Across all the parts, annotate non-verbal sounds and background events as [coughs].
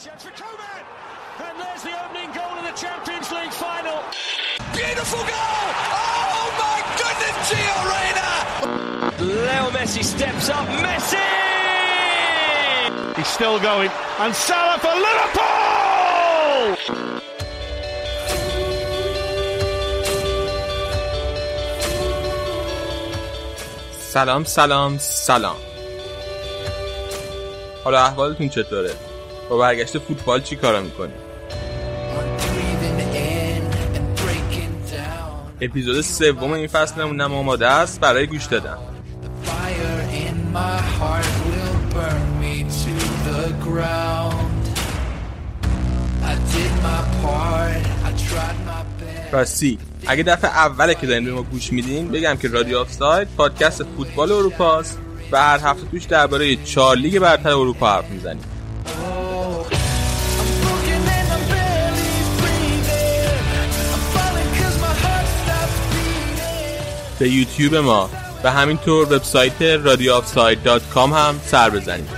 chance for Koeman. And there's the opening goal in the Champions League final. Beautiful goal! Oh my goodness, Gio Reyna! Leo Messi steps up. Messi! He's still going. And Salah for Liverpool! سلام سلام سلام حالا احوالتون چطوره؟ با برگشت فوتبال چی کارا می‌کنی؟ اپیزود سوم این هم آماده است برای گوش دادن راستی اگه دفعه اوله که دارین به ما گوش میدین بگم که رادیو آف ساید پادکست فوتبال اروپاست و هر هفته توش درباره چهار لیگ برتر اروپا حرف می‌زنیم به یوتیوب ما و همینطور وبسایت رادیو هم سر بزنید.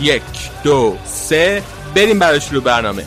یک دو سه بریم برای شروع برنامه.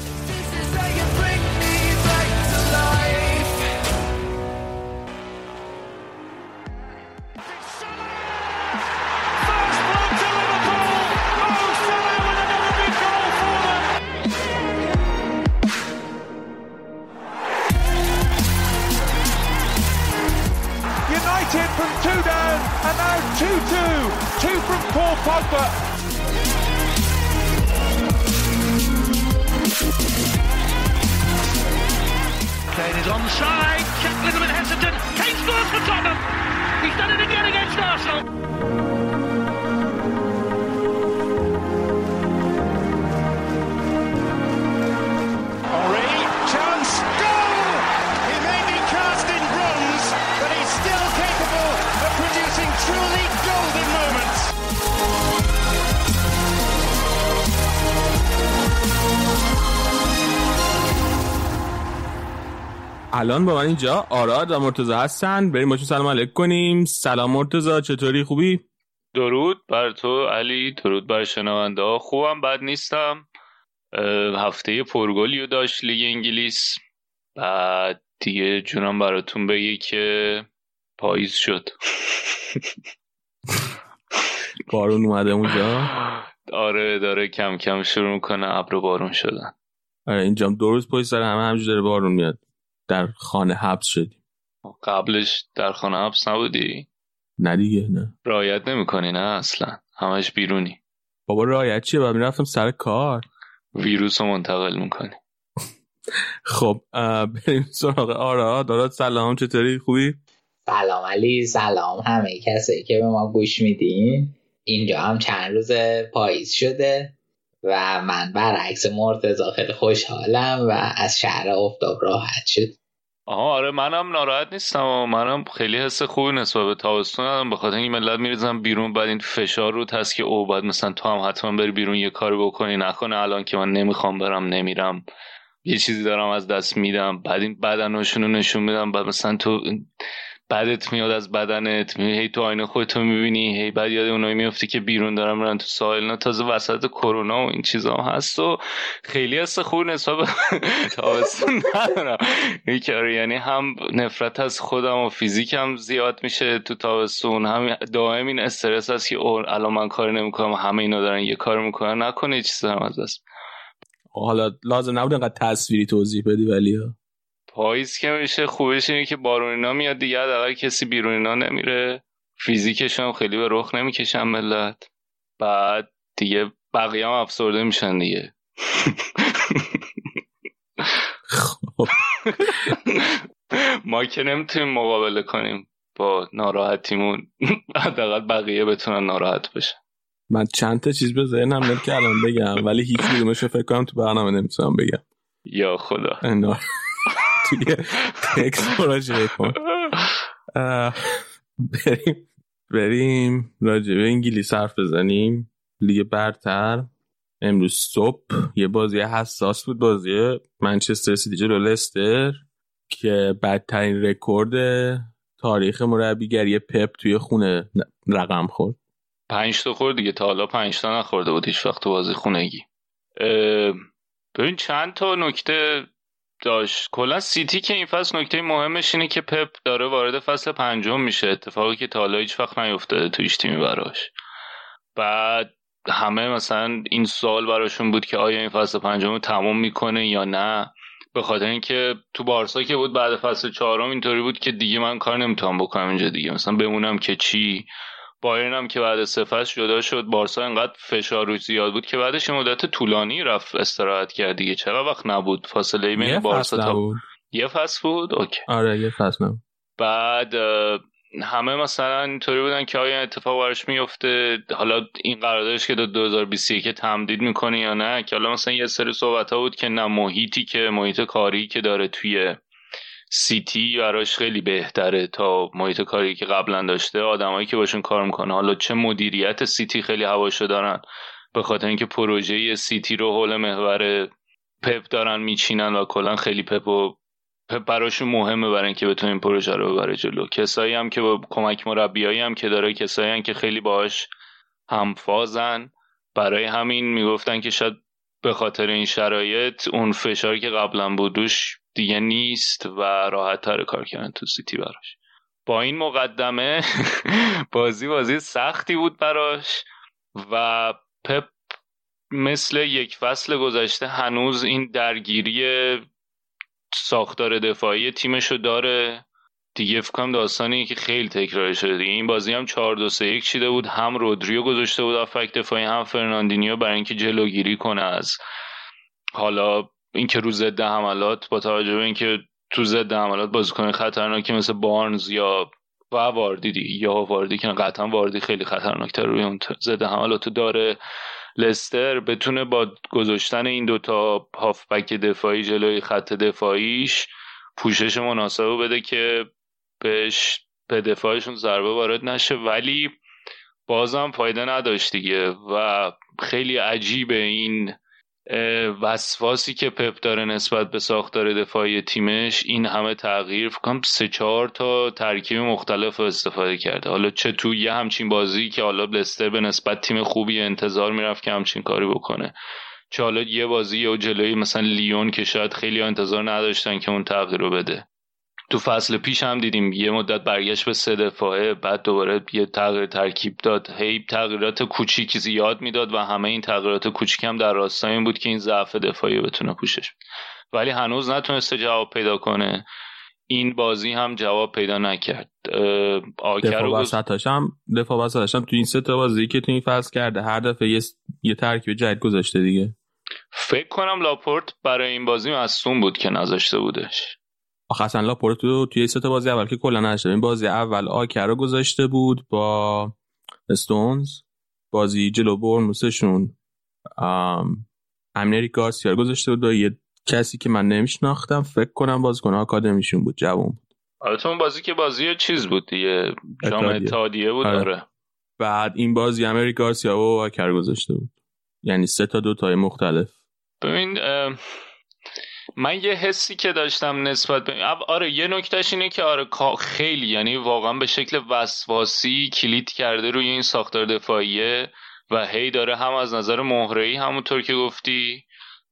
الان با من اینجا آراد و مرتضی هستن. بریم باشون سلام علیک کنیم. سلام مرتضی چطوری؟ خوبی؟ درود بر تو علی درود بر شنونده ها. خوبم بد نیستم. هفته پرگلیو داشت لیگ انگلیس. بعد دیگه جونم براتون بگی که پاییز شد. [laughs] بارون اومده اونجا؟ آره داره کم کم شروع می‌کنه ابر بارون شدن. آره اینجا دو روز پشت سر همه همجور داره بارون میاد. در خانه حبس شدیم. قبلش در خانه حبس نبودی؟ نه دیگه نه. رایت نمی‌کنی نه اصلا؟ همش بیرونی. بابا رایت چیه؟ بعد می‌رفتم سر کار. ویروس رو منتقل می‌کنی. [laughs] خب بریم سراغ آراد داراد سلام چطوری؟ خوبی؟ سلام علی سلام همه کسایی که به ما گوش میدین. اینجا هم چند روز پاییز شده. و من برعکس مرتضا خیلی خوشحالم و از شهر افتاب راحت شد. آها آره منم ناراحت نیستم و منم خیلی حس خوبی نسبت به تابستون دارم به خاطر اینکه ملت میریزن بیرون بعد این فشار رو هست که او بعد مثلا تو هم حتما بری بیرون یه کاری بکنی. نکنه الان که من نمی‌خوام برم نمیرم. یه چیزی دارم از دست میدم. بعد این بدنشون رو نشون میدم. بعد مثلا تو بدت میاد از بدنت می- هی تو آینه خودتو می‌بینی هی بعد یاد اونایی میفتی که بیرون دارن میرن تو ساحل. نه تازه وسط کرونا و این چیزا هم هست و خیلی حس خوب نسبت تابستون ندارم. این کار یعنی هم نفرت از خودم و فیزیکم زیاد میشه تو تابستون هم دائم این استرس هست که الان من کاری نمی‌کنم همه اینا دارن یه کار می‌کنن. نکنه یه چیز دارم از دست حالا لازم نبود انقدر تصویری توضیح بدی ولی. پاییز که میشه خوبش اینه که بارون اینا میاد دیگه حداقل کسی بیرون اینا نمیره. فیزیکشون هم خیلی به رخ نمی‌کشن ملت. بعد دیگه بقیه هم افسرده میشن دیگه. خب. ما که نمی‌تونیم مقابله کنیم با ناراحتیمون. حداقل بقیه بتونن ناراحت بشن. من چند تا چیز به ذهنم میاد که الان بگم ولی هیچ کدومش فکر کنم تو برنامه نمی‌تونم بگم. یا خدا. توی تکس مراجعه کن بریم بریم راجع به انگلیس بزنیم. لیگ برتر. امروز صبح یه بازی حساس بود بازی منچستر سیتی جلو لستر که بدترین رکورد تاریخ مربیگری پپ توی خونه رقم خورد. پنج تا خورد دیگه. تا حالا پنج تا نخورده بود هیچ وقت بازی خونگی. ببین چند تا نکته داشت. کلا سیتی که این فصل نکته مهمش اینه که پپ داره وارد فصل پنجم میشه. اتفاقی که تا حالا هیچ وقت نیفتاده تویش تیمی براش. بعد همه مثلا این سال براشون بود که آیا این فصل پنجم رو تموم می‌کنه یا نه؟ به خاطر اینکه تو بارسا که بود بعد فصل چهارم اینطوری بود که دیگه من کار نمی‌تونم بکنم اینجا دیگه. مثلا بمونم که چی؟ بایرن هم که بعد فصل جدا شد بارسا انقدر فشار روش زیاد بود که بعدش مدت طولانی رفت استراحت کرد دیگه. چقدر وقت نبود؟ فاصله بین بارسا تا بود. یه فصل بود؟ okay. آره یه فصل نبود. بعد همه مثلا اینطوری بودن که آیا اتفاق براش میفته حالا این قراردادش که تا 2021 تمدید می‌کنه یا نه؟ که حالا مثلا یه سری صحبت ها بود که نه محیطی که محیط کاری که داره توی سیتی براش خیلی بهتره تا محیط کاری که قبلا داشته آدمایی که باشون کار می‌کنه حالا چه مدیریت سیتی خیلی هواشو دارن؟ به خاطر اینکه پروژه سیتی رو حول محور پپ دارن میچینن و کلا خیلی پپ و پپ براشون مهمه برای اینکه بتونه این پروژه رو ببره جلو. کسایی هم که با کمک مربیایی هم که داره کسایی هم که خیلی باهاش همفازن. برای همین می‌گفتن که شاید به خاطر این شرایط اون فشاری که قبلا بودوش دیگه نیست و راحت تر کار کردن تو سیتی براش. با این مقدمه [laughs] بازی بازی سختی بود براش و پپ مثل یک فصل گذشته هنوز این درگیری ساختار دفاعی تیمشو داره. دیگه فکرم داستانی که خیلی تکرار شده دیگه. این بازی هم 4 2 3 1 چیده بود. هم رودریو گذاشته بود هافبک دفاعی هم فرناندینیو برای اینکه جلوگیری کنه از حالا اینکه رو ضد حملات با توجه به اینکه تو ضد حملات بازیکن خطرناکی مثل بارنز یا و واردی دی یا واردی که قطعا واردی خیلی خطرناکتر روی اون ضد حملات داره. لستر بتونه با گذاشتن این دوتا هافبک دفاعی جلوی خط دفاعیش پوشش مناسبه بده که بهش به دفاعشون ضربه وارد نشه. ولی بازم فایده نداشت دیگه و خیلی عجیبه این وسواسی که پپ داره نسبت به ساختار دفاعی تیمش این همه تغییر فکرم سه چهار تا ترکیب مختلف استفاده کرده. حالا چه تو یه همچین بازی که حالا لستر به نسبت تیم خوبی انتظار می‌رفت که همچین کاری بکنه. چه حالا یه بازی و جلوی مثلا لیون که شاید خیلی انتظار نداشتن که اون تغییر رو بده. تو فصل پیش هم دیدیم یه مدت برگشت به سه دفاعه بعد دوباره یه تغییر ترکیب داد. هی تغییرات کوچیکی زیاد می‌داد و همه این تغییرات کوچیک هم در راستای این بود که این ضعف دفاعی بتونه پوشش ولی هنوز نتونسته جواب پیدا کنه. این بازی هم جواب پیدا نکرد. آکر دفاع وسطاش هم دفاع وسطاش هم تو این سه تا بازی که تو این فصل کرده هر دفعه یه, یه ترکیب جدید گذاشته دیگه. فکر کنم لاپورت برای این بازی مصوم بود که نذاشته بودش. آخه اصلا لاپورتو توی سه بازی اول که کلا نشده این بازی اول آکر رو گذاشته بود با استونز. بازی جلو برنوسشون امنری گارسیا گذاشته بود با یه کسی که من نمیشناختم. فکر کنم بازیکن آکادمیشون بود جوان بود. البته اون بازی که بازی چیز بود دیگه. جام اتحادیه. بود آره. داره بعد این بازی امری گارسیا و آکر گذاشته بود. یعنی سه تا دو تای مختلف. ببین من یه حسی که داشتم نسبت به آره یه نکتهش اینه که آره خیلی یعنی واقعا به شکل وسواسی کلید کرده روی این ساختار دفاعیه و هی داره هم از نظر مهرهی همونطور که گفتی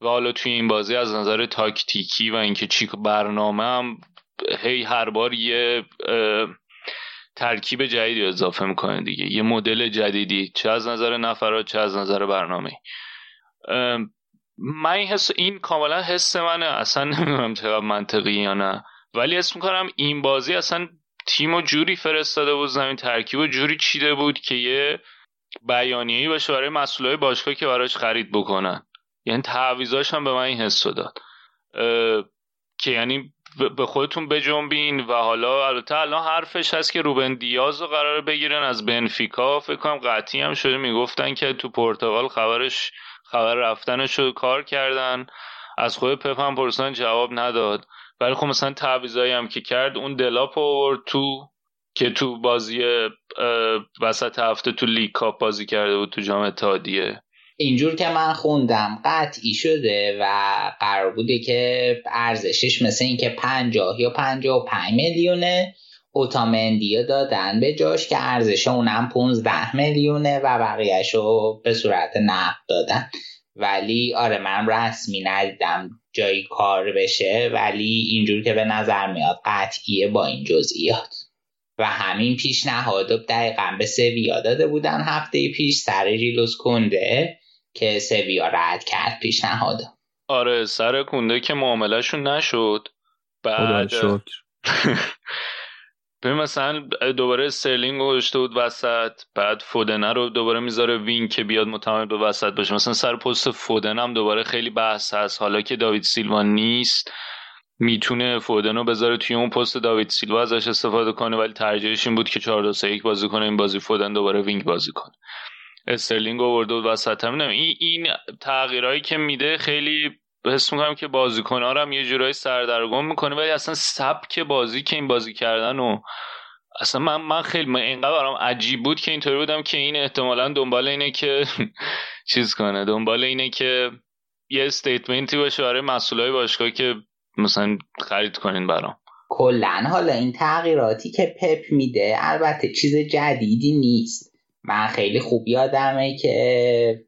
و حالا توی این بازی از نظر تاکتیکی و اینکه چی برنامه هم هی هر بار یه ترکیب جدیدی اضافه می‌کنه دیگه یه مدل جدیدی چه از نظر نفرات چه از نظر برنامه من این حس این کاملا حس منه. اصلا نمی‌دونم چقدر منطقی یا نه. ولی اسم می‌کنم این بازی اصلا تیم و جوری فرستاده بود زمین ترکیب و جوری چیده بود که یه بیانیه‌ای باشه برای مسئولای باشگاه که براش خرید بکنن. یعنی تعویضاش هم به من این حس داد. که یعنی به خودتون بجنبین و حالا البته الان حرفش هست که روبن دیاز رو قرار بگیرن از بنفیکا فکر کنم قطعی هم شده. می‌گفتن که تو پرتغال خبرش خبر رفتنش رو کار کردن. از خود پپ هم پرسان جواب نداد. ولی خب مثلا تعویضایی هم که کرد اون دلاپ آورد تو که تو بازی وسط هفته تو لیگ کاپ بازی کرده بود تو جام اتحادیه. اینجور که من خوندم قطعی شده و قرار بوده که ارزشش مثل اینکه پنجاه یا پنجاه و پنج میلیونه. اوتامندی دادن به جاش که ارزش اونم 15 میلیونه و بقیهش رو به صورت نقد دادن. ولی آره من رسمی ندیدم جایی کار بشه ولی اینجور که به نظر میاد قطعیه با این جزئیات. و همین پیشنهاد دقیقا به سویا داده بودن هفته پیش سر ریلوس کنده که سویا رد کرد پیشنهاد آره سر کونده که معاملهشون نشد. بعد [laughs] ببین مثلا دوباره استرلینگ رو گذاشته بود وسط بعد فودنه رو دوباره می‌ذاره wing که بیاد متمایل به وسط باشه. مثلا سر پست فودن هم دوباره خیلی بحث هست. حالا که داوید سیلوا نیست می‌تونه فودن رو بذاره توی اون پست داوید سیلوا ازش استفاده کنه ولی ترجیحش این بود که 4 2 3 1 بازی کنه این بازی فودن دوباره wing بازی کنه. استرلینگ آورده بود وسط. هم این تغییرایی که میده خیلی حس می‌کنم که بازیکن‌ها رو هم یه جورایی سردرگم می‌کنه ولی اصلا سبک بازی که این بازی کردن و اصلا من من خیلی من اینقدر برام عجیب بود که اینطوری بودم که این احتمالا دنبال اینه که [laughs] چیز کنه دنبال اینه که یه استیتمنتی باشه برای مسئولای باشگاه که مثلا خرید کنین برام. کلا حالا این تغییراتی که پپ میده البته چیز جدیدی نیست. من خیلی خوب یادمه که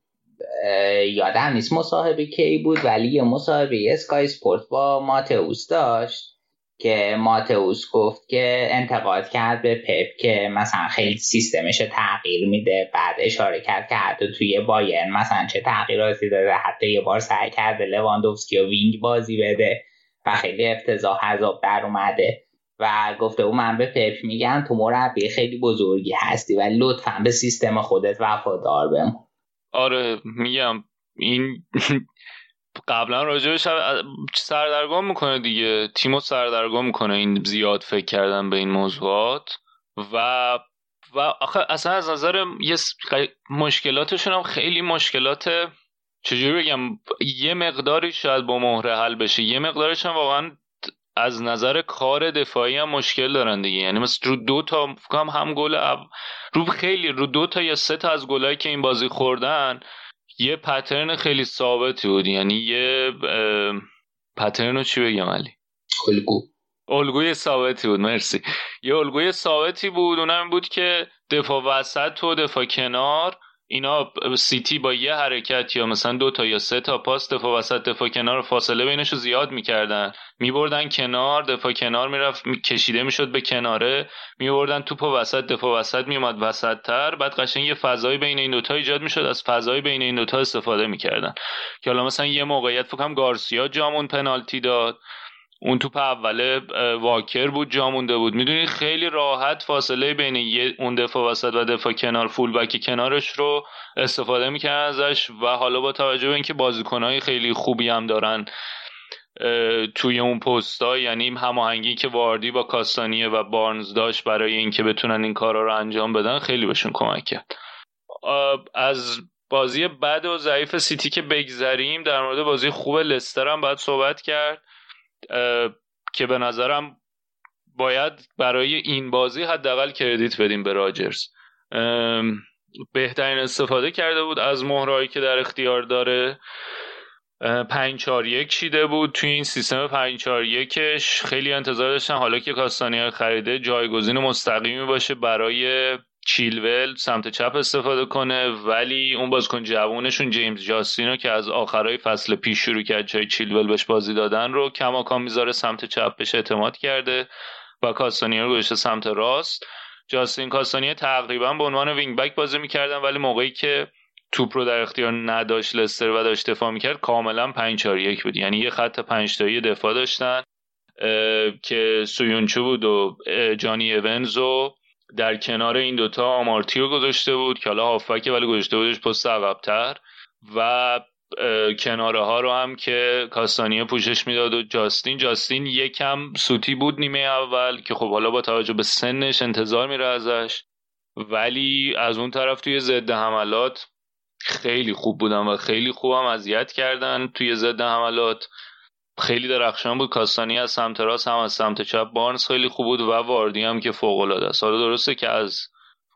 یادم نیست مصاحبه کی بود ولی یه مصاحبه اسکای سپورت با ماتئوس داشت که ماتئوس گفت که انتقاد کرد به پپ که مثلا خیلی سیستمش تغییر میده بعد اشاره کرد که حتی توی بایرن مثلا چه تغییراتی داره حتی یه بار سعی کرده لواندوفسکی رو wing بازی بده و خیلی افتضاح از آب در اومده و گفته او من به پپ میگم تو مربی خیلی بزرگی هستی و لطفا به سیستم خودت وفادار بمون. آره میگم این [laughs] قبلا راجبش سردرگم می‌کنه دیگه. تیمو سردرگم می‌کنه این زیاد فکر کردن به این موضوعات. و و آخه اصلا از نظر یه مشکلاتشون هم خیلی مشکلات چجوری بگم؟ یه مقداری شاید با مهره حل بشه. یه مقدارش هم واقعا از نظر کار دفاعی هم مشکل دارن دیگه. یعنی مثل رو دو تا هم هم گل رو خیلی رو دو تا یا سه تا از گلایی که این بازی خوردن یه پترن خیلی ثابتی بود. یعنی یه پترن رو چی بگم علی؟ الگو. الگوی ثابتی بود. مرسی. یه الگوی ثابتی بود. اونم بود که دفاع وسط و دفاع کنار اینا سیتی با یه حرکت یا مثلا دو تا یا سه تا پاس دفاع وسط دفاع کنار فاصله بینش رو زیاد می‌کردن. میبردن کنار دفاع کنار می‌رفت کشیده می‌شد به کناره. میبردن توپ وسط دفاع وسط میومد وسط تر بعد قشنگ یه فضای بین این دوتا ایجاد می‌شد. از فضای بین این دوتا استفاده می‌کردن. که حالا مثلا یه موقعیت فکرم گارسیا جامون پنالتی داد. اون توپ اوله واکر بود جا مونده بود. می‌دونی خیلی راحت فاصله بین اون دفاع وسط و دفاع کنار فول بک کنارش رو استفاده می‌کنن ازش و حالا با توجه به اینکه بازیکنهای خیلی خوبی هم دارن توی اون پستا یعنی هماهنگی که واردی با کاستانیه و بارنز داشت برای اینکه بتونن این کارا رو انجام بدن خیلی بهشون کمک کرد. از بازی بد و ضعیف سیتی که بگذریم در مورد بازی خوب لستر هم باید صحبت کرد. که به نظرم باید برای این بازی حداقل کردیت بدیم به راجرز. بهترین استفاده کرده بود از مهرهایی که در اختیار داره. پنج چار یک چیده بود. توی این سیستم پنج چار یکش خیلی انتظار داشتن حالا که کاستانیا خریده جایگزین مستقیمی باشه برای چیلول سمت چپ استفاده کنه ولی اون بازیکن جوونشون جیمز جاستینو که از آخرای فصل پیش شروع کرد جای چیلول بهش بازی دادن رو کماکان می‌ذاره سمت چپ بهش اعتماد کرده و کاستانیا رو گذاشته سمت راست. جاستین کاستانیا تقریبا به عنوان وینگ بک بازی می‌کردن ولی موقعی که توپ رو در اختیار نداشت لستر و داشت دفاع می‌کرد کاملا 5 4 1 بود. یعنی یه خط 5 تایی دفاع داشتن که سویونچو بود و جانی اونز و در کنار این دوتا آمارتیو گذاشته بود که حالا هافبک ولی گذاشته بودش پست عقبتر و کناره ها رو هم که کاستانیه پوشش می‌داد و جاستین جاستین یکم سوتی بود نیمه اول که خب حالا با توجه به سنش انتظار میره ازش. ولی از اون طرف توی ضد حملات خیلی خوب بودن و خیلی خوبم اذیت کردن توی ضد حملات. خیلی درخشان بود. کاستانی از سمت راست هم از سمت چپ. بارنز خیلی خوب بود و واردی هم که فوق العاده است. حالا درسته که از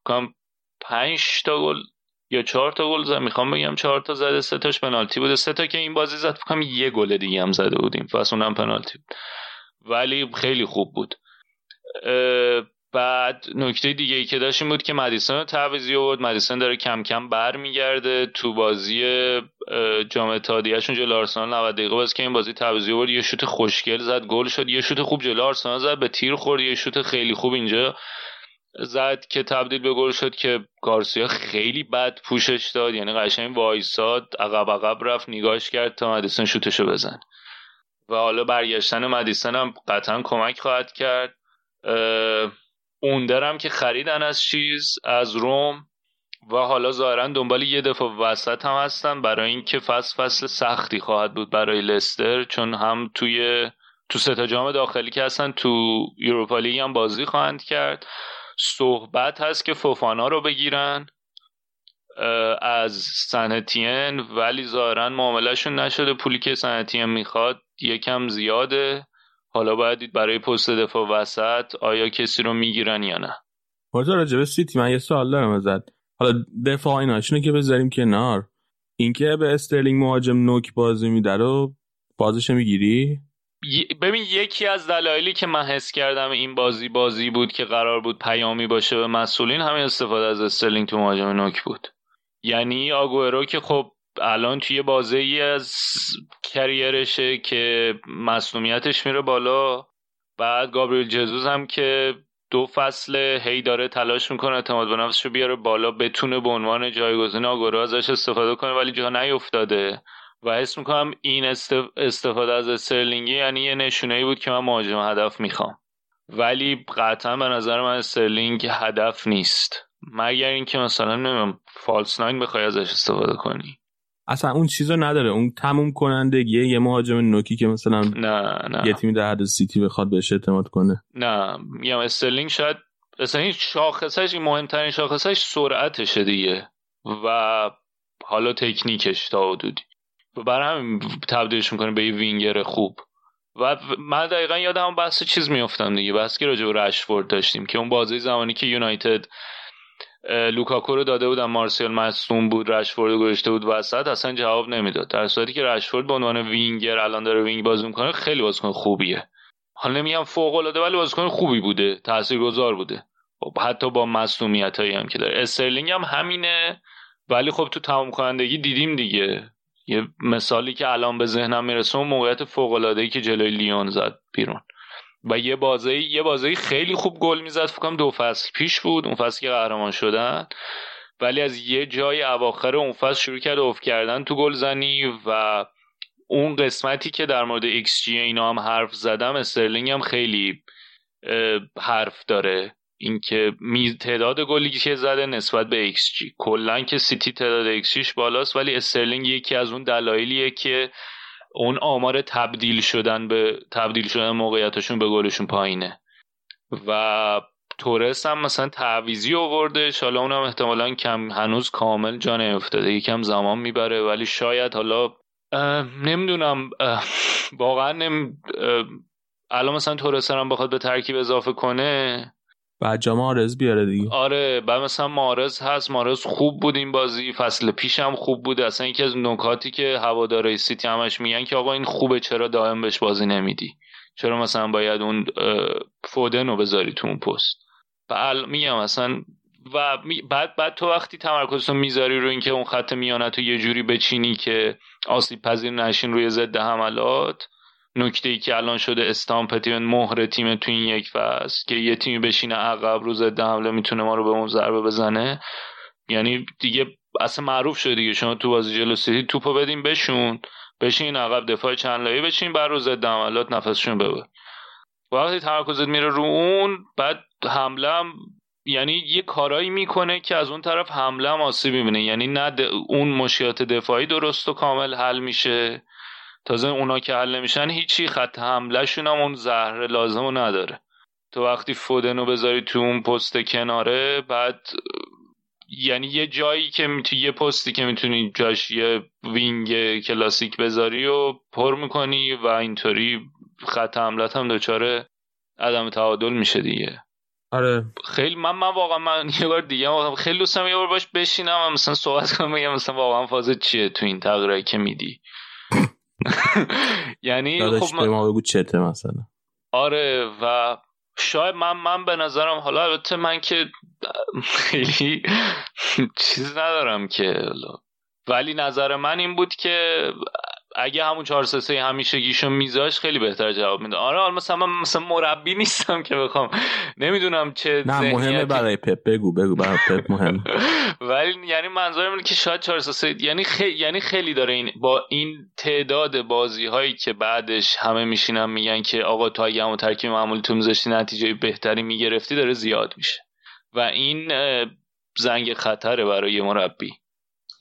کام پنج تا گل یا چهار تا گل زد. می‌خوام بگم چهار تا زده سه تاش پنالتی بوده. سه تا که این بازی زد فکر یه گل دیگه هم زده بودیم. پس اونم پنالتی بود. ولی خیلی خوب بود. بعد نکته دیگه ای که داشتیم بود که مدیسون رو تعویزی آورد. مدیسون داره کم کم برمیگرده تو بازی جام اتحادیهشون جلو آرسنال 90 دقیقه باز که این بازی تعویزی آورد. یه شوت خوشگل زد گل شد. یه شوت خوب جلو آرسنال زد به تیر خورد. یه شوت خیلی خوب اینجا زد که تبدیل به گل شد که گارسیا خیلی بد پوشش داد. یعنی قشنگ وایساد عقب عقب رفت نگاش کرد تا مدیسون شوتشو بزن و حالا برگشتن مدیسون هم قطعا کمک خواهد کرد. اوندرم که خریدن از چیز از روم و حالا ظاهرا دنبال یه دفعه وسط هم هستن برای اینکه فصل فصل سختی خواهد بود برای لستر چون هم توی تو ستا جام داخلی که هستن تو یوروپا لیگ هم بازی خواهند کرد. صحبت هست که فوفانا رو بگیرن از سنت اتین ولی ظاهرا معاملهشون نشده. پولی که سنت اتین می‌خواد یکم زیاده. حالا باید دید برای پست دفاع وسط آیا کسی رو می‌گیرن یا نه. مرتا راجبه سیتی من یه سوال دارم ازت. حالا دفاع ایناشونه که بذاریم کنار؟ اینکه به استرلینگ مهاجم نوک بازی میده رو بازش می‌گیری؟ ببین یکی از دلایلی که من حس کردم این بازی بازی بود که قرار بود پیامی باشه به مسئولین همین استفاده از استرلینگ تو مهاجم نوک بود. یعنی آگورو که خب الان توی بازه ای از کریرشه که مسئولیتش میره بالا. بعد گابریل جزوز هم که دو فصل هی داره تلاش می‌کنه اعتماد به نفسش رو بیاره بالا بتونه به عنوان جایگزین آگورو ازش استفاده کنه ولی جا نیفتاده. و حس می‌کنم این استفاده از استرلینگی یعنی یه نشونه ای بود که من مهاجم هدف می‌خوام. ولی قطعا به نظر من استرلینگ هدف نیست. مگر اینکه مثلا نمیدونم false nine بخوای ازش استفاده کنی. اصلا اون چیزو نداره. اون تموم کنندگیه یه مهاجم نوکی که مثلا نه نه. یه تیمی در حد سیتی بخواد بهش اعتماد کنه. نه. میگم استرلینگ شاید مثلا این شاخصش این مهمترین شاخصش سرعتشه دیگه. و حالا تکنیکش تا حدودی. و برای همین تبدیلش می‌کنه به یه وینگر خوب. و من دقیقا یادم بحث چیز میافتم دیگه. بحث که راجع به رشفورد داشتیم که اون بازی زمانی که یونایتد لوکاکو رو داده بودن مارسیال مصدوم بود رشفورد گذاشته بود وسط اصلا جواب نمی‌داد. در صورتی که رشفورد به عنوان وینگر الان داره wing بازی می‌کنه خیلی بازیکن خوبیه. حالا نمیگم فوق العاده ولی بازیکن خوبی بوده تاثیرگذار بوده. خب حتی با مصدومیت هایی هم که داره. استرلینگ هم همینه ولی خب تو تمام کنندگی دیدیم دیگه. یه مثالی که الان به ذهنم می‌رسه اون موقعیت فوق العاده ای که جلوی لیون زد بیرون. و یه بازی یه بازی خیلی خوب گل می‌زد فکر دو فصل پیش بود اون فصل که قهرمان شدن. ولی از یه جای اواخر اون فصل شروع کرد افت کردن تو گلزنی و اون قسمتی که در مورد ایکس جی اینا هم حرف زدم استرلینگ هم خیلی حرف داره. اینکه تعداد گلی که زده نسبت به ایکس جی کلا که سیتی تعداد ایکس جیش بالاست ولی استرلینگ یکی از اون دلایلیه که اون آمار تبدیل شدن به تبدیل شدن موقعیتشون به گلشون پایینه. و تورس هم مثلا تعویزی آورده. حالا اونم احتمالا کم هنوز کامل جان افتاده یکم زمان می‌بره. ولی شاید حالا نمی‌دونم. واقعا نم الان مثلا تورس هم بخواد به ترکیب اضافه کنه بعد جا مارز بیاره دیگه. آره بعد مثلا مارز هست مارز خوب بود این بازی فصل پیش هم خوب بود. اصلا یکی از نکاتی که هواداره سیتی همش میگن که آقا این خوبه چرا دائم بهش بازی نمیدی؟ چرا مثلا باید اون فودن رو بذاری تو اون پست؟ بعد میگم مثلا و بعد بعد تو وقتی تمرکز رو می‌ذاری رو اینکه اون خط میانت رو یه جوری بچینی که آسیب پذیر نشین روی ضد حملات نکته ای که الان شده استامپ تیم مهر تیم تو این یک فصل که یه تیمی بشینه عقب رو ضد حمله می‌تونه ما رو به اون ضربه بزنه. یعنی دیگه اصلا معروف شده دیگه. شما تو بازی جلو سیتی توپو بدین بشون. بشین عقب دفاع چند لایه بچین بر رو ضد حملات نفسشون ببر. وقتی تمرکزت میره رو اون بعد حمله هم یعنی یه کارایی می‌کنه که از اون طرف حمله هم آسیب می‌بینه. یعنی نه اون مشکلات دفاعی درست و کامل حل میشه. تازه اونا که حل نمیشن هیچی. خط حملهشون هم اون زهر لازم نداره. تو وقتی فودنو بذاری تو اون پست کناره بعد یعنی یه جایی که می‌تونی یه پستی که می‌تونی جاش یه وینگ کلاسیک بذاری و پر می‌کنی و اینطوری خط حملت هم دچاره عدم تعادل میشه دیگه. آره. خیلی من من واقعا من یه بار دیگه خیلی دوستم یه بار باش بشینم و مثلا صحبت کنم بگم مثلا واقعا فاز چیه تو این تغییری که میدی. [laughs] یعنی خب. ما بگو چته مثلا آره و شاید من من به نظرم حالا البته من که خیلی [laughs] چیز ندارم که ولی نظر من این بود که اگه همون 4 3 3 همیشگیشو میذاش خیلی بهتر جواب میده. آره حالا مثلا من مثلا مربی نیستم که بخوام. نمی‌دونم چه نه مهمه برای پپ. بگو بگو برای پپ مهم. [laughs] ولی یعنی منظورم اینه که شاید 4 3 3 یعنی خیلی یعنی خیلی داره این با این تعداد بازی هایی که بعدش همه میشینن میگن که آقا تو اگه همون ترکیب معمولی تو میذاشتی نتیجه بهتری می‌گرفتی داره زیاد میشه. و این زنگ خطره برای مربی.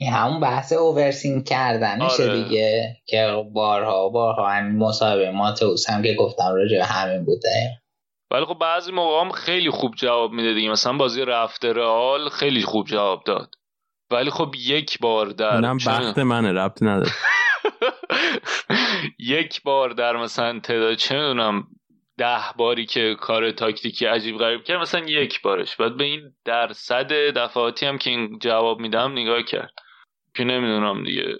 این همون بحث اوورسینگ کردنشه آره. دیگه. که بارها بارها همین مصاحبه ماتوس هم که گفتم راجع همین بوده ولی خب بعضی موقع هم خیلی خوب جواب میده دیگه. مثلا بازی رفته رئال خیلی خوب جواب داد. ولی خب یک بار در اونم بخت منه ربط نداره. [laughs] یک بار در مثلا تعداد چه می‌دونم ده باری که کار تاکتیکی عجیب غریب کرد مثلا یک بارش. باید به این درصد دفعاتی هم که این جواب میدم نگاه کرد. که نمی‌دونم دیگه.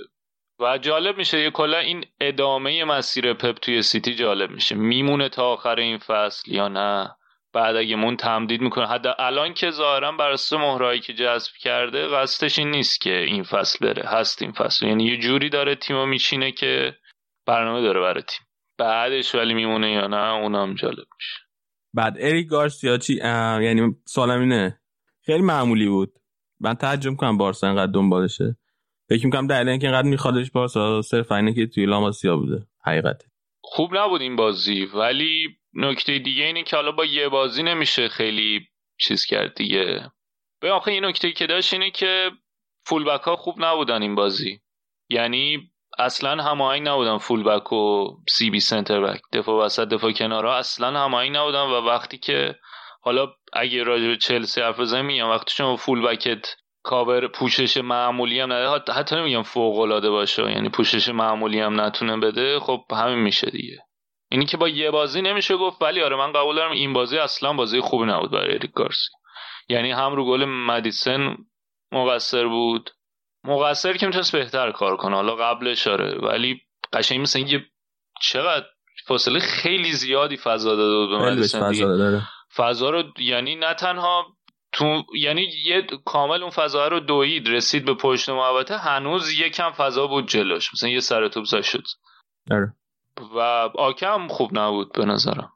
و جالب میشه یه کلا این ادامه مسیر پپ توی سیتی جالب میشه. میمونه تا آخر این فصل یا نه؟ بعد اگه مون تمدید می‌کنه. حد الان که ظاهرا بر اساس مهرایی که جذب کرده قصدش این نیست که این فصل بره. هست این فصل. یعنی یه جوری داره تیمو میچینه که برنامه داره برای تیم. بعدش ولی میمونه یا نه اونم جالب میشه. بعد اریک گارسیا چی؟ یعنی سوالم اینه. خیلی معمولی بود. من تعجب کنم بارسا انقدر دنبالشه. فکر می‌کنم دلیل اینکه اینقدر میخوادش بارسا صرف اینه که توی لاماسیا بوده. حقیقت خوب نبود این بازی ولی نکته دیگه اینه که حالا با یه بازی نمیشه خیلی چیز کرد دیگه. به آخه این نکته که داشت اینه که فولبک ها خوب نبودن این بازی. یعنی اصلا هماهنگ نبودن فولبک و سی بی سنتر بک دفاع وسط دفاع کنارا اصلا هماهنگ نبودن و وقتی که حالا اگه راجع به چلسی حرف بزنیم میگم وقتی شما فولبکت کاور پوشش معمولی هم نده حتی نمیگم فوق العاده باشه یعنی پوشش معمولی هم نتونه بده خب همین میشه دیگه. اینی که با یه بازی نمیشه گفت ولی آره من قبول دارم این بازی اصلا بازی خوبی نبود برای اریک گارسی یعنی هم رو گل مدیسن مقصر بود. مقصر که می‌تونست بهتر کار کنه. حالا قبلش آره ولی قشنگ مثلا یه چقدر فاصله خیلی زیادی فضا داده بود به مدیسن فضا رو یعنی نه تنها تو یعنی یه کامل اون فضا رو دوید رسید به پشت محوطه هنوز یکم فضا بود جلوش. مثلا یه سر توپ شد. آره. و آکم خوب نبود به نظرم.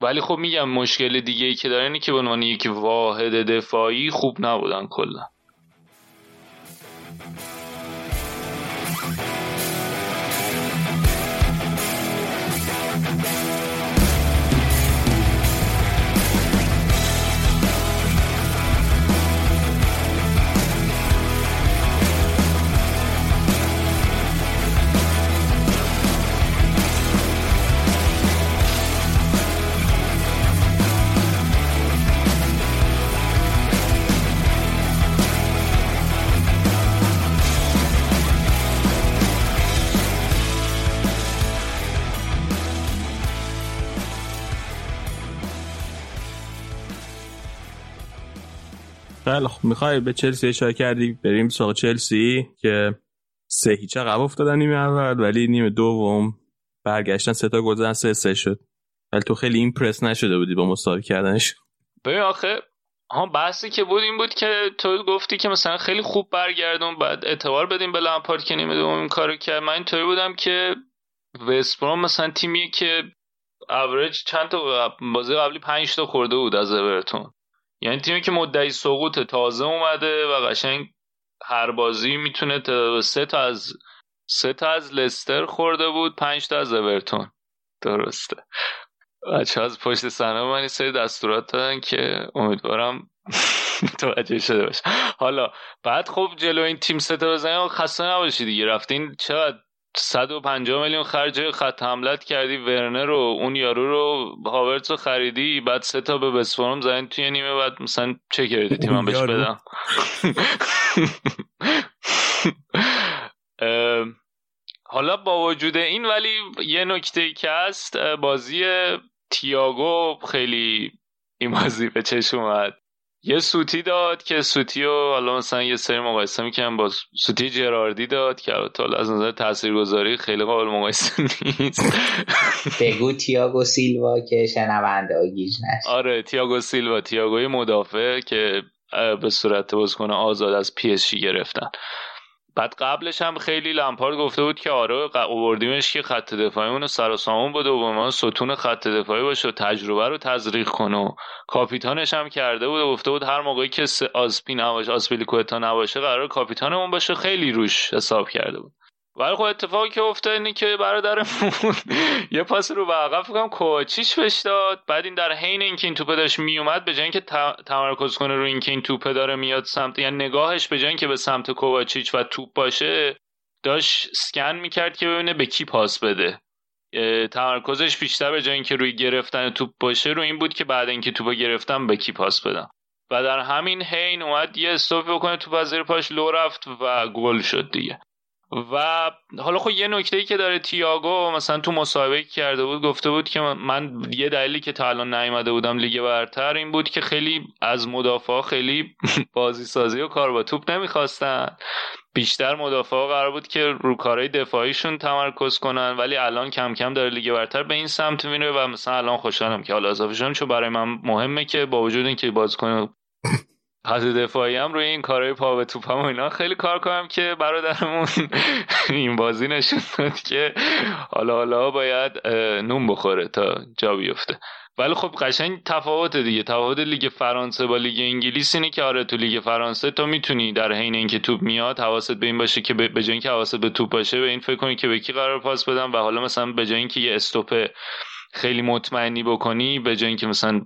ولی خب میگم مشکل دیگه ای که داره اینه که به عنوان یک واحد دفاعی خوب نبودن کلا. خیلی خب می‌خوای به چلسی اشاره کردی؟ بریم سراغ چلسی که سه هیچ عقب افتادن نیمه اول ولی نیمه دوم برگشتن سه تا گل سه سه شد. ولی تو خیلی ایمپرس نشده بودی با مساوی کردنش. ببین آخه ها بحثی که بود این بود که تو گفتی که مثلا خیلی خوب برگردون بعد اعتبار بدیم به لامپارد که نیمه دوم این کارو کرد. من اینطوری بودم که وستبروم مثلا تیمیه که اوریج چند تا بازی قبلی 5 تا خورده بود از اورتون. یعنی تیمی که مدعی سقوط تازه اومده و قشنگ هر بازی می‌تونه سه تا از سه تا از لستر خورده بود پنج تا از اورتون. درسته. بچه از پشت صحنه من این سری دستورات دادن که امیدوارم [laughs] توجه شده باشه حالا بعد خب جلو این تیم سه تا بزنیم خسته نباشی دیگه. رفتین چقدر 150 میلیون خرج خط حملت کردی ورنر رو اون یارو رو هاورتس رو خریدی بعد سه تا به بسفورم زدن توی نیمه بعد مثلا چه کردی تیم بهش بدم. [laughs] حالا با وجود این ولی یه نکته که هست بازی تیاگو خیلی این بازی به چشم اومد. یه سوتی داد که سوتی رو حالا مثلا یه سری مقایسه می‌کنن با سوتی جراردی داد که البته از نظر تاثیرگذاری خیلی قابل مقایسه [laughs] نیست. بگو تییاگو سیلوا که شنونده گیج نشه. آره تییاگو سیلوا تییاگوی مدافع که به صورت بازیکن آزاد از پی اس جی گرفتن. بعد قبلش هم خیلی لمپارد گفته بود که آره اووردیمش که خط دفاعیمون سر و سامون بوده و به ما ستون خط دفاعی باشه و تجربه رو تزریق کنه. و کاپیتانش هم کرده بود و گفته بود هر موقعی که آسپی نباشه آسپیلیکوتا نباشه قرار کاپیتانمون باشه. خیلی روش حساب کرده بود. ولی خب اتفاقی که افتاد اینه که برادرمون [laughs] یه پاس رو به عقب فکرم کوچیش بهش داد. بعد این در حین اینکه این توپه داشت میومد به جای اینکه تمرکز کنه رو اینکه این توپه داره میاد سمت یعنی نگاهش به جای اینکه به سمت کوواچیچ و توپ باشه داشت سکن می‌کرد که ببینه به کی پاس بده. تمرکزش بیشتر به جای اینکه روی گرفتن توپ باشه رو این بود که بعد اینکه توپ گرفتم به کی پاس بدم. و در همین حین اومد یه استوپ بکنه توپ از زیر پاش لو رفت و گل شد دیگه. و حالا خب یه نکته ای که داره تییاگو مثلا تو مصاحبه کرده بود گفته بود که من یه دلیلی که تا الان نیومده بودم لیگ برتر این بود که خیلی از مدافع خیلی [laughs] بازی سازی و کار با توپ نمی‌خواستن. بیشتر مدافع قرار بود که رو کارهای دفاعیشون تمرکز کنن ولی الان کم کم داره لیگ برتر به این سمت میره و مثلا الان خوشحالم که حالا اضافه چون برای من مهمه که با وجود اینکه بازیکن خط دفاعی هم روی این کارهای پا به توپ هم اینا خیلی کار کنم که برادرمون این بازی نشون داد که حالا حالا باید نون بخوره تا جا بیفته. ولی خب قشنگ تفاوت دیگه. تفاوت لیگ فرانسه با لیگ انگلیس اینه که آره تو لیگ فرانسه تو می‌تونی در حین اینکه توپ میاد حواست به این باشه که به جای اینکه حواست به توپ باشه به این فکر کنی که به کی قرار پاس بدم و حالا مثلا به جای اینکه یه استوپ خیلی مطمئنی بکنی به جای اینکه مثلا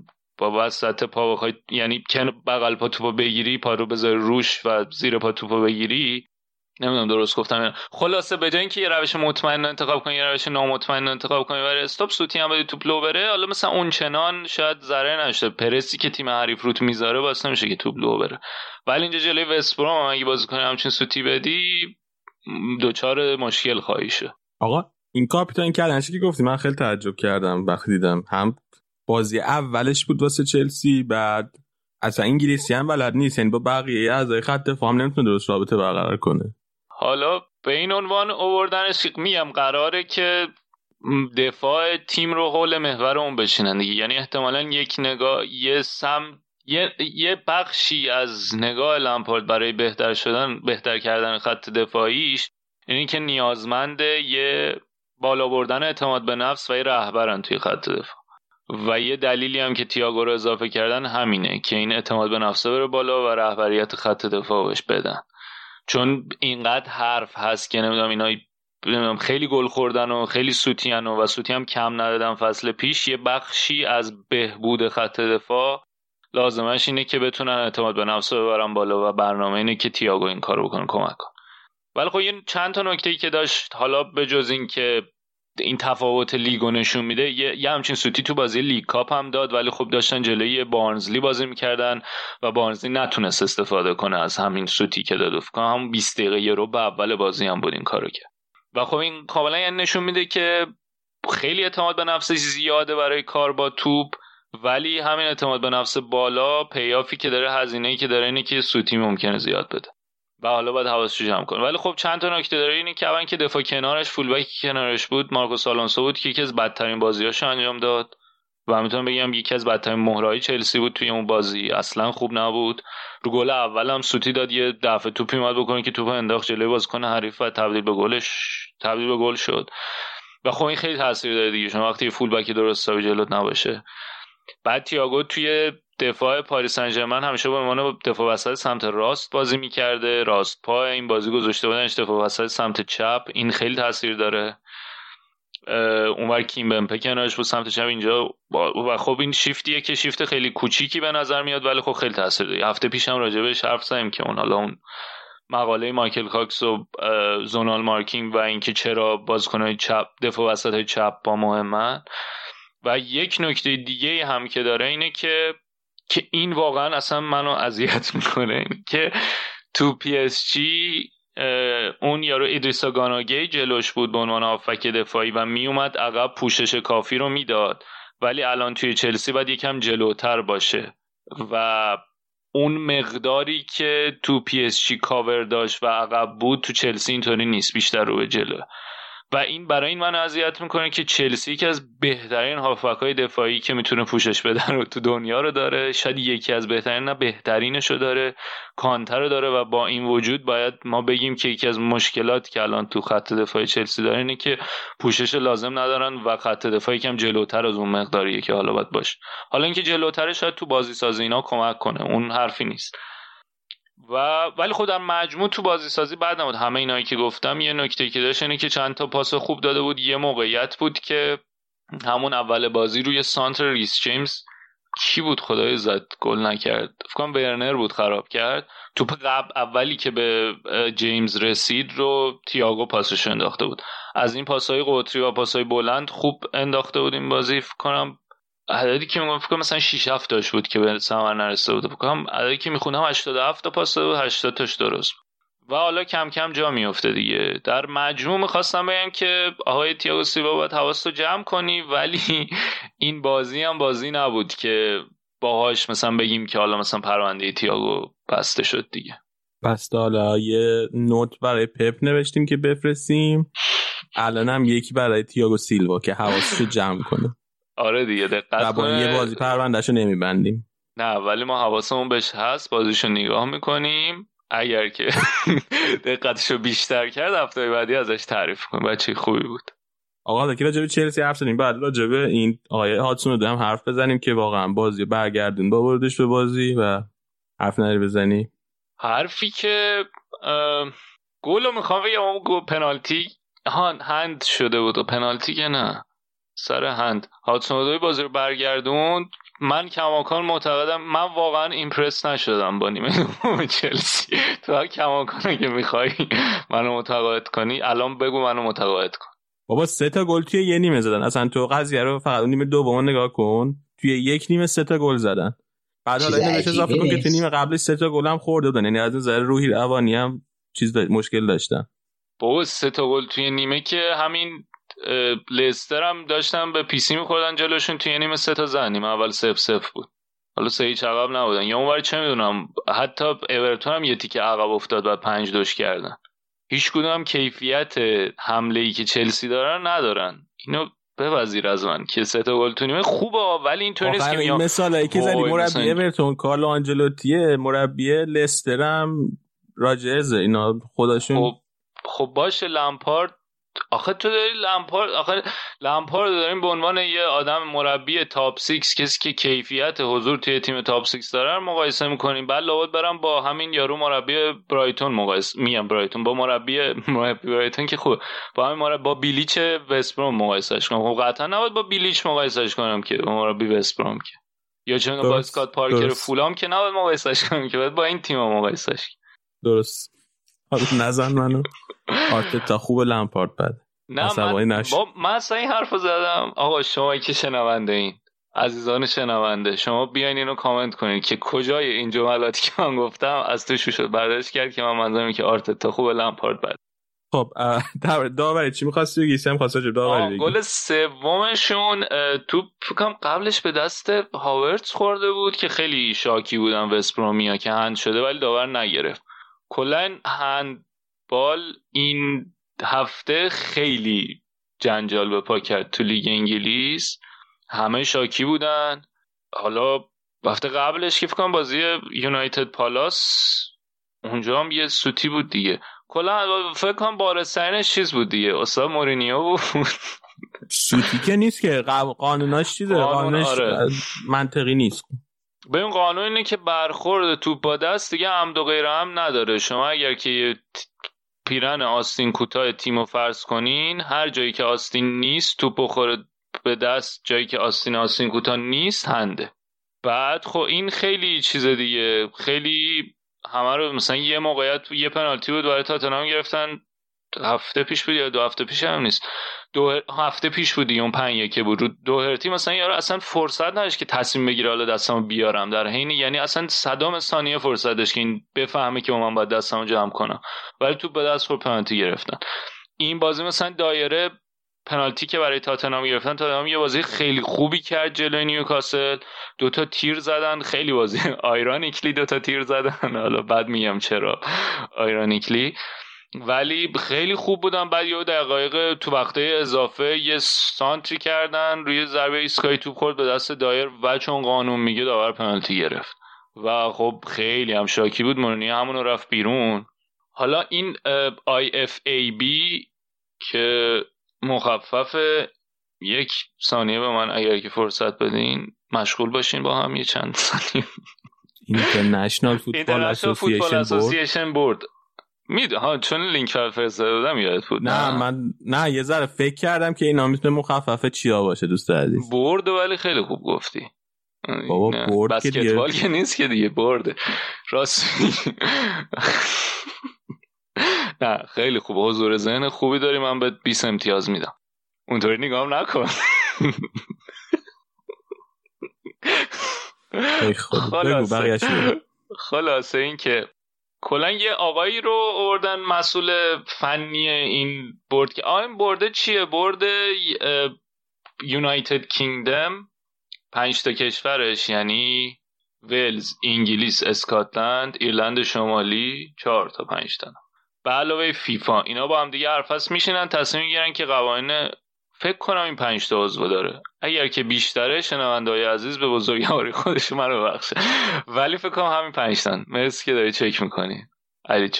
با وسط پا بخوای یعنی کن بغل پا توپو بگیری پا رو بذاری روش و زیر پا توپو بگیری. نمی‌دونم درست گفتم خلاصه به اینکه یه روش مطمئن انتخاب کنی یه روش نامطمئن انتخاب کنی برای استاپ سوتی هم بدی توپ لو بره حالا مثلا اون چنان شاید ضرر نشه پرسی که تیم حریف روت می‌ذاره واسه نمیشه که توپ لو بره. ولی اینجا جلوی وستبروم اگه بازی کنی همچین سوتی بدی دوچار مشکل خواهی شه. آقا این کاپیتان کلنشی که گفتی؟ من خیلی تعجب کردم وقتی دیدم. هم بازی اولش بود واسه چلسی بعد اصلا انگلیسی هم بلد نیست یعنی با بقیه اعضای خط دفاع هم نمی‌تونه درست رابطه برقرار کنه. حالا به این عنوان اووردنش میم قراره که دفاع تیم رو حول محور اون بشینن دیگه. یعنی احتمالا یک نگاه یه سم یه, یه بخشی از نگاه لامپارد برای بهتر شدن بهتر کردن خط دفاعیش یعنی که نیازمند یه بالا بردن اعتماد به نفس و یه رهبرن توی خط دفاع. و یه دلیلی هم که تیاگو رو اضافه کردن همینه که این اعتماد به نفسه بره بالا و رهبریت خط دفاع بهش بدن. چون اینقدر حرف هست که نمی‌دونم اینا خیلی گل خوردن و خیلی سوتیان و, و سوتی هم کم ندادن فصل پیش. یه بخشی از بهبود خط دفاع لازمش اینه که بتونن اعتماد به نفس ببرن بالا و برنامه اینه که تییاگو این کارو بکنه. کمک کن. ولی خب این چند تا نکته ای که داشت حالا به جز این که این تفاوت لیگو نشون میده. یه, همچین سوتی تو بازی لیگ کاپ هم داد ولی خب داشتن جلوی بارنزلی بازی می‌کردن و بارنزلی نتونست استفاده کنه از همین سوتی که داد. فکر هم 20 دقیقه یه رو به اول بازی هم بود این کارو کرد. و خب این کاملا یعنی نشون میده که خیلی اعتماد به نفسش زیاده برای کار با توپ ولی همین اعتماد به نفس بالا پیافی که داره هزینه که داره اینه که سوتی ممکنه زیاد بده. و حالا باید حواسش جمع کنه ولی خب چند تا نکته داره. اینه که اول که دفاع کنارش فول بک کنارش بود. مارکوس آلونسو بود که یکی از بدترین بازیاشو انجام داد. و می‌تونم بگم یکی از بدترین مهرهای چلسی بود توی اون بازی. اصلا خوب نبود. رو گل اول هم سوتی داد. یه دفعه توپی اومد بکنه که توپ انداخت جلوی بازیکن حریف و تبدیل به گلش تبدیل به گل شد. و خب این خیلی تاثیر داره دیگه. شما وقتی فول بک درست جلوت نباشه. بعد تییاگو توی دفاع پاریس سن همیشه به عنوان دفاع وسط سمت راست بازی می‌کرده. راست پا این بازی گذاشته بودنش دفاع وسط سمت چپ. این خیلی تاثیر داره. اونور کیمپمبه کنارش بود سمت چپ اینجا و خب این شیفتیه که شیفت خیلی کوچیکی به نظر میاد ولی خب خیلی تاثیر داره. هفته پیشم راجع بهش حرف زدیم که اون حالا اون مقاله مایکل کاکس و Zonal Marking و اینکه چرا بازیکنهای چپ دفاع وسط چپ پا مهمن. و یک نکته دیگه هم که داره اینه که که این واقعا اصلا منو اذیت می‌کنه. که تو پی اس جی اون یارو ادریسا گانا گی جلوش بود به عنوان هافبک دفاعی و میومد عقب پوشش کافی رو می‌داد. ولی الان توی چلسی باید یکم جلوتر باشه. و اون مقداری که تو پی اس جی کاور داشت و عقب بود تو چلسی اینطوری نیست. بیشتر رو به جلو. و این برای این من اذیت می‌کنه که چلسی که از بهترین هافبک های دفاعی که می‌تونه پوشش بدن رو تو دنیا رو داره. شاید یکی از بهترین نه بهترینش رو داره. کانتر رو داره و با این وجود باید ما بگیم که یکی از مشکلات که الان تو خط دفاعی چلسی داره اینه که پوشش لازم ندارن و خط دفاعی کم جلوتر از اون مقداریه که حالا باید باشه. حالا اینکه جلوتر شاید تو بازی سازی اینا کمک کنه. اون حرفی نیست. و ولی خود در مجموع تو بازی سازی بعد نبود. همه اینایی که گفتم یه نکته که داشت اینه که چند تا پاس خوب داده بود. یه موقعیت بود که همون اول بازی روی سانتر ریس جیمز کی بود؟ خدای زد گل نکرد. فکر کنم برنر بود خراب کرد. توپ قبل اولی که به جیمز رسید رو تییاگو پاسش انداخته بود. از این پاسهای قطری و پاسهای بلند خوب انداخته بود این بازی. فکر کنم عددی که میگم فکر مثلا 6 7 داشت بود که به ثمر نرسیده بود. فکر کنم عددی که می‌خونم 87 تا پاس بود 80 تاش درست و حالا کم کم جا میفته دیگه. در مجموع می‌خواستم بگم که آقای تییاگو سیلوا باید حواست رو جمع کنی ولی [laughs] این بازی هم بازی نبود که باهاش مثلا بگیم که حالا مثلا پرونده تییاگو بسته شد دیگه. بسته حالا یه نوت برای پپ نوشتیم که بفرستیم. الان هم یکی برای تییاگو سیلوا که حواسش رو جمع کنه. آره دیگه دقت کنه یه بازی پروندهشو نمیبندیم. نه ولی ما حواسمون بهش هست بازیشو نگاه می‌کنیم. اگر که [laughs] دقتشو بیشتر کرد هفته بعدی ازش تعریف کنیم. بچه خوبی بود. آقا که راجب چلسی حرف زدیم؟ بعد راجب این آقای هاتسون رو هم حرف بزنیم که واقعا بازی برگردون با بردش به بازی و حرف نری بزنی. حرفی که گلو می‌خوام بگم اون پنالتی هان هند شده بود و پنالتی که نه. سر هند. هاتسون بازی رو برگردوند. من کماکان معتقدم من واقعا ایمپرس نشدم با نیمه دوم چلسی. تو کماکان که می‌خوای منو متقاعد کنی الان بگو منو متقاعد کن. بابا سه تا گل توی یه نیمه زدن. اصلا تو قضیه رو فقط نیمه دوم نگاه کن. توی یک نیمه سه تا گل زدن. بعد حالا اینو بهش اضافه کن که تو نیمه قبلش سه تا گل هم خورده بودن. یعنی از نظر روحی روانی هم چیز مشکل داشتن. بابا سه تا گل توی نیمه که همین لستر هم داشتن به پیسی میخوردن جلوشون توی نیمه سه تا زن نیمه اول سف سف بود. حالا سه هیچ عقب نبودن. یا اونور چه می‌دونم حتی اورتون هم یه تیکه عقب افتاد و پنج دوش کردن. هیچ کدوم کیفیت حمله ای که چلسی دارن ندارن. اینو بپذیر از من که سه تا گل تو نیمه خوبه ولی اینطور نیست که این مثالایی که زدی مربی اورتون کارلو آنجلوتیه مربی لستر هم راجزه اینا خودشون خب خب باشه لامپارد آخه تو داری لمپارد آخه لمپارد داریم به عنوان یه آدم مربی تاپ 6 کسی که کیفیت حضور توی تیم تاپ 6 داره مقایسه می‌کنیم. بعد لابد برم با همین یارو مربی برایتون مقایسه میام برایتون با مربی مربی برایتون که خوب با همین مربی با بیلیچ وستبروم مقایسهش کنم. خب قطعا نباید با بیلیچ مقایسهش کنم که مربی وستبروم که. یا چون با اسکات پارکر فولام که نباید مقایسهش کنم که باید با این تیم مقایسهش درست. حالا نزن منو. تا خوب لمپارد بد نه من, با... من اصلا این حرف زدم. آقا شما که شنونده این. عزیزان شنونده. شما بیاین اینو کامنت کنید که کجای این جملاتی که من گفتم از تو شد. برداشت کرد که من منظورم که تا خوب لمپارد بد خب داوری چی می‌خواستی بگی؟ سم خواسته داوری بگی. گل سومشون تو فکرم قبلش به دست هاورتس خورده بود که خیلی شاکی بودن وستبرومیا که هند شده ولی داور نگرفت. کلا هندبال این هفته خیلی جنجال به پا کرد تو لیگ انگلیس. همه شاکی بودن. حالا هفته قبلش که فکر بازی یونایتد پالاس اونجا هم یه سوتی بود دیگه. کلا فکر کنم بارسترینش چیز بود دیگه. استاد مورینیو بود. سوتی که نیست که. قانوناش چیزه؟ قانونش آره. منطقی نیست. به این قانون اینه که برخورد توپ با دست دیگه عمد و غیر هم نداره. شما اگر که پیرن آستین کوتاه تیم رو فرض کنین هر جایی که آستین نیست توپ بخوره به دست جایی که آستین آستین کوتاه نیست هنده. بعد خب این خیلی چیز دیگه. خیلی همه رو مثلا یه موقعیت یه پنالتی بود برای تاتنهام گرفتن. هفته پیش بود یا دو هفته پیش هم نیست. دو هفته پیش بود اون پنج یکه بود. رو دو هرتی مثلا یارو اصلا فرصت نداشت که تصمیم بگیره حالا دستمو بیارم. در حین یعنی اصلا صدام ثانیه فرصت داشت که این بفهمه که من باید دستمو جمع کنم ولی تو به دست خور پنالتی گرفتن. این بازی مثلا دایره پنالتی که برای تاتنهام گرفتن تاتنهام یه بازی خیلی خوبی کرد جلوی نیوکاسل. دوتا تیر زدن. خیلی بازی [laughs] آیرانیکلی دوتا تیر زدن. حالا بعد میگم چرا آیرانیکلی. ولی خیلی خوب بودن بعد یه دقایق تو وقته اضافه یه سانتری کردن روی ضربه ایسکای توپ خورد به دست دایر و چون قانون میگه داور پنالتی گرفت. و خب خیلی هم شاکی بود مورینی همونو رفت بیرون. حالا این IFAB که مخفف یک ثانیه به من اگر که فرصت بدین مشغول باشین با هم یه چند ثانیه. اینترنشنال فوتبال اسوسییشن بورد. میده ها چون لینک فرستاده بودم یادت بود. نه من نه یه ذره فکر کردم که اینا می‌تونه مخففه چیا باشه دوست عزیز. برد ولی خیلی خوب گفتی. بابا برد بسکتبال که نیست که دیگه برد. راست نه خیلی خوب. حضور ذهن خوبی داری. من به 20 امتیاز میدم. اونطوری نگام نکن. خلاصه. خلاصه این که کلا یه آقایی رو آوردن مسئول فنی این برد که آین برده چیه؟ برده یونایتد کینگدم پنج تا کشورش یعنی ولز انگلیس اسکاتلند ایرلند شمالی چهار تا پنج تا. به علاوه فیفا اینا با هم دیگه حرفس میشینن تصمیم می‌گیرن که قوانین فکر کنم این پنج تا عضو داره. اگر که بیشتره شنوندهای عزیز به بزرگواری خودش رو ببخشه. ولی فکر کنم همین پنج تا مرسی که داری چک می‌کنی. علی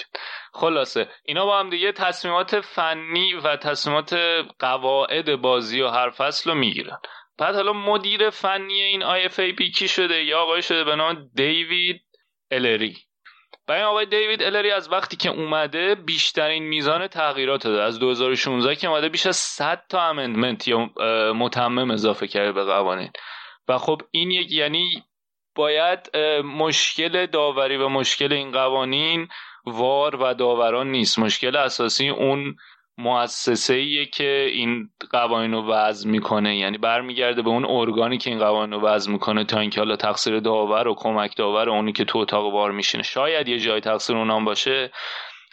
خلاصه اینا با هم دیگه تصمیمات فنی و تصمیمات قواعد بازی و هر فصل رو می‌گیرن. بعد حالا مدیر فنی این IFAB کی شده؟ یا آقای شده به نام دیوید الری. این آقای دیوید الری از وقتی که اومده بیشترین میزان تغییرات داده. از 2016 که اومده بیش از 100 تا امندمنت یا متمم اضافه کرده به قوانین. و خب این یک یعنی باید مشکل داوری و مشکل این قوانین وار و داوران نیست. مشکل اساسی اون مؤسسه که این قوانین رو وضع می‌کنه. یعنی برمیگرده به اون ارگانی که این قوانین رو وضع می‌کنه تا اینکه حالا تقصیر داور و کمک داور و اونی که تو اتاق بار میشینه. شاید یه جای تقصیر اونام باشه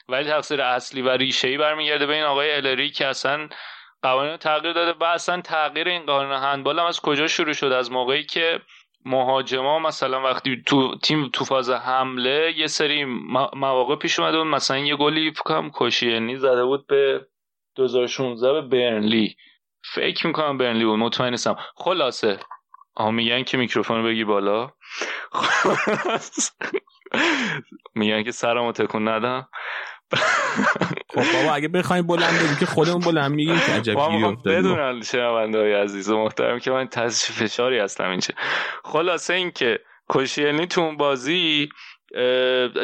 ولی تقصیر اصلی و ریشه ای برمیگرده به این آقای الری که اصلا قوانین رو تغییر داده و اصلا تغییر این قانون هندبال هم از کجا شروع شده از موقعی که مهاجما مثلا وقتی تو تیم تو فاز حمله یه سری مواقع پیش اومده بود. مثلا یه گلی فکرم کشیرنی زده بود به 2016 به برنلی. فکر می‌کنم برنلی بود مطمئن نیستم. خلاصه. آها میگن که میکروفون بگی بالا. [laughs] میگن که سرمو تکون ندم. خب بابا اگه بخوایم بلند بگیم که خودمون بلند میگیم که عجب گیری افتادیم. بدونن شنونده های عزیز و محترم که من تحت فشاری هستم اینچه خلاصه این که کوشیلنی تو اون بازی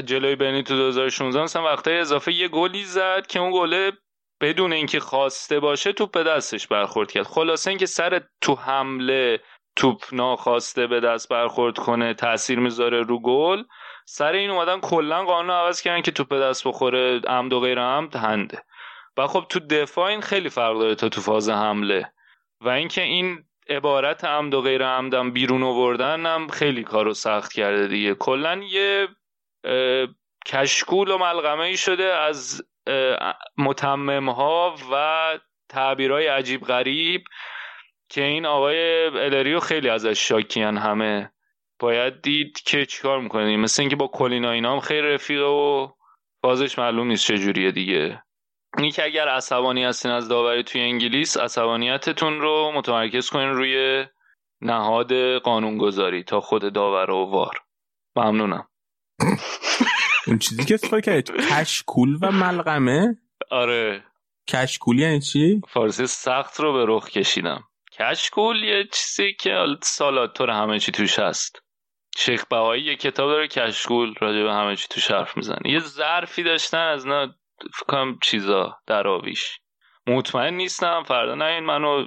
جلوی برنی تو 2016 مثلا وقتای اضافه یه گلی زد که اون گله بدون اینکه خواسته باشه توپ به دستش برخورد کرد. خلاصه اینکه سر تو حمله توپ ناخواسته به دست برخورد کنه تاثیر می‌ذاره رو گل سر این اومدن کلا قانون عوض کردن که توپ به دست بخوره عمد و غیر عمد هنده. و خب تو دفاع این خیلی فرق داره تا تو فاز حمله. و اینکه این عبارت عمد و غیر عمدم بیرون آوردن هم خیلی کارو سخت کرده دیگه. کلا یه کشکول و ملغمه ای شده از متمم ها و تعبیرهای عجیب غریب که این آقای الریو خیلی ازش شاکیان همه. باید دید که چیکار می‌کنه. مثل اینکه با کلینا اینا هم خیلی رفیقه و بازش معلوم نیست چجوریه دیگه. این که اگر عصبانی هستین از داوری توی انگلیس عصبانیتتون رو متمرکز کنین روی نهاد قانونگذاری تا خود داور و وار. ممنونم. [laughs] اون چیزی که استفاده کرد کشکول و ملغمه. آره. کشکول یعنی چی؟ فارسی سخت رو به رخ کشیدم. کشکول یه چیزی که سالاتور همه چی توش هست. شیخ بهایی یه کتاب داره کشکول راجع به همه چی توش حرف می‌زنه. یه ظرفی داشتن از نه فکرم چیزا در آویش مطمئن نیستم فردا نه این منو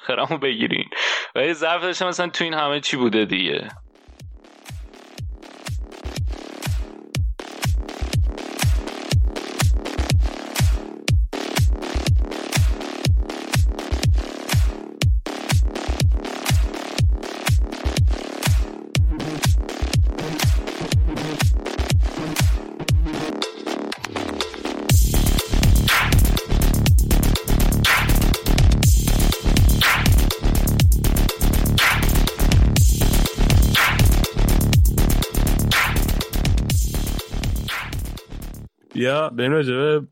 خرمو بگیرین. و یه ظرف داشتن مثلا تو این همه چی بوده دیگه. بریم راجبه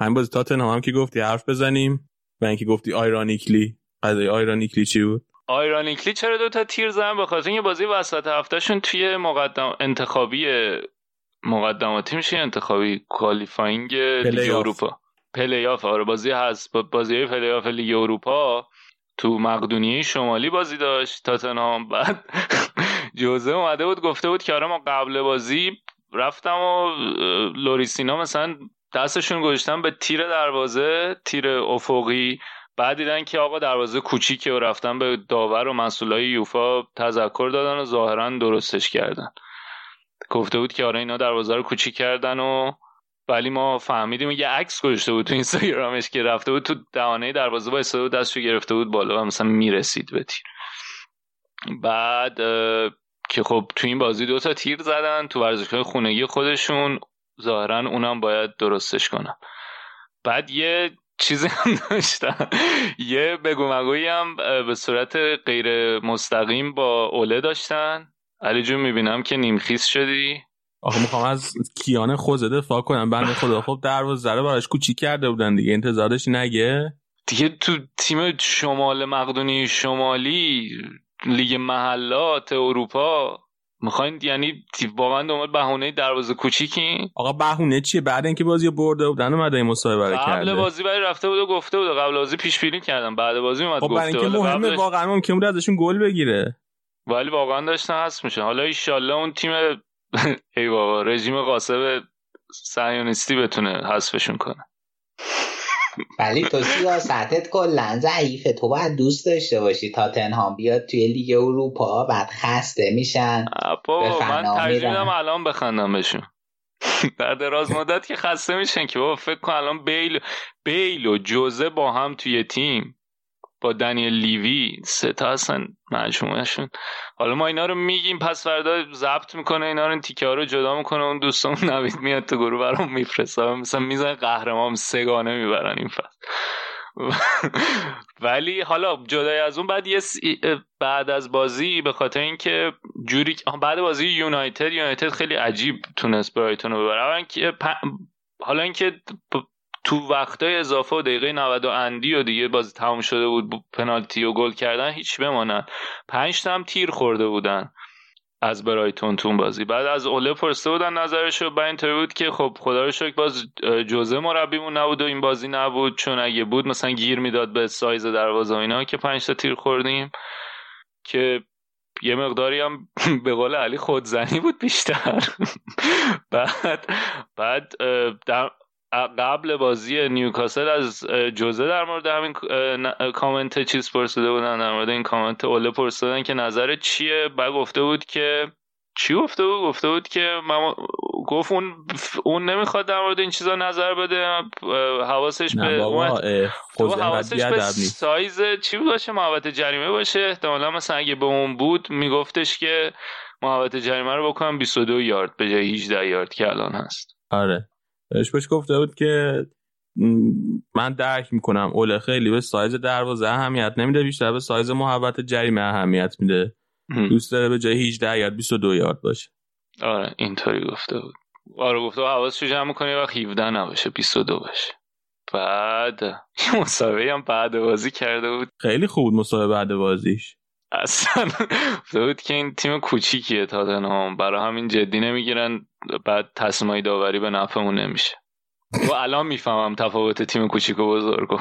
همین بازی تاتنهام هم که گفتی حرف بزنیم و اینکه گفتی ironically. قضیه ironically چی بود؟ ironically چرا دو تا تیر زدن؟ به خاطر اینکه بازی وسط هفتهشون توی مقدم انتخابی مقدماتی میشه انتخابی qualifying لیگ اروپا. پلی آف آره بازی هست. بازی پلی آف لیگ اروپا تو مقدونیه شمالی بازی داشت تاتنهام. بعد [laughs] جوزه اومده بود گفته بود که آره ما قبل بازی رفتم و لوریسینا مثلا دستشون گذاشتن به تیر دروازه تیر افقی. بعد دیدن که آقا دروازه کوچیکه و رفتن به داور و مسئولای یوفا تذکر دادن و ظاهرا درستش کردن. گفته بود که آره اینا دروازه رو کوچیک کردن و ولی ما فهمیدیم یه عکس گذاشته بود تو اینستاگرامش که رفته بود تو دهانه دروازه با بود دستشو گرفته بود بالا و مثلا می‌رسید به تیر. بعد که خب تو این بازی دو تا تیر زدن تو ورزشگاه خونگی خودشون ظاهرا اونم باید درستش کنم بعد یه چیزی هم [laughs] داشتن یه بگو مگویی هم به صورت غیر مستقیم با اوله داشتن. علی جون می‌بینم که نیمخیز شدی. آخه می‌خوام از کیان خوزه دفاع کنم. بند خدا خب دروازه زره براش کوچیک کرده بودن دیگه. انتظارش نگه. دیگه تو تیم شمال مقدونی شمالی لیگ محلات اروپا. می‌خواین یعنی واقعا دنبال بهونه دروازه کوچیکی؟ آقا بهونه چیه؟ بعد اینکه بازی برده بودن اومده این مصاحبه کرده قبل بازی برای رفته بود و گفته بود قبل بازی پیش بینی کردم. بعد بازی اومد خب گفته اینکه مهمه قبلش... واقعا ممکن بود ازشون گل بگیره. ولی واقعا داشتن هست میشه حالا ان اون تیم [laughs] ای بابا رژیم قاسب صهیونیستی بتونه حذفشون کنه. ولی تو سیاستت کلا ضعیفه تو باید دوست داشته باشی تا تنهام بیاد توی لیگ اروپا بعد خسته میشن. بابا من ترجیح الان بخندم بهشون [laughs] در دراز مدت که خسته میشن که بابا فکر کن الان بیل بیل و جوزه با هم توی تیم. با دنیل لیوی سه تا هستن مجموعهشون. حالا ما اینا رو میگیم پس فردا ضبط می‌کنه اینا رو تیکه رو جدا می‌کنه اون دوستمون نوید میاد تو گروه برام میفرسته مثلا میزن قهرمان سگانه می‌برن این فصل. [laughs] ولی حالا جدای از اون بعد یه بعد از بازی به خاطر اینکه جوری بعد بازی یونایتد یونایتد خیلی عجیب تونست برایتون رو ببره. حالا اینکه تو وقتای اضافه و دقیقه 90 و اندی و دیگه بازی تمام شده بود پنالتی و گل کردن هیچ بمانن پنج تا تیر خورده بودن از برایتون تون بازی. بعد از اوله پرسته بودن نظرش رو با اینطوری بود که خب خدا رو شکر باز جزه مربیمون نبود و این بازی نبود. چون اگه بود مثلا گیر می‌داد به سایز دروازه اینا که پنج تا تیر خوردیم که یه مقداری هم [laughs] به قول علی خودزنی بود بیشتر. [laughs] بعد بعد در قبل بازی نیوکاسل از جوزه در مورد همین کامنت چیز پرسیده بودن در مورد این کامنت اوله پرسیدن که نظر چیه؟ بعد گفته بود که چی گفته بود؟ گفته بود که من گفت اون اون نمی‌خواد در مورد این چیزا نظر بده حواسش به حواسش به سایز چی باشه محوطه جریمه باشه. احتمالا مثلا اگه به اون بود میگفتش که محوطه جریمه رو بکنم 22 یارد به جای 18 یارد که الان هست. آره. بهش گفته بود که من درک می‌کنم. اوله خیلی به سایز دروازه اهمیت نمیده بیشتر به سایز محوت جریمه اهمیت میده. دوست داره به جای 18 یارد 22 یارد باشه. آره اینطوری گفته بود. آره گفته حواسش جمع می‌کنه و 17 نباشه 22 باشه. بعد مسابقه هم بعد بازی کرده بود. خیلی خوب مسابقه بعد بازیش. اصلا بود که این تیم کوچیکیه تاتنهام. برای همین جدی نمی‌گیرن. بعد تصمیمای داوری به نفعمون نمیشه. و الان می‌فهمم تفاوت تیم کوچیک و بزرگو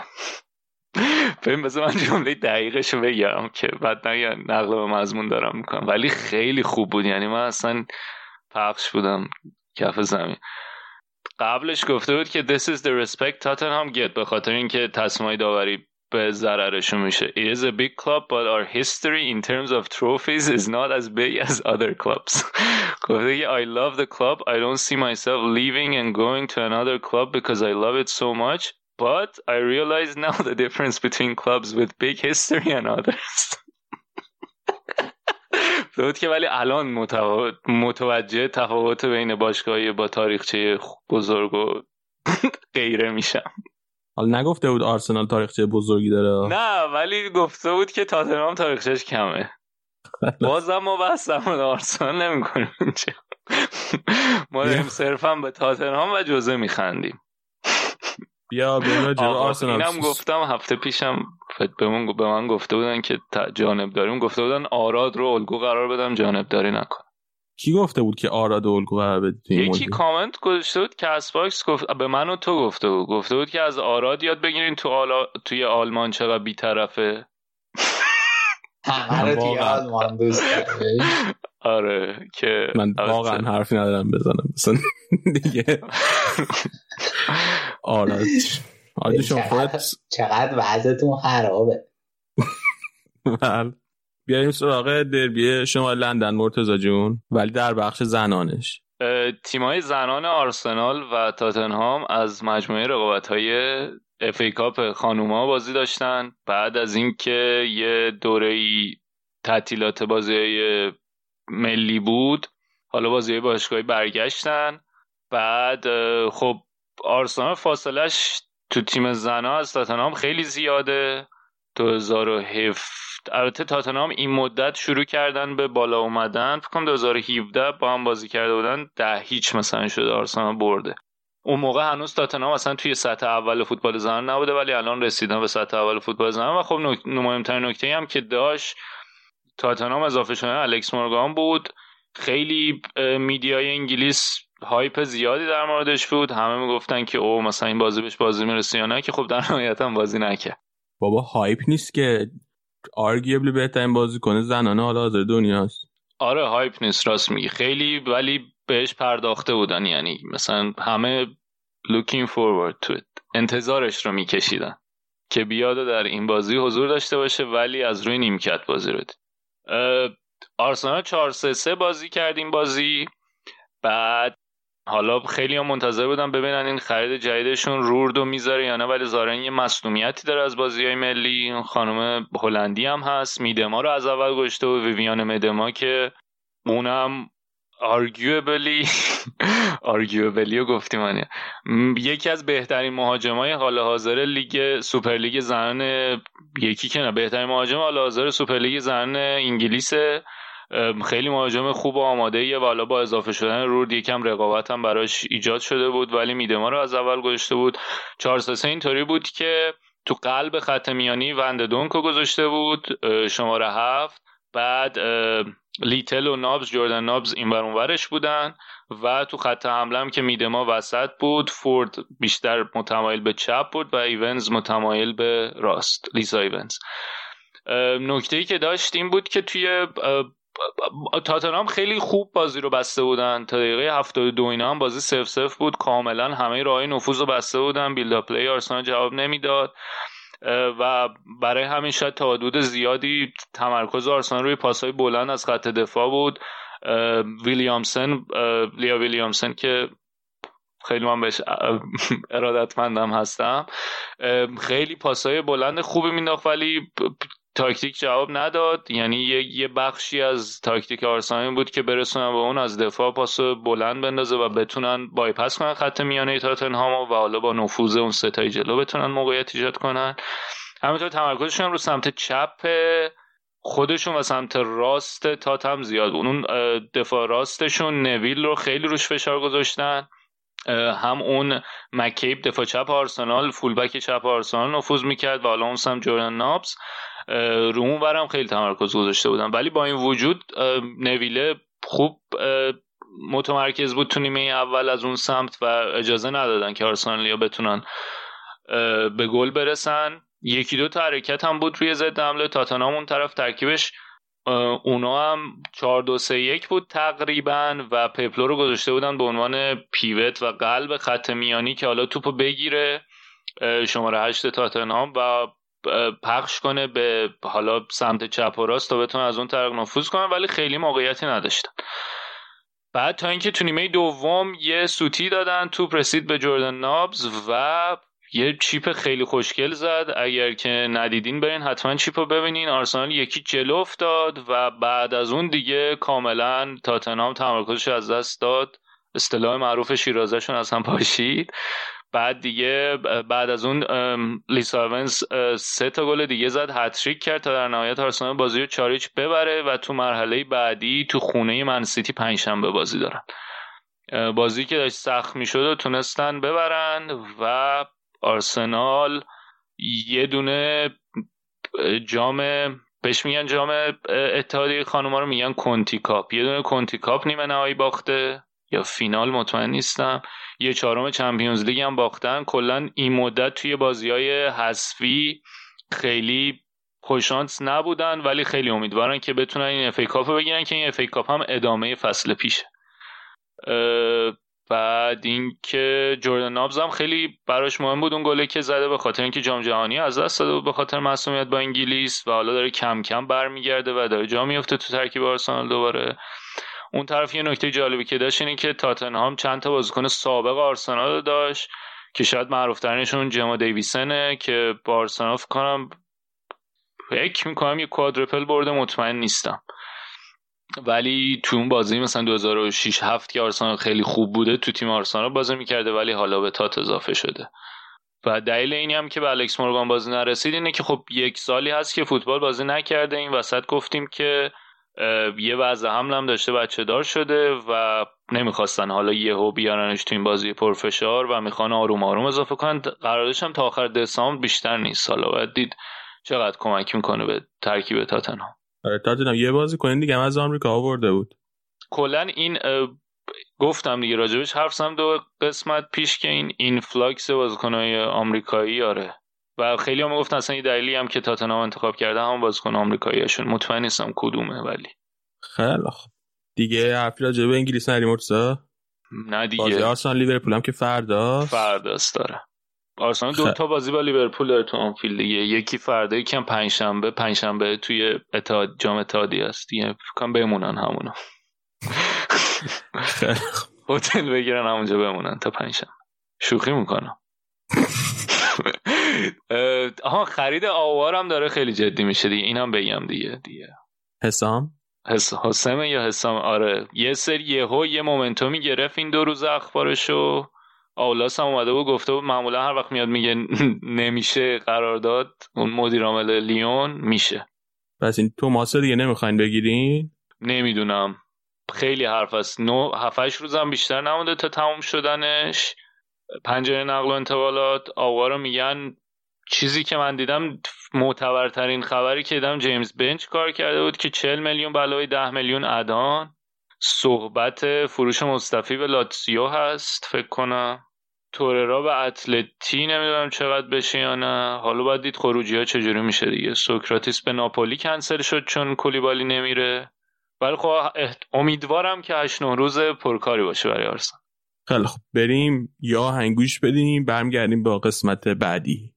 ببین بذار من جمله دقیقش رو بگم که بعد نقل به مضمون دارم می‌کنم. ولی خیلی خوب بود. یعنی من اصلا پخش بودم. کف زمین. قبلش گفته بود که this is the respect. تاتنهام get. به خاطر اینکه تصمیمای داوری به ضررشون میشه It is a big club but our history in terms of trophies is not as big as [laughs] other clubs [laughs] گفته I love the club I don't see myself leaving and going to another club because I love it so much but I realize now [laughs] the difference between clubs with big history and others بود که ولی الان متوجه تفاوت بین باشگاهی با تاریخچه بزرگ و غیره میشم حالا نگفته بود آرسنال تاریخچه بزرگی داره؟ نه ولی گفته بود که تاتنهام تاریخچهش کمه. بازم ما بحث آرسنال نمی‌کنیم اینجا. ما داریم صرفا به تاتنهام و جوزه میخندیم. بیا بیا آرسنال. اینم گفتم هفته پیشم به من به من گفته بودن که جانب داریم گفته بودن آراد رو الگو قرار بدم جانب داری نکن. کی گفته بود که آراد الگو قرار بدی یکی کامنت گذاشته بود که از باکس گفت به من و تو گفته بود. گفته بود که از آراد یاد بگیرین تو آلا... توی آلمان چقدر بیطرفه. همه توی آلمان دوست آره که من واقعا حرفی ندارم بزنم. مثلا دیگه. آراد آراد شما خودت چقدر وضعتون خرابه. بله. بیایم سراغ دربی شما لندن مرتزا جون. ولی در بخش زنانش. تیمای زنان آرسنال و تاتنهام از مجموعه رقابت های اف ای کاپ خانوما بازی داشتن. بعد از اینکه یه دوره تعطیلات بازی ملی بود حالا بازی باشگاهی برگشتن. بعد خب آرسنال فاصلش تو تیم زنا از تاتنهام خیلی زیاده. 2007 البته تاتنهام این مدت شروع کردن به بالا اومدن. فکر کنم 2017 با هم بازی کرده بودن. ده هیچ مثلا شده آرسنال برده. اون موقع هنوز تاتنهام اصلا توی سطح اول فوتبال زنان نبوده ولی الان رسیدن به سطح اول فوتبال زنان و خب مهمترین نکته هم که داشت تاتنهام اضافه شدن الکس مورگان بود. خیلی media ی انگلیس hype زیادی در موردش بود. همه می‌گفتن که او مثلا این بازی بهش بازی می‌رسه یا نه که خب در نهایت هم بازی نکرد. بابا hype نیست که arguably بهترین بازیکن زنان حال حاضر دنیاست. آره hype نیست راست میگی. خیلی ولی بهش پرداخته بودن یعنی مثلا همه looking forward to it. انتظارش رو میکشیدن که بیاد در این بازی حضور داشته باشه ولی از روی نیمکت بازی رو دید. آرسنال 4 3 بازی کردیم بازی. بعد حالا خیلی هم منتظر بودم ببینن این خرید جدیدشون روردو می‌ذاره یا نه ولی ظاهرا یه مصونیتی داره از بازی های ملی خانم هلندی هم هست میدما رو از اول گشته و ویویان مدما که اونم آرگیوبلی arguably [laughs] رو گفتیم من یکی از بهترین مهاجمای حال حاضر لیگ سوپر لیگ زنان یکی که نه بهترین مهاجم حال حاضر سوپر لیگ زنان انگلیسه. خیلی مهاجم خوب و آماده ایه و حالا با اضافه شدن رورد یکم رقابت هم براش ایجاد شده بود ولی میدما رو از اول گذاشته بود. 4 3 اینطوری بود که تو قلب خط میانی ون د دونکو گذاشته بود شماره هفت. بعد لیتل و نابز جردن نابز این اونورش بودن و تو خط حمله هم که میدما وسط بود. فورد بیشتر متمایل به چپ بود و ایونز متمایل به راست لیسا ایونز. نکته ای که داشت این بود که توی تاتنهام خیلی خوب بازی رو بسته بودن. تا دقیقه 72 اینا هم بازی صفر صفر بود. کاملا همه راه نفوذ رو بسته بودن. build play آرسنال جواب نمی‌داد. و برای همین شاید تا حدود زیادی تمرکز آرسنال روی پاسهای بلند از خط دفاع بود. ویلیامسن لیا ویلیامسن که خیلی من بهش [laughs] ارادتمندم هستم. خیلی پاسهای بلند خوبی مینداخت ولی تاکتیک جواب نداد. یعنی یه, بخشی از تاکتیک آرسنال بود که برسونن به اون از دفاع پاس بلند بندازه و بتونن بایپس کنن خط میانه تاتنهام و حالا با نفوذ اون ستای جلو بتونن موقعیت ایجاد کنن. همینطور تمرکزشون رو سمت چپ خودشون و سمت راست تاتم زیاد بود. اون دفاع راستشون نویل رو خیلی روش فشار گذاشتن. هم اون مکیب دفاع چپ آرسنال فولبک چپ آرسنال نفوذ می‌کرد و حالا اون سم جورن نابز. رو اون ورم خیلی تمرکز گذاشته بودن ولی با این وجود نویله خوب متمرکز بود تو نیمه اول از اون سمت و اجازه ندادن که آرسنالیا بتونن به گل برسن. یکی دو تا حرکت هم بود روی ضد حمله. تاتنهام اون طرف ترکیبش اونا هم 4 2 3 1 بود تقریبا و پپلو رو گذاشته بودن به عنوان پیوت و قلب خط میانی که حالا توپو بگیره. شماره 8 تاتنهام و پخش کنه به حالا سمت چپ و راست تا بتونه از اون طرف نفوذ کنه ولی خیلی موقعیتی نداشتن. بعد تا اینکه تو نیمه دوم یه سوتی دادن توپ رسید به جردن نابز و یه چیپ خیلی خوشگل زد. اگر که ندیدین برین حتما چیپ رو ببینین. آرسنال یکی جلو افتاد و بعد از اون دیگه کاملا تاتنهام تمرکزش از دست داد. اصطلاح معروف شیرازشون از هم پاشید. بعد دیگه بعد از اون لیسا سه تا گل دیگه زد هتریک کرد تا در نهایت آرسنال بازی رو چاریچ ببره و تو مرحله بعدی تو خونه منسیتی پنجشنبه بازی دارن. بازی که داشت سخت می‌شد و تونستن ببرن و آرسنال یه دونه جام بهش میگن جام اتحادیه خانوما رو میگن Conti Cup یه دونه Conti Cup نیمه نهایی باخته. یا فینال مطمئن نیستم. یه چهارم Champions League هم باختن. کلا این مدت توی بازی های حذفی خیلی خوشانس نبودن ولی خیلی امیدوارن که بتونن این FA Cup بگیرن که این FA Cup هم ادامه فصل پیشه. بعد اینکه جردن نابز هم خیلی براش مهم بود اون گله که زده به خاطر اینکه جام جهانی از دست داده به خاطر مسئولیت با انگلیس و حالا داره کم کم برمیگرده و داره جا میفته تو ترکیب آرسنال دوباره. اون طرف یه نکته جالبی که داشت اینه که تاتنهام چند تا بازیکن سابق آرسنال داشت که شاید معروف ترینشون جما دیویسنه که با آرسنال کنم فکر می‌کنم یه کوادرپل برده مطمئن نیستم. ولی تو اون بازی مثلا 2006 7 که آرسنال خیلی خوب بوده تو تیم آرسنال بازی می‌کرده ولی حالا به تات اضافه شده. و دلیل اینی هم که به الکس مورگان بازی نرسید اینه که خب یک سالی هست که فوتبال بازی نکرده این وسط گفتیم که یه وضع حمل هم داشته بچه دار شده و نمی‌خواستن حالا یهو بیارنش تو این بازی پرفشار و می‌خوان آروم آروم اضافه کنن. قراردادش هم تا آخر دسامبر بیشتر نیست. حالا باید دید چقدر کمک می‌کنه به ترکیب تاتنهام. آره تاتنهام یه بازیکن دیگه از آمریکا آورده بود. کلا این گفتم دیگه راجبش حرف دو قسمت پیش که این influx بازیکنای آمریکایی آره. و خیلی هم گفتن اصلا یه دلیلی هم که تاتنهام انتخاب کرده هم بازیکن آمریکاییشون مطمئن نیستم کدومه ولی. خیلی خوب. دیگه حرفی راجع به انگلیس نریم مرتضی نه دیگه. بازی آرسنال لیورپول هم که فردا فرداست داره. آرسنال دو تا بازی با لیورپول داره تو آنفیلد دیگه. یکی فردا یکم پنجشنبه. پنجشنبه توی اتحاد جام اتحادی است دیگه فکر بمونن همونا [laughs] هتل بگیرن همونجا بمونن تا پنجشنبه. شوخی می‌کنم. آها خرید آوار هم داره خیلی جدی میشه دیگه. اینم بگم دیگه دیگه. حسام؟ حس... حسام یا حسام؟ آره. یه سری یهو یه مومنتومی گرفت این دو روز اخبارشو آولاس هم اومده بود گفته بود معمولا هر وقت میاد میگه [laughs] نمیشه قرارداد اون مدیر عامل لیون میشه. پس این توماس دیگه نمی‌خواین بگیرین؟ نمی‌دونم. خیلی حرف است. نو هفتش روزم بیشتر نمونده تا تموم شدنش. پنجره نقل و انتقالات آقا رو میگن چیزی که من دیدم معتبرترین خبری که دیدم جیمز بنچ کار کرده بود که 40 میلیون بلای 10 میلیون ادان. صحبت فروش مصطفی به لاتسیو هست فکر کنم. توررا به اتلتی نمی‌دونم چقدر بشه یا نه. حالا باید دید خروجی ها چجوری میشه دیگه. سوکراتیس به ناپولی کنسل شد چون کولیبالی نمیره. ولی خب امیدوارم که 8 روز پرکاری باشه برای آرسنال. خیلی خب بریم یا هنگوش بدیم برمیگردیم با قسمت بعدی.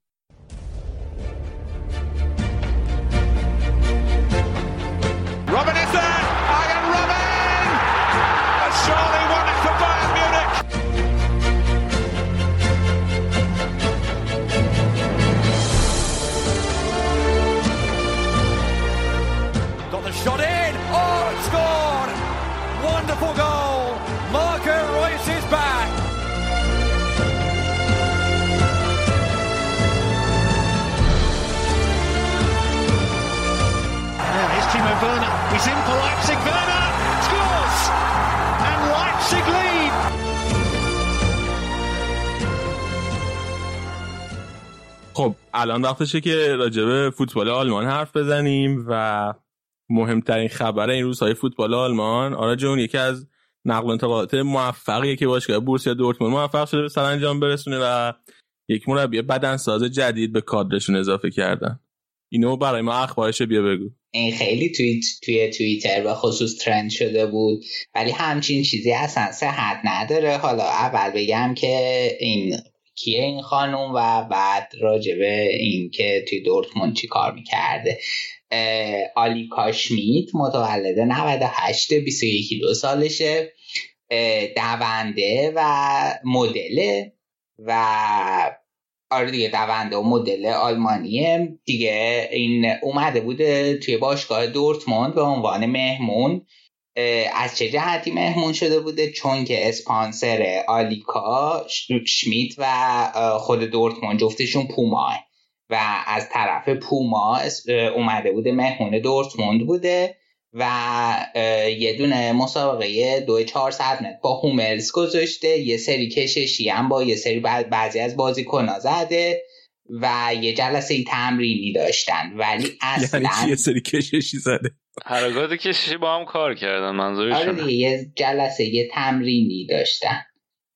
الان وقتشه که راجبه فوتبال آلمان حرف بزنیم و مهمترین خبر این روزهای فوتبال آلمان. آرا جون یکی از نقل انتقالات موفقیه که باشگاه بورسیا دورتموند موفق شده به سرانجام برسونه و یک مربی بدنساز جدید به کادرشون اضافه کردن. اینو برای ما اخبارش بیا بگو. این خیلی توی توی توییتر و خصوص ترند شده بود. ولی همچین چیزی اصلا صحت نداره. حالا اول بگم که این کیه این خانوم و بعد راجبه این که توی دورتموند چی کار می‌کرده. آلی کاشمیت متولد 98 21 دو سالشه. دونده و مدله و آره دیگه دونده و مدل آلمانیه. دیگه این اومده بوده توی باشگاه دورتموند به عنوان مهمون. از چه جهتی مهمون شده بوده؟ چون که اسپانسر آلیکا شمیت و خود دورتموند جفتشون پوما و از طرف پوما اومده بوده مهمون دورتموند بوده و یه دونه مسابقه دو چهار متر با هوملز گذاشته. یه سری کششی هم با یه سری بعضی از بازیکن‌ها زده و یه جلسه تمرینی داشتن. ولی یعنی اصلا یه سری کششی زده؟ حرکات کششی با هم کار کردن منظورشون آره یه جلسه یه تمرینی داشتن.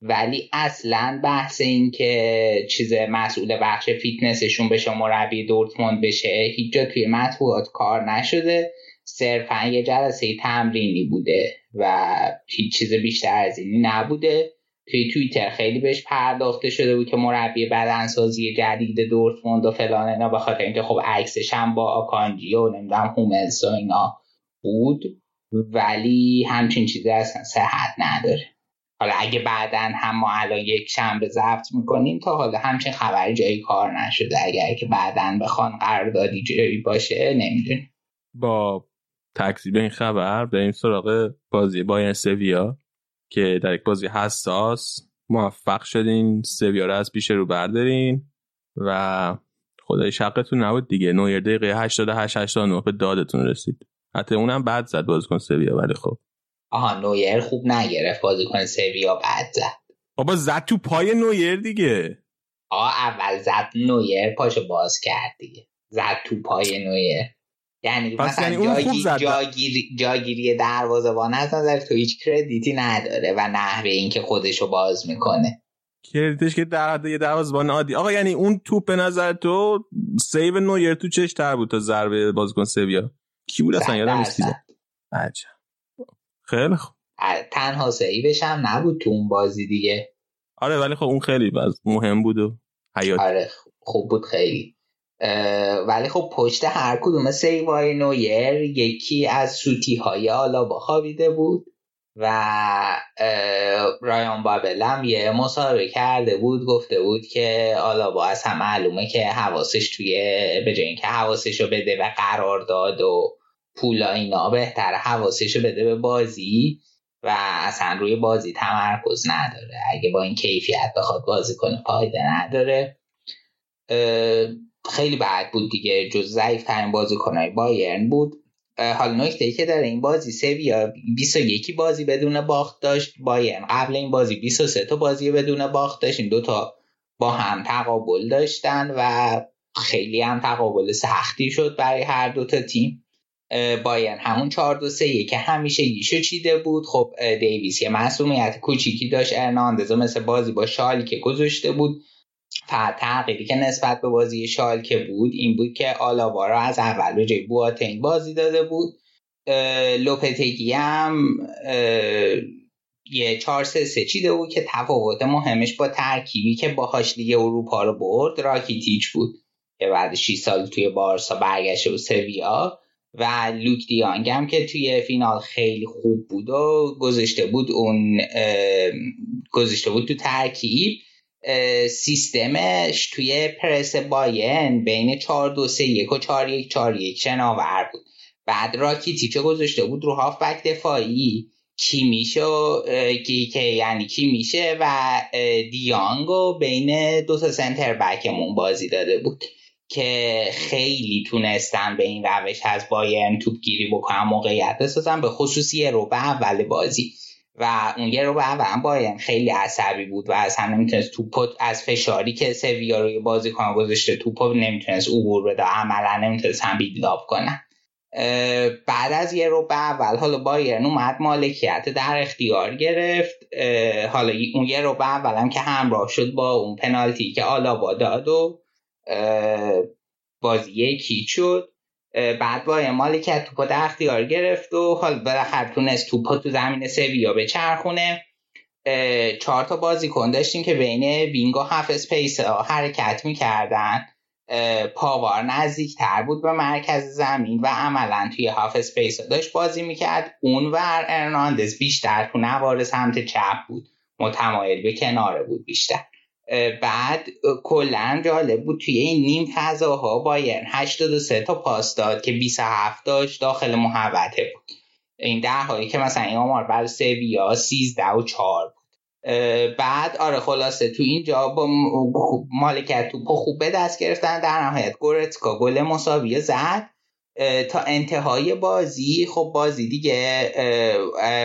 ولی اصلا بحث این که چیز مسئول بخش فیتنسشون بشه مربی دورتموند بشه هیچ جا توی مطبوعات کار نشده. صرفا یه جلسه تمرینی بوده و هیچ چیز بیشتر از اینی نبوده. توی توییتر خیلی بهش پرداخته شده بود که مربی بدنسازی جدید دورتموند و فلان اینا به خاطر اینکه خب عکسش هم با آکانجی و نمی‌دونم هوملز و اینا بود ولی همچین چیزی اصلا صحت نداره. حالا اگه بعدا هم ما الان یک شنبه ضبط می‌کنیم تا حالا همچین خبری جایی کار نشده. اگر که بعدا بخوان قراردادی جایی باشه نمی‌دونیم. با تکذیب این خبر به این سراغ بازی باین سویا. که در یک بازی حساس موفق شدین سویا رو از پیش رو بردارین و خدای شقتون نبود دیگه. نویر دقیقه 88 89 به دادتون رسید. حتی اونم بعد زد بازیکن سویا ولی خب. آها نویر خوب نگرفت بازیکن سویا بعد زد. بابا زد تو پای نویر دیگه. آه اول زد نویر پاشو باز کرد دیگه. زد تو پای نویر. یعنی پس مثلا یعنی اون خوب جاگی- زد. جاگیری جاگیری دروازه‌بان از نظر تو هیچ کردیتی نداره و نحوه اینکه خودشو باز می‌کنه. کردش که در حد یه دروازه‌بان عادی. آقا یعنی اون توپ به نظر تو save نویر تو چش تر بود تا ضربه بازیکن سویا. کی بود اصلا؟ یادم نیست. عجب. خیلی خوب. تنها save ش هم نبود تو اون بازی دیگه. آره ولی خب اون خیلی باز مهم بود و حیاتی. آره خوب بود خیلی. ولی خب پشت هر کدوم save ای نویر یکی از سوتی های آلابا خوابیده بود و رایان بابل هم یه مصاحبه کرده بود گفته بود که آلابا از هم معلومه که حواسش توی به جای اینکه حواسش رو بده و قرار داد و پولا اینا بهتر حواسش رو بده به بازی و اصلا روی بازی تمرکز نداره. اگه با این کیفیت بخواد بازی کنه فایده نداره. خیلی بد بود دیگه جز ضعیف ترین بازیکنهای بایرن بود. اه، حالا نکته ای که داره این بازی سویا 21 بازی بدون باخت داشت. بایرن قبل این بازی 23 تا بازی بدون باخت داشت. این دوتا با هم تقابل داشتن و خیلی هم تقابل سختی شد برای هر دوتا تیم. اه، بایرن همون 4 2 3 که همیشه یشو چیده بود. خب دیویس یه مسئولیت کوچیکی داشت. ارناندز مثل بازی با شالی که گذاشته بود. تغییری که نسبت به بازی شالکه بود این بود که آلاوا را از اول به جای بواتنگ بازی داده بود. لوپتگی هم یه چهار سه سه چیده بود که تفاوت مهمش با ترکیبی که باهاش لیگ اروپا رو برد راکیتیچ بود که بعد 6 سال توی بارسا برگشته به سویا. و لوک دیانگ هم که توی فینال خیلی خوب بود و گذاشته بود اون اه، گذاشته بود تو ترکیب. سیستمش توی پرس بایرن بین 4 2 3 1 و 4 1 4 1 شناور بود. بعد راکیتیچو گذاشته بود رو هافبک دفاعی. کیمیشو کی که یعنی کی میشه و دیانگو بین دو تا سنتر بکمون بازی داده بود که خیلی تونستن به این روش از بایرن توپ گیری بکنن موقعیت. بسازن به خصوص یه رو به اول بازی. و اون یه رو به هم خیلی عصبی بود و اصلا نمی‌تونست توپ از فشاری که سویا روی بازی کنه گذاشته توپ نمی‌تونست عبور بده. عملا نمی‌تونست هم بیدلاب کنن. اه، بعد از یه ربع اول حالا بایرن اومد مالکیت در اختیار گرفت. حالا اون یه ربع اول هم که همراه شد با اون پنالتی که آلابا داد و بازی یکی شد. بعد با مالکیت توپا در اختیار گرفت و حال بالاخره تونست توپا تو زمین سویا به چرخونه چهار تا بازیکن داشتیم که بین wing و half space ها حرکت می‌کردن. پاوار نزدیک تر بود به مرکز زمین و عملا توی half space ها داشت بازی می‌کرد. اون ور ارناندز بیشتر تو نوار سمت چپ بود. متمایل به کناره بود بیشتر. بعد کلا جالب بود توی این نیم فضاها بایرن 83 تا پاس داد که 27 تاش داخل محوطه بود. این در حالیه که مثلا این آمار برای سویا 13 و 4 بعد آره خلاصه تو اینجا با مالکیت توپ خوب به دست گرفتن. در نهایت گورتسکا گل مساوی زد. تا انتهای بازی خب بازی دیگه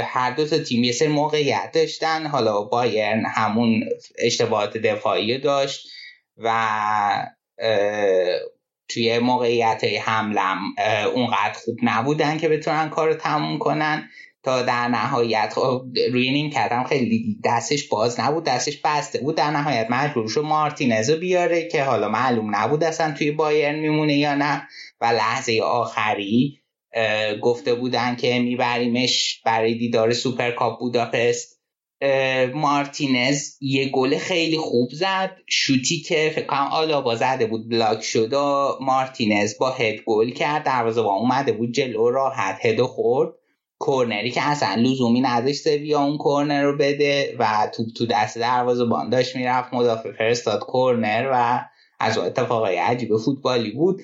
هر دو تا تیم یه سر موقعیت داشتن. حالا بایرن همون اشتباهات دفاعی داشت و توی موقعیت حملم اونقدر خوب نبودن که بتونن کار تموم کنن. تا در نهایت. خب روی این کردم خیلی دستش باز نبود دستش بسته بود. در نهایت مجبور شد مارتینز رو بیاره که حالا معلوم نبود اصلا توی بایرن میمونه یا نه. و لحظه آخری گفته بودن که میبریمش برای دیدار سوپرکاپ بوداپست. مارتینز یه گل خیلی خوب زد. شوتی که فکر کنم آلابا زده بود بلاک شد و مارتینز با هد گل کرد. دروازه‌بان اومده بود جلو راحت هد خورد. کورنری که اصلا لزومی نداشت سویا اون کورنر رو بده و توپ تو دست دروازه بان داشت می‌رفت مدافع فرستاد کورنر و از اتفاقای عجیب فوتبالی بود.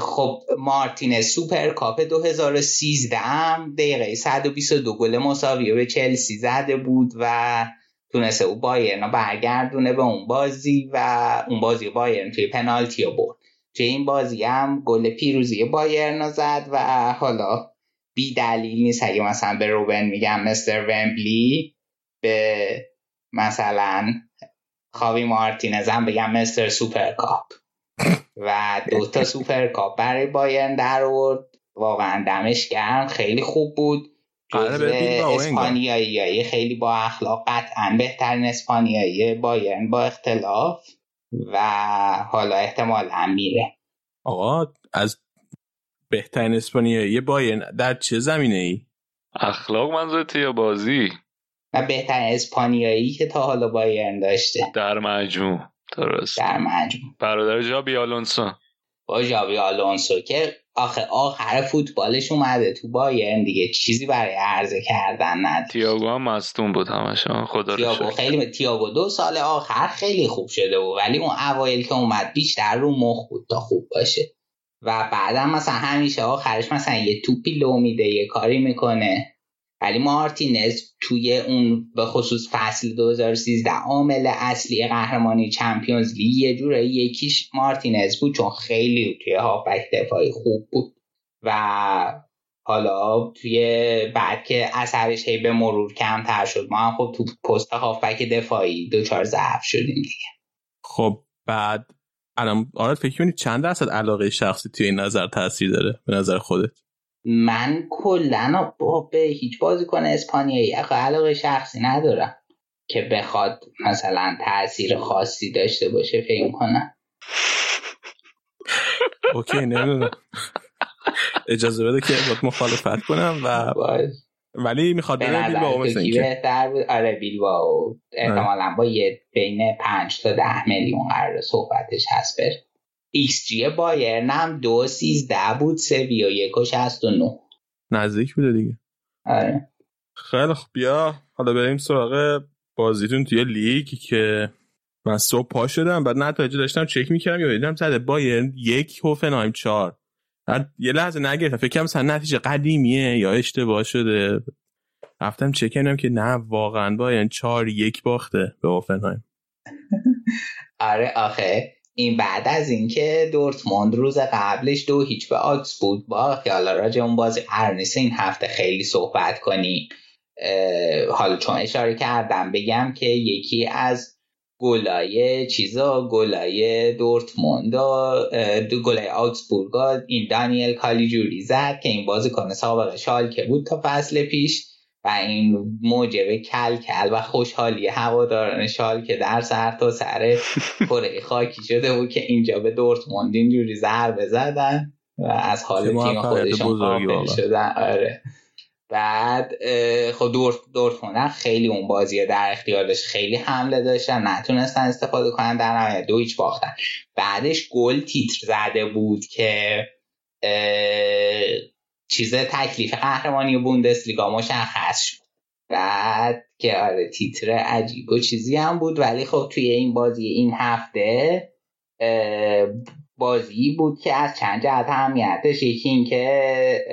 خب مارتینز سوپر کاپ 2013 هم دقیقه 122 گل مساوی به چلسی زده بود و تونسته بود بایرن برگردونه به اون بازی و اون بازی بایرن توی پنالتی رو برد. توی این بازی هم گل پیروزی بایرن زد و حالا بی دلیل نیست اگه مثلا به روبن میگم Mr. Wembley به مثلا خاوی مارتینز هم بگم Mr. Super Cup و دوتا سوپر کاپ برای بایرن در آورد. واقعا دمش گرم خیلی خوب بود. اسپانیایی خیلی با اخلاق قطعا بهترین اسپانیایی بایرن با اختلاف و حالا احتمال میره. آقا از بهترین اسپانیایی؟ بایرن در چه زمینه ای؟ اخلاق منظورت یا بازی؟ نه بهترین اسپانیایی که تا حالا بایرن داشته. در مجموع. درست. در مجموع. برادر جابی آلونسو. با جابی آلونسو که آخه آخر فوتبالش اومده تو بایرن دیگه. چیزی برای عرضه کردن نداره. تییاگو هم مستون بود همش. خدا تییاگو خیلی تییاگو دو سال آخر خیلی خوب شده بود. ولی اون اوایل که اومد بیشتر رو مخ بود تا خوب باشه. و بعدا مثلا همیشه آخرش مثلا یه توپی لو میده یه کاری می‌کنه. ولی مارتینز توی اون به خصوص فصل 2013 عامل اصلی قهرمانی چمپیونز لیگ یه جوره یکیش مارتینز بود چون خیلی توی هافبک دفاعی خوب بود. و حالا توی بعد که اثرش هی به مرور کمتر شد ما هم خب تو پست هافبک دفاعی دوچار ضعف شدیم دیگه. خب بعد الان آره فکر کنید چند درصد علاقه شخصی توی این نظر تاثیر داره به نظر خودت؟ من کلا به هیچ بازیکن اسپانیایی علاقه شخصی ندارم که بخواد مثلا تاثیر خاصی داشته باشه فکر کنم OK نمی‌دونم. اجازه بده که باید مخالفت کنم و ولی می‌خواد بره بیلبائو مثل اینکه بهتر بود. آره بیلبائو احتمالا با یه بین 5 تا 10 میلیون قرار صحبتش هست بره. ایکس جی بایرن هم دو سیزده بود. سویا یک و شست و نو نزدیک بوده دیگه. آره. خیلی خب بیا حالا بریم سراغ بازیتون توی لیگ که من صبح پا شدم. بعد نتایج داشتم چک می‌کردم یا دیدم زده بایرن یک هوفنهایم چهار. یه لحظه نگرفتم. فکر کنم مثلا نتیجه قدیمیه یا اشتباه شده. رفتم چک کردم که نه واقعا بایرن چهار یک باخته به هوفنهایم [laughs] آره آخه. این بعد از اینکه دورتموند روز قبلش دو هیچ به آکس بود. با حالا راجع اون بازی قرار نیست این هفته خیلی صحبت کنیم حالا چون اشاره کردم بگم که یکی از گلای چیزا گلای دورتموند دو گلای آکسبورگ این دانیل کالیجوری زد که این بازیکن سابقه شالکه بود تا فصل پیش و این موجب کل کل و خوشحالی هواداران شال که در سر تا سر [laughs] کره خاکی شده بود که اینجا به دورتموند اینجوری ضربه زدن و از حال تیم خودشون قابل شدن. آره. بعد خب دورت دورتموند خیلی اون بازی در اختیارش خیلی حمله داشتن نتونستن استفاده کنن در نهایت دو هیچ باختن. بعدش گل تیتر زده بود که چیز تکلیف قهرمانی بوندسلیگا مشخص شد. بعد که آره تیتر عجیب و چیزی هم بود ولی خب توی این بازی این هفته بازی بود که از چند جهت اهمیتش یکی این که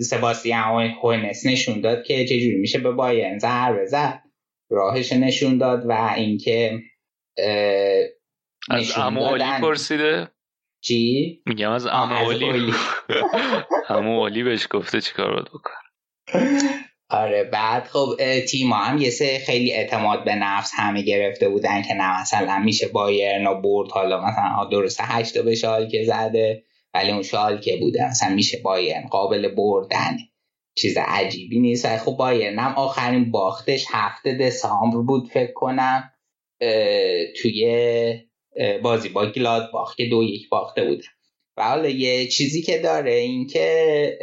سباستیان هوینس نشون داد که چجوری میشه به بایرن ضربه زد. راهش نشون داد و اینکه از اموالی پرسیده؟ چی؟ میگم از اموالی [laughs] اموالی بهش گفته چیکار باید بکن [laughs] آره بعد خب تیم هم یه سه خیلی اعتماد به نفس همه گرفته بودن که نه مثلا میشه بایرن و برد حالا مثلا درسته هشتا به شال که زده ولی اون شال که بوده مثلا میشه بایرن قابل بردن چیز عجیبی نیست. خب بایرن هم آخرین باختش هفته دسامبر بود فکر کنم توی بازی با گلاد باخت که دو یک باخته بوده و حالا یه چیزی که داره این که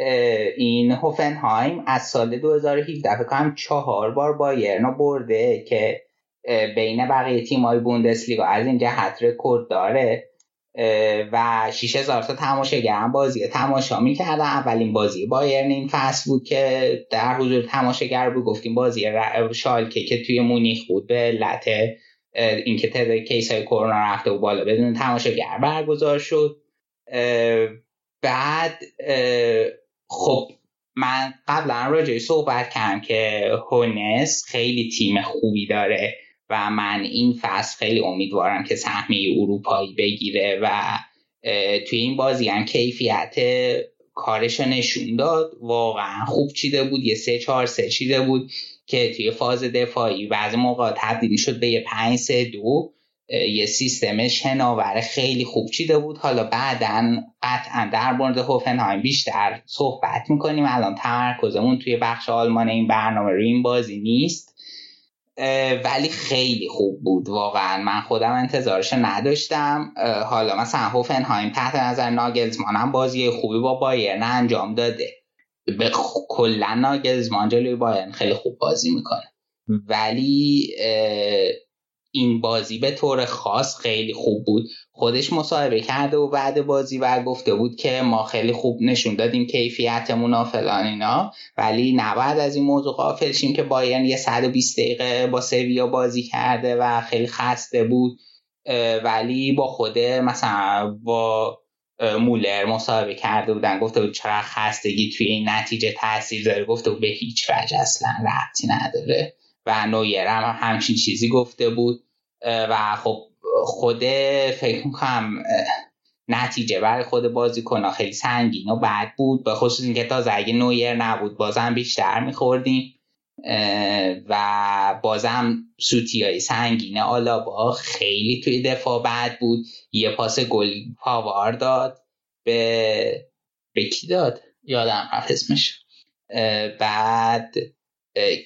این هوفنهایم از سال 2017 فکر کنم چهار بار بایرن برده که بین بقیه تیمای بوندسلیگا از این جهت رکورد داره و 6000 تا تماشاگر هم بازی تماشا می‌کردن. اولین بازی بایرن این فصل بود که در حضور تماشاگر بود. گفتیم بازی شالکه که توی مونیخ بود به علت اینکه تعداد کیس های کرونا رفته و بالا بدون تماشاگر برگزار شد. بعد خب من قبلا راجعی صحبت کردم که هونس خیلی تیم خوبی داره و من این فصل خیلی امیدوارم که سهمی اروپایی بگیره و توی این بازی هم کیفیت کارش نشون داد. واقعا خوب چیده بود یه سه چهار سه چیده بود که توی فاز دفاعی بعضی موقع تبدیل شد به یه پنج سه دو. یه سیستم شناور خیلی خوب چیده بود. حالا بعدا قطعا در مورد هوفنهایم بیشتر صحبت می‌کنیم. الان تمرکزمون توی بخش آلمان این برنامه رو این بازی نیست. ولی خیلی خوب بود. واقعا من خودم انتظارش نداشتم. حالا مثلا هوفنهایم تحت نظر ناگلزمان هم بازی خوبی با بایرن انجام داده. به کلا ناگلزمان جلوی بایرن خیلی خوب بازی می‌کنه. ولی این بازی به طور خاص خیلی خوب بود. خودش مصاحبه کرده و بعد بازی و گفته بود که ما خیلی خوب نشون دادیم کیفیتمون و فلان اینا. ولی نباید از این موضوع غافل شیم که بایرن یه 120 دقیقه با سویا بازی کرده و خیلی خسته بود. ولی با خود مثلا با مولر مصاحبه کرده بودن. گفته بود چقدر خستگی توی این نتیجه تاثیر داره. گفته بود به هیچ وجه اصلا ربطی نداره. و نویر هم همچین چیزی گفته بود. و خب خود فکر می‌کنم نتیجه برای خود بازیکن خیلی سنگین و بد بود. به خصوص اینکه تا اگه نویر نبود بازم بیشتر میخوردیم. و بازم سوتی های سنگین آلابا خیلی توی دفاع بد بود. یه پاس گل پاوار داد به به داد؟ یادم رفت اسمش. بعد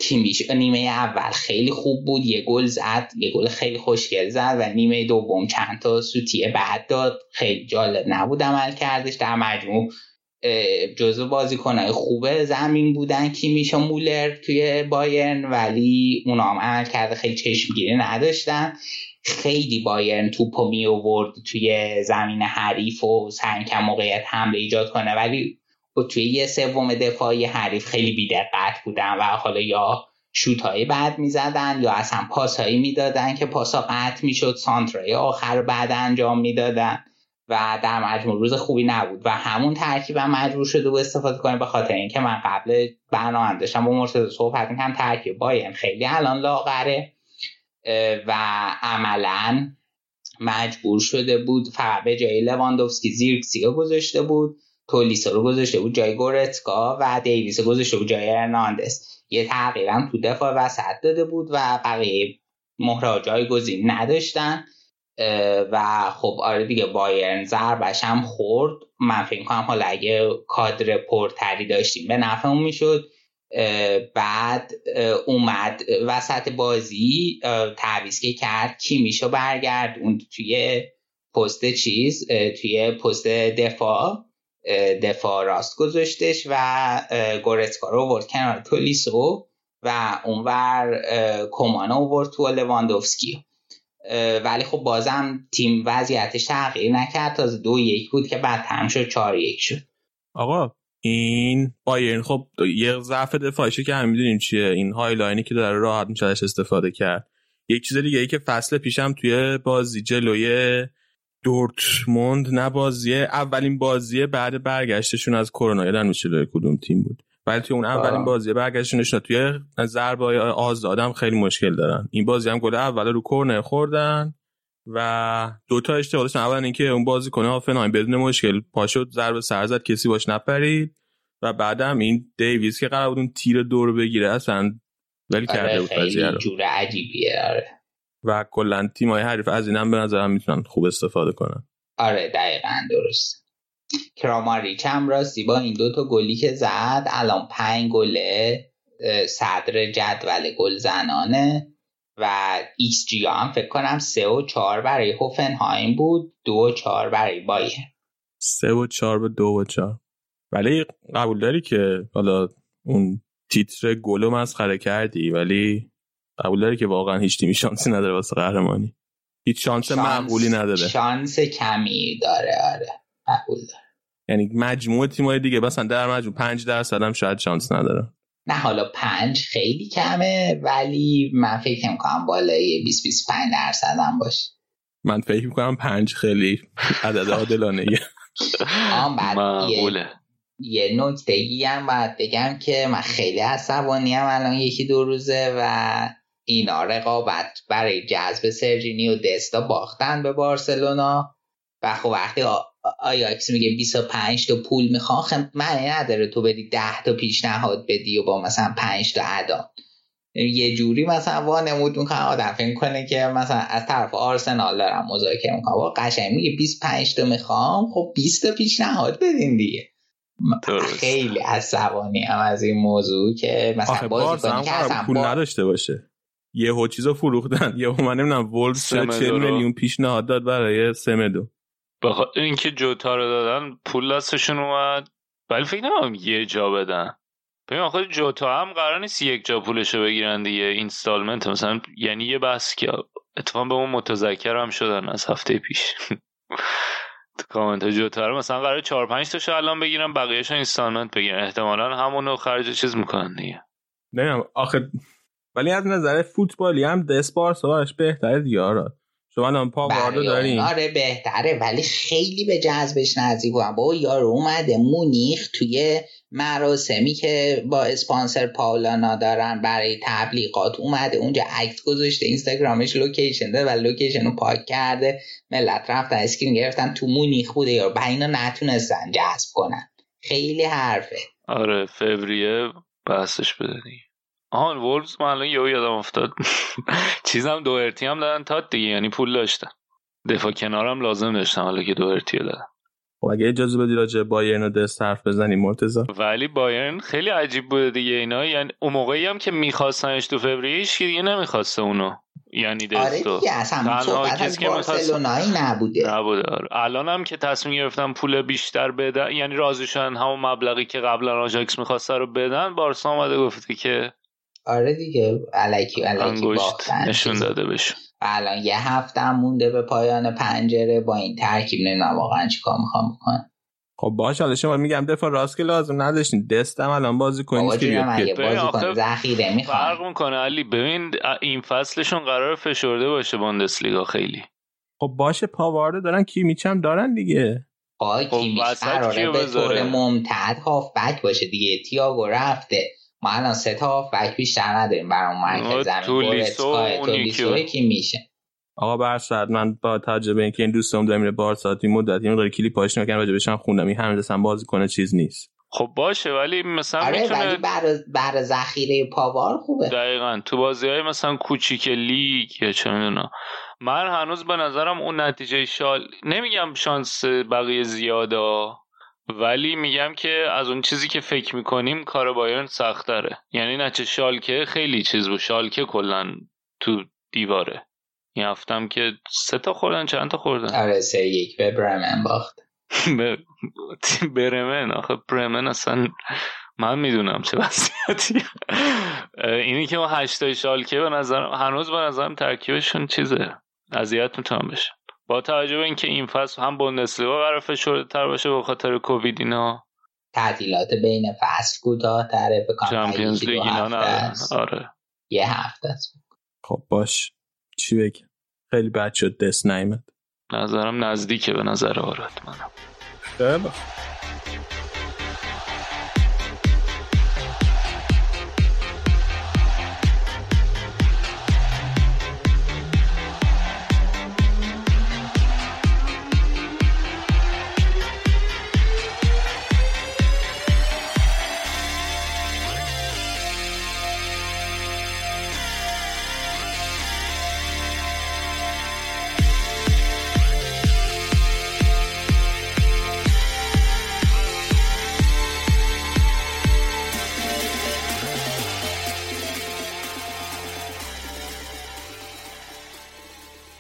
کیمیش نیمه اول خیلی خوب بود یه گل زد یه گل خیلی خوشگل زد و نیمه دوم چند تا سوتیه بعد داد. خیلی جالب نبود عمل کردش. در مجموع جزو بازیکنهای خوبه زمین بودن. کیمیش و مولر توی بایرن ولی اونا هم عمل کرده. خیلی چشمگیری نداشتن. خیلی بایرن توپو می آورد توی زمین حریف و سعی موقعیت حمله ایجاد کنه. ولی توی یه سوم دفاعی حریف خیلی بیدقت بودن و حالا یا شوت بعد می‌زدن یا اصلا پاس هایی می‌دادن که پاسا قطع می‌شد سانترای آخر بعد انجام می‌دادن و در مجموع روز خوبی نبود و همون ترکیب هم مجبور شده و استفاده کنه به خاطر اینکه من قبل برنامه داشتم با مرتضی صحبت می‌کنم ترکیب باین خیلی الان لاغره و عملا مجبور شده بود فقط به جای لواندوفسکی زیرکسی گذاشته بود تولیسا رو گذاشته بود جای گورتکا و دیویس گذاشته بود جای ارناندس یه تغییرم تو دفاع وسط داده بود و بقیه مهره جای گزین نداشتن و خب آره دیگه بایرن ضربش هم خورد. من فکر کنم حالا اگه کادر پرتری داشتیم به نفعمون می‌شد. بعد اومد وسط بازی تعویض که کرد کیمیشو برگرد؟ اون توی پست چیز توی پست دفاع. دفاع راست گذاشتش و گورتسکا رو ورد کنار تولیسو و اونور کمانا ورد تو لواندوفسکی. ولی خب بازم تیم وضعیتش تغییر نکرد. تا دو یک بود که بعد تم شد چهار یک شد. آقا این بایرن خب یه ضعف دفاعیشه که هم می‌دونیم چیه. این هایلاینی که داره راحت میشه استفاده کرد. یک چیز دیگه ای که فصل پیشم توی بازی جلوی دورتموند نه بازی اولین بازی بعد برگشتشون از کرونا. یادم میشه کدوم تیم بود. ولی توی اون اولین بازی برگشتشون توی ضربه آزادم خیلی مشکل دارن. این بازی هم گل اول رو کورنر خوردن و دو تا اشتباه داشتن. اول اینکه اون بازی کنه هافنهایم بدون مشکل پاشد ضربه سر زد کسی باش نپرید. و بعدم این دیویس که قرار بود اون تیر دور بگیره اصلا ولی آره کرده بود خیلی جور عجیبیه آره. و کلا تیمای حریف از اینم به نظرم می‌تونن خوب استفاده کنن. آره دقیقا درست. کراماریچ هم راستی با این دوتا گلی که زد الان پنج گله صدر جدول گل زنانه و ایکس جی هم فکر کنم سه و چهار برای هوفنهایم بود دو و چهار برای بایرن سه و چهار به دو و چهار. ولی قبول داری که حالا اون تیتر گلو مسخره کردی؟ ولی قبول داری که واقعا هیچ تیمی شانسی نداره واسه قهرمانی. هیچ شانس, شانس معقولی نداره. شانس کمی داره آره. قبول داره یعنی مجموع تیمای دیگه مثلا در مجموع 5 درصد هم شاید شانس نداره. نه حالا پنج خیلی کمه ولی من فکر می‌کنم بالای 20 25 درصد هم باشه. من فکر می‌کنم پنج خیلی عدد عادلانه معقوله. یه نکته ای هم باید بگم که من خیلی عصبانی هم الان یکی دو روزه و اینا رقابت برای جذب سرجینی و دستا باختن به بارسلونا. و خب وقتی آیاکس میگه 25 تا پول می‌خوان خب معنی نداره تو بدی 10 تا پیشنهاد بدی و با مثلا 5 تا ادا یه جوری مثلا وانمود می‌کنه. آدم فکر کنه که مثلا از طرف آرسنال دارم مذاکره می‌کنم. با قشنگ میگه 25 تا می‌خوام خب 20 تا پیشنهاد بدین دیگه. خیلی عصبانی هم از این موضوع که مثلا بازی کنی که اصلا پول نداشته باشه. یهو چیزا فروختن. [laughs] یهو من نمی‌دونم ولز 40 میلیون پیشنهاد داد برای سمدو. بخاطر اینکه جوتا رو دادن پول دستشون اومد. ولی فکر نمی‌کنم یه جا بدن. ببین آخه جوتا هم قرار نیست یک جا پولشو بگیرن دیگه. installment مثلا یعنی یه بحث که اتفاقا به اون متذکر هم شدن از هفته پیش. [laughs] تو کامنت جوتا رو مثلا قرار 4 5 تاشو الان بگیرن بقیه‌اش installment بگیرن. احتمالا همونو خرج چیز می‌کنن دیگه. نمی‌دونم آخه ولی از نظر فوتبالی هم دسپار سوارش بهتره دیگه شما الان پاواردو بله، دارین آره بهتره ولی خیلی به جذبش نزدیک بودم با یارو اومده مونیخ توی مراسمی که با اسپانسر پاولانا دارن برای تبلیغات اومده اونجا عکس گذاشته اینستاگرامش location زده و location رو پاک کرده. ملت رفتن screen گرفتن تو مونیخ بوده یا با اینا نتونستن جذب کنن. خیلی حرفه. آره فوریه بحثش بدنی آهان وولز من الان یهو یادم افتاد. [laughs] چیزم دو ارتی هم دادن تا دیگه یعنی پول داشتن. دفاع کنارم لازم داشتم حالا که دو ارتی دادن. خب اگه اجازه بدی راجع بایرن و دست حرف بزنی مرتضی؟ ولی بایرن خیلی عجیب بوده دیگه اینا. یعنی اون موقعی هم که میخواستنش تو فوریه هیچ دیگه نمی‌خواسته اونو. یعنی دستو. آره دیگه اصلا صحبت از بارسلونایی نبوده. نبوده آره. الان هم که تصمیم گرفتن پول بیشتر بدن یعنی راضی شدن همون مبلغی که قبلا آژاکس می‌خواسته رو بدن بارسا اومده گفته که آره دیگه علکی علکی باختن نشون داده بشون الان یه هفته هم مونده به پایان پنجره با این ترکیب نمی‌دونم واقعا چیکار می‌خوام بکنم. خب باش حالا شما میگم دفاع راست که لازم نداشتین. دستم الان بازی کنید که بازی کنید ذخیره می‌خوام. فرق می‌کنه علی. ببین این فصلشون قرار فشرده باشه بوندسلیگا خیلی. خب باشه پاوارده دارن کی میچم دارن دیگه. آقا خب کیمیچ قراره به طور ممتد هافبک باشه دیگه. تییاگو رفته. ما الان سه تا هافبک بیشتر نداریم برای مرکز زمین. تولیسو کی میشه. آقا برصد من با تجربه اینکه این دوستم داره میره بارسا این مدت این قرار کلیپ پاش نکنم راجع بهش خوندم. این همه دستم بازی کنه چیز نیست. خب باشه ولی مثلا آره می‌تونه ولی بر بر ذخیره پاوار خوبه. دقیقا. تو بازی های مثلا کوچیک لیگ یا چه می‌دونم. من هنوز به نظرم اون نتیجه شال نمیگم شانس بقیه زیاده ولی میگم که از اون چیزی که فکر می‌کنیم کار بایرن سخت داره یعنی نچه شالکه خیلی چیز بود. شالکه کلا تو دیواره. این هفتم که سه تا خوردن چند تا خوردن؟ آره سه یک. به برمن باخت. [laughs] [laughs] برمن؟ آخه برمن اصلا من می‌دونم چه وضعیتی. اینی که ما هشتای شالکه به نظر هنوز به نظرم ترکیبشون چیزه. اذیت می‌تونم بشه. با توجه به اینکه این فصل هم بوندسلیگا قرار فشرده تر باشه به خاطر کووید اینا. تعطیلات بین فصل کوتاه‌تره به چمپیونز لیگ اینا آره. یه هفته است. خب باش. چی بگم خیلی بد شد دست نیمد نظرم نزدیکه به نظر آراد منم. خیلی.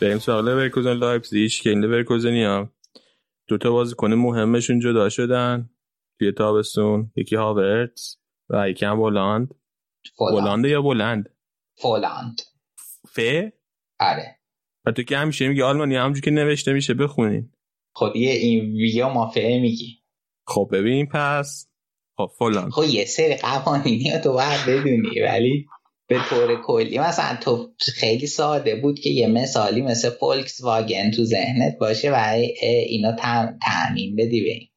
بریم سراغ لورکوزن لایپزیگ که این لورکوزنی دو تا بازیکن مهمشون جدا شدن. توی تابستون یکی هاورتس و یکی هم بولاند بولاند یا بلند؟ فولاند ف؟ آره. و تو که همیشه میگه آلمانی همونجور که نوشته میشه بخونین. خب یه این ویا ما فعه میگی. خب ببین پس. خب فولاند خب یه سری قوانینی تو باید بدونی ولی به طور کلی. مثلا تو خیلی ساده بود که یه مثالی مثل فولکس واگن تو ذهنت باشه و اینا تعمین بدی به این.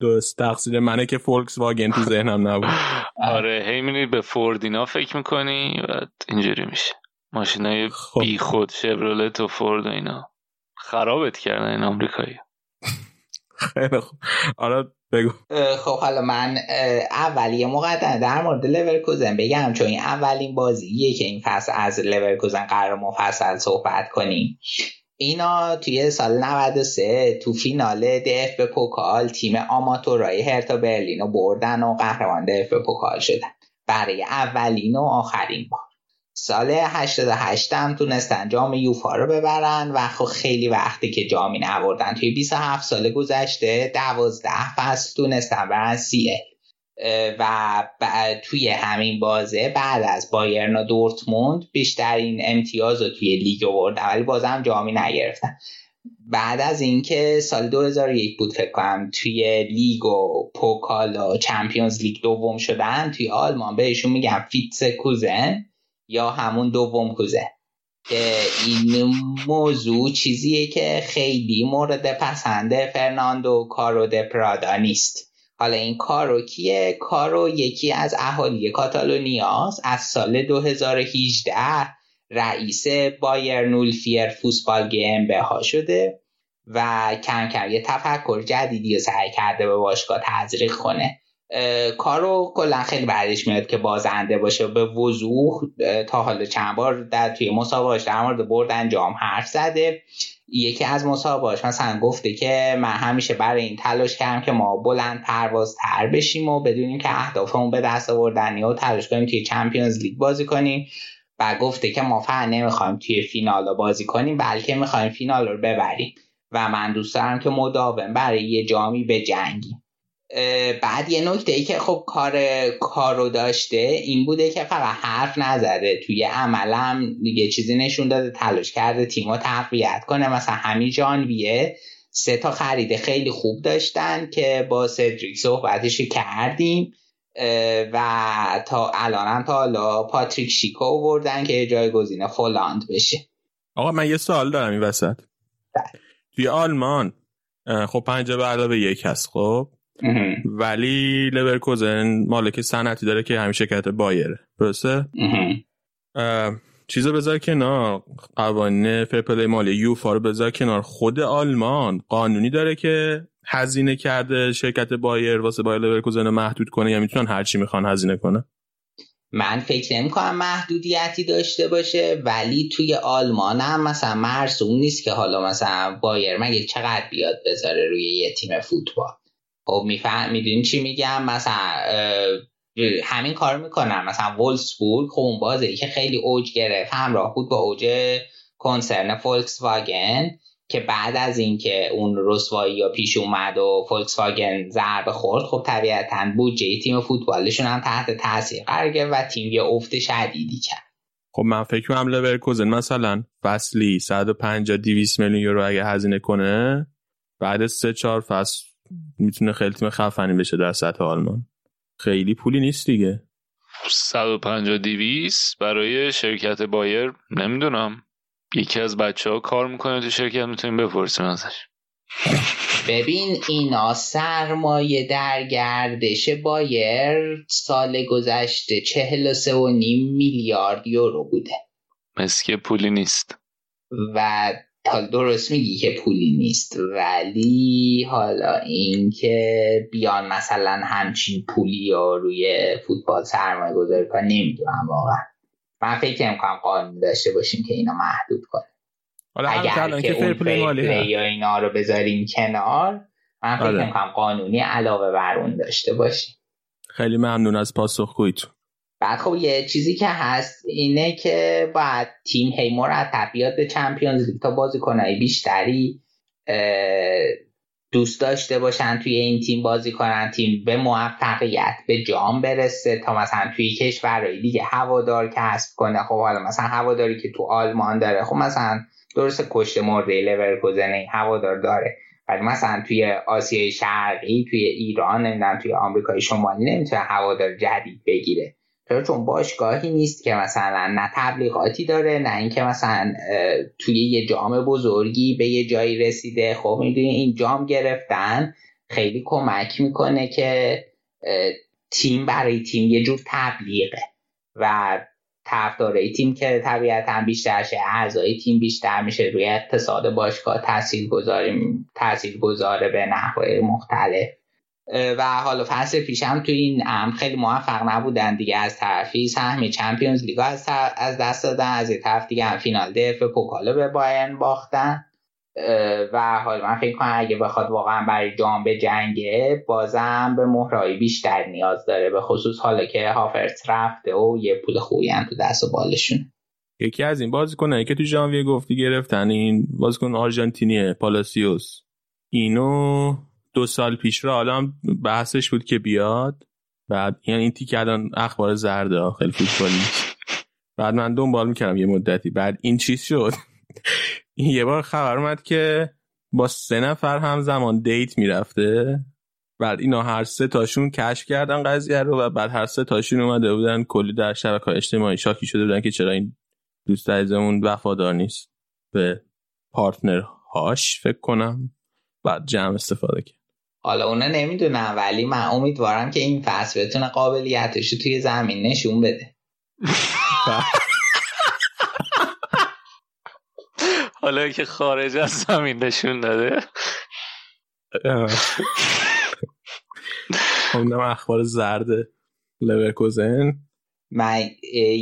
درست. تقصیر منه که فولکس واگن تو ذهنم نبود. آره هی میری به فوردینا فکر می‌کنی و اینجوری میشه. ماشینای خب. بی خود شبرولت و فورد و اینا. خرابت کردن این آمریکایی. خیلی خوب. آره بگو. خب حالا من اول یه مقدمه. در مورد لورکوزن بگم چون این اولین بازیه که این فصل از لورکوزن قرار مفصل صحبت کنیم. اینا توی سال 93 تو فینال DFB-Pokal تیم آماتورای هرتا برلین بردن و قهرمان DFB-Pokal شدن. برای اولین و آخرین بار. سال 88 هم تونستن جام یوفا رو ببرن و خب خیلی وقتی که جامی نبردن توی 27 سال گذشته 12 فصل تونستن برن CL و توی همین بازه بعد از بایرن و دورتموند بیشترین امتیاز رو توی لیگ بردن ولی بازم جامی نگرفتن. بعد از اینکه سال 2001 بود فکر کنم توی لیگ و Pokal و Champions League دوم شدن توی آلمان بهشون میگن Vizekusen یا همون دوم کوزن. که این موضوع چیزیه که خیلی مورد پسند فرناندو کارو د پرادا نیست. حالا این کارو کیه؟ کارو یکی از اهالی کاتالونیاست. از سال 2018 رئیس بایر نولفیر فوتبال گیم ها شده و کم کم یه تفکر جدیدی رو سعی کرده به باشگاه تزریق کنه. کارو کلا خیلی بعدش میاد که بازنده باشه. به وضوح تا حالا چند بار در توی مسابقاش در مورد برد انجام حرف زده. یکی از مسابقاش مثلا گفته که من همیشه برای این تلاش کردم که ما بلند پرواز تر بشیم و بدونیم که اهدافمون به دست آوردنی و تلاش کنیم توی چمپیونز لیگ بازی کنیم. و گفته که ما فقط نمی‌خوایم توی فینال بازی کنیم بلکه می‌خوایم فینال رو ببریم. و من دوست دارم که مداوم برای یه جامی به جنگیم بعد یه نکته ای که خب کار کارو داشته این بوده که فقط حرف نزده. توی عملم یه چیزی نشون داده تلاش کرده تیمو تقویت کنه. مثلا همین جانویه سه تا خرید خیلی خوب داشتن که با سدریک صحبتش کردیم و تا الان هم تا حالا پاتریک شیکو آوردن که جایگزین فولاند بشه. آقا من یه سوال دارم این وسط. توی آلمان خب پنجاه به علاوه یک هست خب؟ ولی لورکوزن مالک صنعتی داره که همین شرکت بایره. درسته؟ چیزو بذار کنار. قوانین فرپلی مالی یوفا رو بذار کنار. خود آلمان قانونی داره که هزینه کرده شرکت بایر واسه بایر لورکوزن محدود کنه. یا می‌تونن هرچی می‌خوان هزینه کنه. من فکر نمی کنم محدودیتی داشته باشه ولی توی آلمان هم مثلا مرسوم نیست که حالا مثلا بایر مگه چقدر بیاد بذاره روی یه تیم فوتبال. خب میفهم می‌دونین چی میگم؟ مثلا همین کار می‌کنن مثلا ولفسبورگ خب اون بازه‌ای که خیلی اوج گرفت همراه بود با اوج کنسرن فولکس واگن که بعد از اینکه اون رسوایی یا پیش اومد و فولکس واگن ضربه خورد خب طبیعتا بودجه تیم فوتبالشون هم تحت تاثیر قرار گرفت و تیم یه افت شدیدی کرد. خب من فکر کنم لورکوزن مثلا فصلی 150 200 میلیون یورو اگه هزینه کنه بعد سه چهار فصل می‌تونه خیلی تیم خفنی بشه در سطح آلمان. خیلی پولی نیست دیگه. 150 200 برای شرکت بایر نمی‌دونم. یکی از بچه ها کار می‌کنه تو شرکت می‌تونیم بپرسیم ازش. ببین اینا سرمایه در گردش بایر سال گذشته چهل و نیم میلیارد یورو بوده. مسکه پولی نیست. و تا درست میگی که پولی نیست. ولی حالا اینکه بیان مثلا همچین پولی یا روی فوتبال سرمایه گذاری کنن نمی‌دونم واقعا. من فکر می‌کنم قانون داشته باشیم که اینا محدود کنه حالا اگر که اون فیر یا اینا رو بذاریم کنار من فکر آره. می‌کنم قانونی علاوه بر اون داشته باشیم. خیلی ممنون از پاسخگوییتون. بعد خب یه چیزی که هست اینه که باید تیم هی مرتب به چمپیونز لیگ تا بازیکنهای بیشتری دوست داشته باشن توی این تیم بازی کنن تیم به موفقیت به جام برسه تا مثلا توی کشورهای دیگه هوادار کسب کنه. خب حالا مثلا هواداری که تو آلمان داره خب مثلا درست کشته مرده لورکوزن هوادار داره ولی مثلا توی آسیای شرقی توی ایران نمی‌دونم توی آمریکای شمالی نمی‌تونه هوادار جدید بگیره. چرا چون باشگاهی نیست که مثلا نه تبلیغاتی داره نه اینکه مثلا توی یه جام بزرگی به یه جایی رسیده. خب می‌دونی این جام گرفتن خیلی کمک می‌کنه که تیم برای تیم یه جور تبلیغه و طرفدارای تیم که طبیعتا بیشتر شه اعضای تیم بیشتر میشه روی اقتصاد باشگاه تاثیر تاثیر گذاره به نحوه مختلف. و حالا فصل پیشم تو این ام خیلی موفق نبودن دیگه. از طرفی سهمی چمپیونز لیگ از, از دست دادن. از یه طرف دیگه هم فینال دف پوکالو به باین باختن. و حالا من فکر کنم اگه بخواد واقعا برای جام به جنگه بازم به مهرایی بیشتر نیاز داره. به خصوص حالا که هافرت رفته و یه پول خوبی هم تو دست و بالشون. یکی از این بازیکنایی که تو ژانویه گفتی گرفتن این بازیکن آرژانتینی پالاسیوس. اینو دو سال پیش رو حالا بحثش بود که بیاد. بعد یعنی این تیک الان اخبار زرده خیلی فوتبالی. بعد من دنبال می‌کردم یه مدتی. بعد این چیز شد. این یه بار خبر اومد که با سه نفر هم زمان دیت می‌رفته. بعد اینا هر سه تاشون کشف کردن قضیه رو و بعد هر سه تاشون اومده بودن کلی در شبکه اجتماعی شاکی شده بودن که چرا این دوست عزیزمون وفادار نیست. به پارتنر هاش فکر کنم. بعد جمع استفاده کرد. حالا اونا نمی‌دونم ولی من امیدوارم که این فصل بتونه قابلیتش رو توی زمین نشون بده. [laughs] حالا که خارج از زمین نشون داده. [laughs] اونم اخبار زرد لورکوزن. من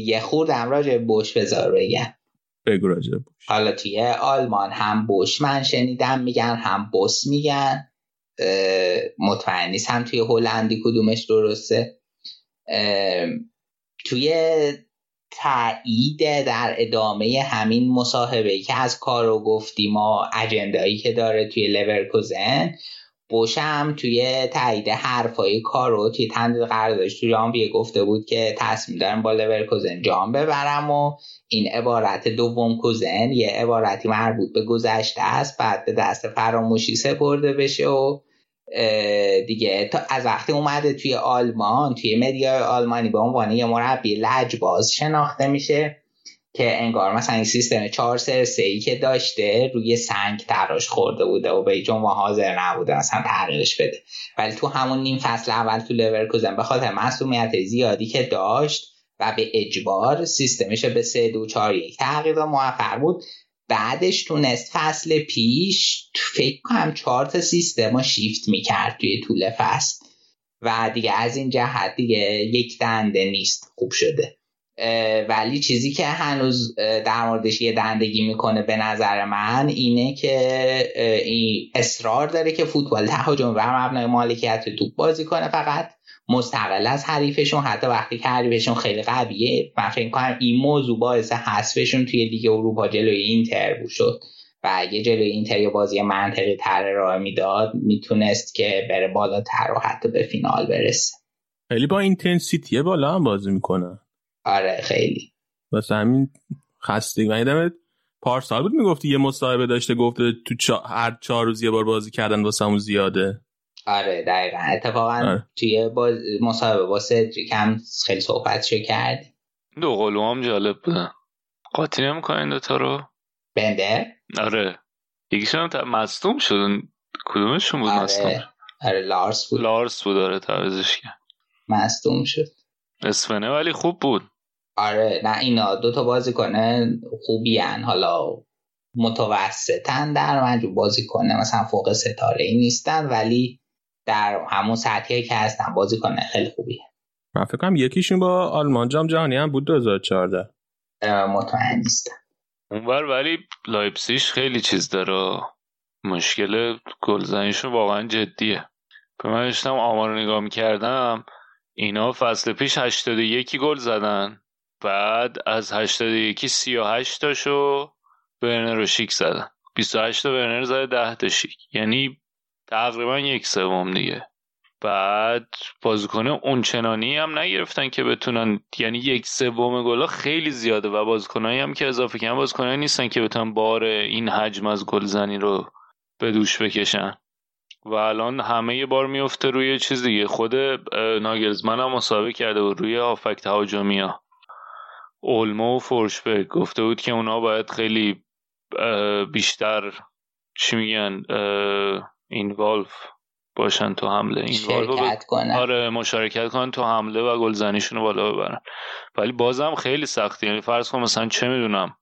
یه خوردم راجع بوش بذار بگم. بگو راجع بوش. حالا توی آلمان هم بوش من شنیدم میگن هم بوس میگن. مطمئن نیست هم توی هلندی کدومش درسته. توی تایید در ادامه همین مصاحبه که از کارو گفتیم و agenda یی که داره توی لورکوزن بوشم توی تایید حرفای کارو تمدید قراردادش توی ژانویه گفته بود که تصمیم دارم با لورکوزن جام ببرم و این عبارت دوم کوزن یه عبارتی مربوط به گذشته است بعد به دست فراموشی سپرده بشه و دیگه تا از وقتی اومده توی آلمان توی مدیا آلمانی به عنوان یه مربی لجباز شناخته میشه. که انگار مثلا این سیستم 4 3 3 که داشته روی سنگ تراش خورده بوده و به جمعه حاضر نبوده مثلا تغییرش بده. ولی تو همون نیم فصل اول تو لورکوزن به خاطر مسئولیت زیادی که داشت و به اجبار سیستمش به 3 2 4 1 تغییر موفق بود. بعدش تونست فصل پیش فکر کنم چهار تا سیستم شیفت می‌کرد توی طول فصل. و دیگه از این جهت دیگه یک دنده نیست خوب شده. ولی چیزی که هنوز در موردش یه دندگی می‌کنه به نظر من اینه که این اصرار داره که فوتبال تهاجم بر مبنای مالکیت توپ بازی کنه فقط. مستقل از حریفشون حتی وقتی که حریفشون خیلی قویه من فکر کنم این موضوع باعث حذفشون توی لیگ اروپا جلوی اینتر بود شد. و اگه جلوی اینتر یه بازی منطقی تر راه می‌داد می‌تونست که بره بالاتر و حتی به فینال برسه. خیلی با intensity بالا هم بازی می‌کنه. آره خیلی. واسه همین خستگی من یادم پارسال بود می‌گفتی یه مصاحبه داشته گفته تو چا... هر چهار روز یه بار بازی کردن واسه همون زیاده. آره دقیقا. اتفاقا آره. توی باز... مصاحبه با سدریک هم خیلی صحبت شو کرد. دو قلو هم جالب بودن. قاطی نمی‌کنه این دوتا رو؟ بندر آره. یکیشون هم مصدوم شد. کدومشون بود آره. آره لارس بود. لارس بود آره تعویزش کرد. مصدوم شد. اسفنه ولی خوب بود. آره نه اینا دو تا بازیکن خوبی هن. حالا متوسطن در منجو بازی کنه مثلا فوق ستاره ای نیستن ولی در همون سطحی که هستن بازی کنه خیلی خوبیه. من فکر کنم یکیشون با آلمان جام جهانی هم بود 2014 مطمئن نیستم. اونور ولی لایپسیش خیلی چیز داره. مشکل گلزنیشون واقعا جدیه. به من داشتم آمار نگاه می‌کردم اینا فصل پیش 81 گل زدن. بعد از 81 38 تاشو برنر رو شیک زدن 28 تا برنر زده 10 تا شیک. یعنی تقریبا یک سوم دیگه. بعد بازیکن اونچنانی هم نگرفتن که بتونن یعنی یک سوم گلا خیلی زیاده و بازیکنایی هم که اضافه کردن بازیکنایی نیستن که بتونن بار این حجم از گلزنی رو به دوش بکشن. و الان همه یه بار میفته روی چیز دیگه. خود ناگلزمن هم مصاحبه کرده بود روی هافک تهاجمی ها اولمو و فورشبرگ گفته بود که اونا باید خیلی بیشتر چی میگن این والف باشن تو حمله. این شرکت کنن. آره مشارکت کنن تو حمله و گلزنیشون رو بالا ببرن. ولی بازم خیلی سختی. یعنی فرض کن مثلا چه می‌دونم.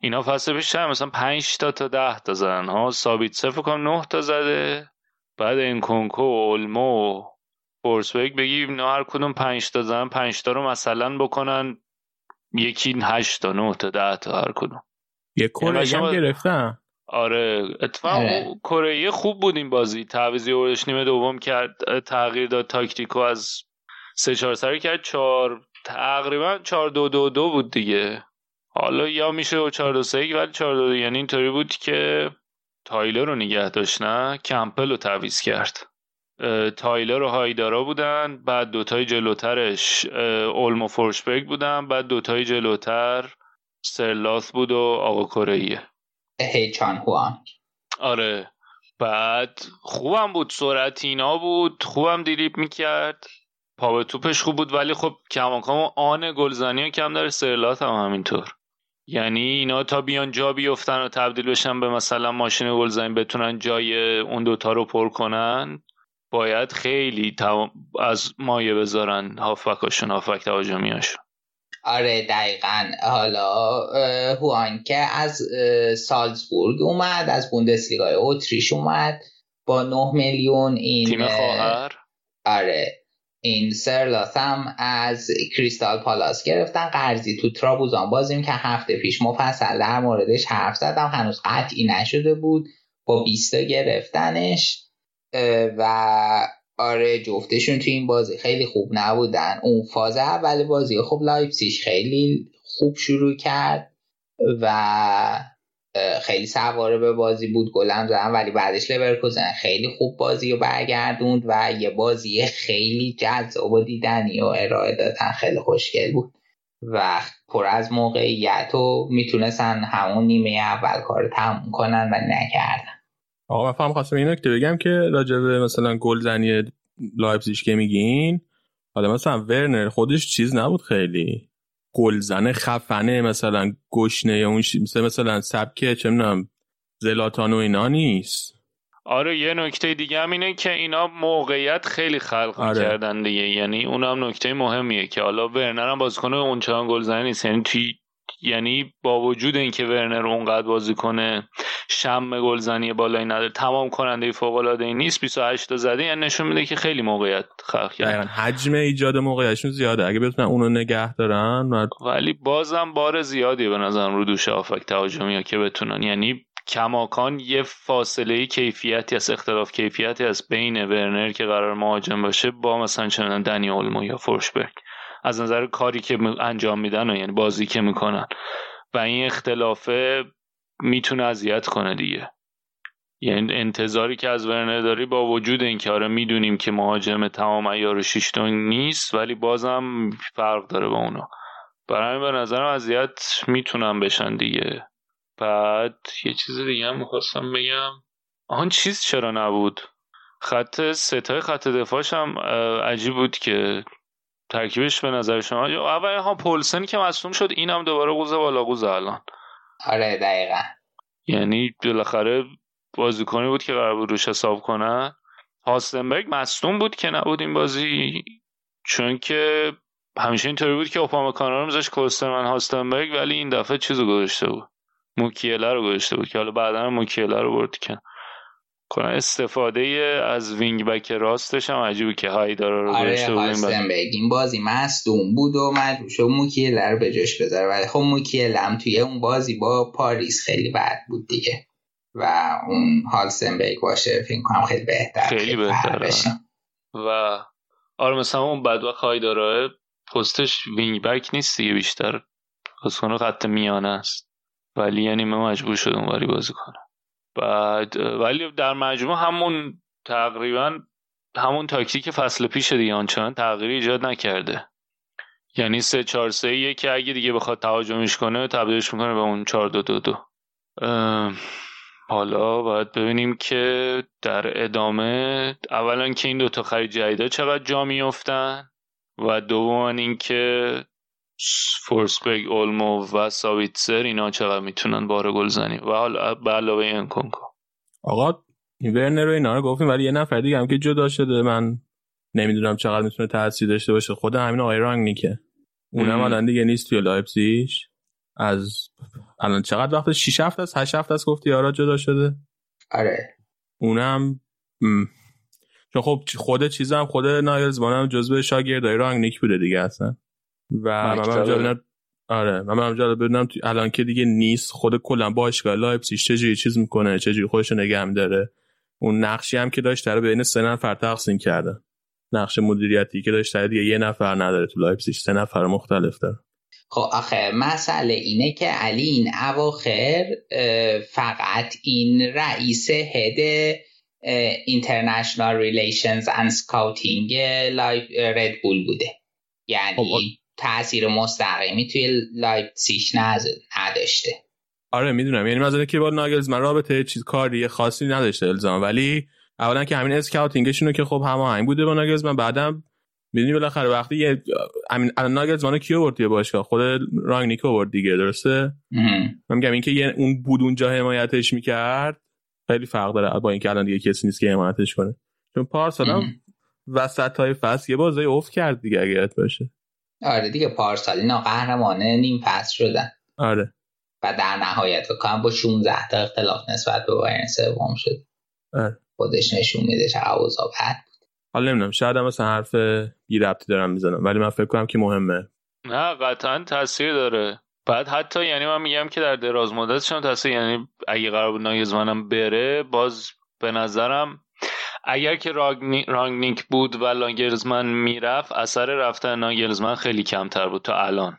اینا فصل پیش مثلا 5 تا تا 10 تا زدن. ها ثابت صفر کنم 9 تا زده. بعد این کنکو اولمو فورسبک بگی اینا هر کدوم 5 تا زدن 5 تا رو مثلا بکنن. یکی 8 تا 9 تا 10 تا هر کدوم. یه کره هم گرفتن. آره اتفاقا. کره خوب بود این بازی. تعویضی اورش نیمه دوم کرد تغییر داد تاکتیکو از سه چهار سری کرد چهار تقریبا چهار دو دو دو بود دیگه. حالا یا میشه چهار دو سه ولی چهار دو, دو یعنی اینطوری بود که تایلر رو نگه داشت نه؟ کمپل رو تعویض کرد. تایلر و هایدارا بودن بعد دوتای جلوترش اولمو فورشبرگ بودن بعد دوتای جلوتر سرلاث بود و آقا کره هی چان هوانگ. آره. بعد خوبم بود سرعت اینا بود خوبم دریبل می‌کرد. پا به توپش خوب بود ولی خب کماکان آن گلزنی کم داره سرلات هم همینطور. یعنی اینا تا بیان جا بیفتن و تبدیل بشن به مثلا ماشین گلزنی بتونن جای اون دوتا رو پر کنن باید خیلی از مایه بذارن هافبکاشون هافبک تهاجمیاشون آره دقیقا. حالا هوان که از سالزبورگ اومد از بوندسلیگای اوتریش اومد با 9 میلیون این تیم خواهر. آره. این سرلاس هم از کریستال پالاس گرفتن. قرضی تو ترابوزان بازیم که هفته پیش مفصل در موردش حرف زدم. هنوز قطعی نشده بود. با 20 گرفتنش. و آره جفتشون تو این بازی خیلی خوب نبودن. اون فاز اول بازی خب لایپسیش خیلی خوب شروع کرد و خیلی سوار به بازی بود گلم زدن ولی بعدش لورکوزن خیلی خوب بازی رو برگردوند و یه بازی خیلی جذاب و دیدنی و ارائه دادن. خیلی خوشگل بود و پر از موقعیت و می‌تونستن همون نیمه اول کار تموم کنن و نکردن. آقا من فهم خواستم این نکته بگم که راجبه مثلا گلزنی لایپزیش که میگین حالا مثلا ورنر خودش چیز نبود خیلی. گلزنه خفنه مثلا گشنه اون مثل مثلا سبکه چه می‌دونم زلاتان و اینا نیست. آره یه نکته دیگه هم اینه که اینا موقعیت خیلی خلق آره. کردن دیگه. یعنی اون هم نکته مهمیه که حالا ورنر هم بازیکن اونچنان گلزنی نیست. یعنی توی یعنی با وجود اینکه ورنر اونقدر بازی کنه شم گلزنی بالایی نداره تمام کننده فوق العاده ای نیست 28 تا زده یعنی نشون میده که خیلی موقعیت خلق کرد. حجم ایجاد موقعیتشون زیاده. اگه بتونن اونو نگه دارن ولی بازم بار زیادی به نظرم رو دوش آفک تهاجمی ها که بتونن. یعنی کماکان یه فاصله کیفیتی از اختلاف کیفیتی از بین ورنر که قرار مهاجم باشه با مثلا چه دنی اولمو یا فورشبرگ. از نظر کاری که انجام میدن و یعنی بازی که می‌کنن. و این اختلافه می‌تونه اذیت کنه دیگه. یعنی انتظاری که از ورنر داری با وجود اینکه آره می‌دونیم که مهاجم تمام ایار شیشتون نیست ولی بازم فرق داره با اونا. برای به نظرم اذیت می‌تونن بشن دیگه. بعد یه چیز دیگه هم می‌خواستم بگم. آن چیز چرا نبود؟ خط ستای خط دفاعش هم عجیب بود که ترکیبش به نظر شما؟ اول ها پولسن که مصوم شد اینم دوباره قوزه بالا قوزه الان. آره دقیقا. یعنی بالاخره بازیکنی بود که قرار بود روش حساب کنن هاستنبرگ مصدوم بود که نبود این بازی چون که همیشه اینطوری بود که اوپاما کانار رو میذاش کوسترمن هاستنبرگ ولی این دفعه چیزو گذاشته بود. موکیله رو گذاشته بود که حالا بعدا موکیله رو برد که. کنه استفاده از وینگ بک راستش هم عجیبه که هایدارا رو آره هالستنبرگ این بازی مصدوم بود و مجبور شد موکیله رو به جاش بذاره ولی خب موکیله هم توی اون بازی با پاریس خیلی بد بود دیگه. و اون هالستنبرگ باشه فکر کنم خیلی بهتر خیلی بهتره. و آره مثلا اون بدبخت هایدارا پستش وینگ بک نیست دیگه بیشتر. بازیکن خط میانه است. ولی یعنی من مجبور شدم وری بازی کنم. بعد ولی در مجموع همون تقریبا همون تاکتیک فصل پیش دیگه آنچنان تغییری ایجاد نکرده. یعنی سه چهار سه که اگه دیگه بخواد تهاجمش کنه تبدیلش می‌کنه به اون چهار دو دو دو. حالا باید ببینیم که در ادامه اولا که این دوتا خرید جدیدا چقدر جا میفتن و دوم اینکه فورسبرگ اولمو و ساویتسر اینا چقدر می‌تونن بار گل زنی؟ و حالا به علاوه این کنکو آقا این ورنر رو اینا رو گفتیم ولی یه نفر دیگه هم که جدا شده من نمی‌دونم چقدر می‌تونه تاثیر داشته باشه. خود همین آقای رانگ نیکه اونم الان دیگه نیست توی لایپزیش از الان چقدر وقت؟ 6 هفته است 8 هفته است گفتی یارا جدا شده. آره. اونم چون خب خود چیزم خود نایلزمان هم جزو شاگردای رانگنیک بوده دیگه اصلا. و من هم آره من هم جالب بدونم الان که دیگه نیست خود کلا باشگاه لایپزیگ چجوری چیز می‌کنه چجوری خودش نگه داره اون نقشی هم که داشت در بین سه نفر تقسیم کرده. نقش مدیریتی که داشت دیگه یه نفر نداره تو لایپزیگ سه نفر مختلف داره. خب آخه مسئله اینه که علی این اواخر فقط این رئیس head international relations and scouting بول بوده. یعنی خب، تاثیر مستقیمی توی لایپسیش نداشته. آره می‌دونم. یعنی مثلا که با ناگلزمن رابطه چیز کاری خاصی نداشته الزام ولی اولا که همین scouting شونو که خب هماهنگ بوده با ناگلزمن بعدم می‌دونی بالاخره وقتی یه همین الان ناگلزمان کیو برد توی باشگاه؟ خود رانگنیکو برد دیگه درسته؟ من میگم اینکه یه اون بود اونجا حمایتش می‌کرد خیلی فرق داره با اینکه الان دیگه کسی نیست که حمایتش کنه. چون پارسال هم وسط های فصل یه بازی افت کرد دیگه اگه باشه. آره دیگه پارسال اینا قهرمان نیم فصل شدن. آره. و در نهایت کام با 16 تا اختلاف نسبت به بایرن سوم شد. آره. خودش نشون میده چه اوضاع بد حالا نمی‌دونم شاید هم مثلا حرف بی ربطی دارم می‌زنم ولی من فکر کنم که مهمه. نه قطعا تاثیر داره. بعد حتی یعنی من میگم که در دراز مدت شما تاثیر یعنی اگه قرار بود ناگزمانم بره باز به نظرم اگر که رانگنیک بود و ناگلزمن می‌رفت اثر رفتن ناگلزمن خیلی کمتر بود تا الان.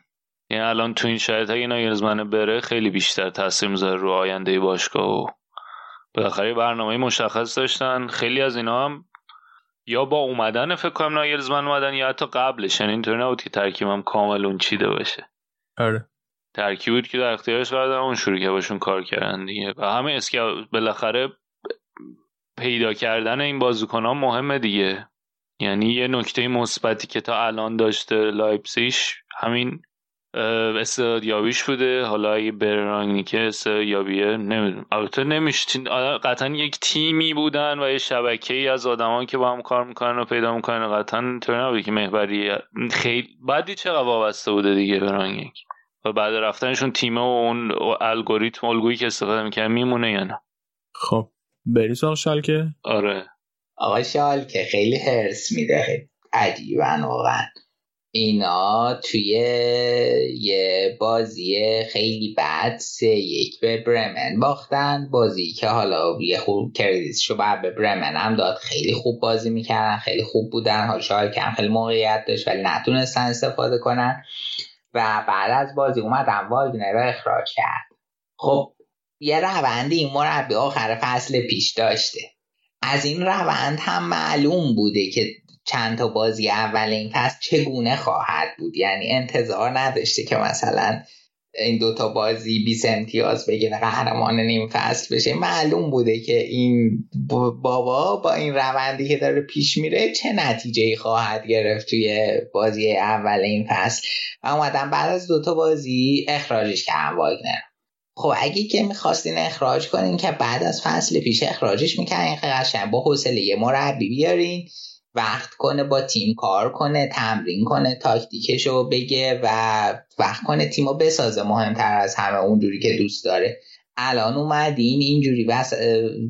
یعنی الان تو این شرایط اگه ناگلزمن بره خیلی بیشتر تاثیر می‌ذاره رو آینده باشگاه و بالاخره برنامه مشخص داشتن. خیلی از اینا هم یا با اومدن فکر کنم ناگلزمن اومدن یا حتی قبلش. یعنی اینطوری نبود که ترکیبم کامل اون چیده باشه. آره. ترکیب بود که در اختیارش قرار اون شروع که باشون کار کردن دیگه. و همه اسکا بالاخره پیدا کردن این بازیکن ها مهمه دیگه. یعنی یه نکته مثبتی که تا الان داشته لایپسیش همین استعدادیابیش بوده. حالا اگه برانگی که استعدادیابیه نمی‌دونم. البته نمیشه قطعا یک تیمی بودن و یه شبکه ای از آدمان که با هم کار می‌کنن و پیدا می‌کنن. قطعا طور نبوده که محوری خیلی بعدی چقدر وابسته بوده دیگه برانگی و بعد رفتنشون تیم و اون الگوریتم الگویی که استفاده می‌کنن میمونه یا نه. خب. بری سراغ شالکه؟ آره. آقا شالکه خیلی هرس میده عجیبن واقعا. اینا توی یه بازی خیلی بد سه یک به برمن باختن. بازی که حالا یه خوب کردیتشو بعد به برمن هم داد. خیلی خوب بازی می‌کردن خیلی خوب بودن. حال شالکه هم خیلی موقعیت داشت ولی نتونستن استفاده کنن. و بعد از بازی اومدن واگنر رو اخراج کرد. خب یه روندی این مربی آخر فصل پیش داشته. از این روند هم معلوم بوده که چند تا بازی اول این فصل چگونه خواهد بود. یعنی انتظار نداشته که مثلا این دوتا بازی 20 امتیاز بگیره قهرمان نیم فصل بشه. معلوم بوده که این بابا با این روندی که داره پیش میره چه نتیجه خواهد گرفت توی بازی اول این فصل. و اومدن بعد از دوتا بازی اخراجش کردن واگنر. خب اگه که می‌خواستین اخراج کنین که بعد از فصل پیش اخراجش می‌کنین که قشنگ. با حوصله مربی بیارین وقت کنه با تیم کار کنه تمرین کنه تاکتیکشو بگه و وقت کنه تیمو بسازه. مهمتر از همه اونجوری که دوست داره. الان اومدین اینجوری بس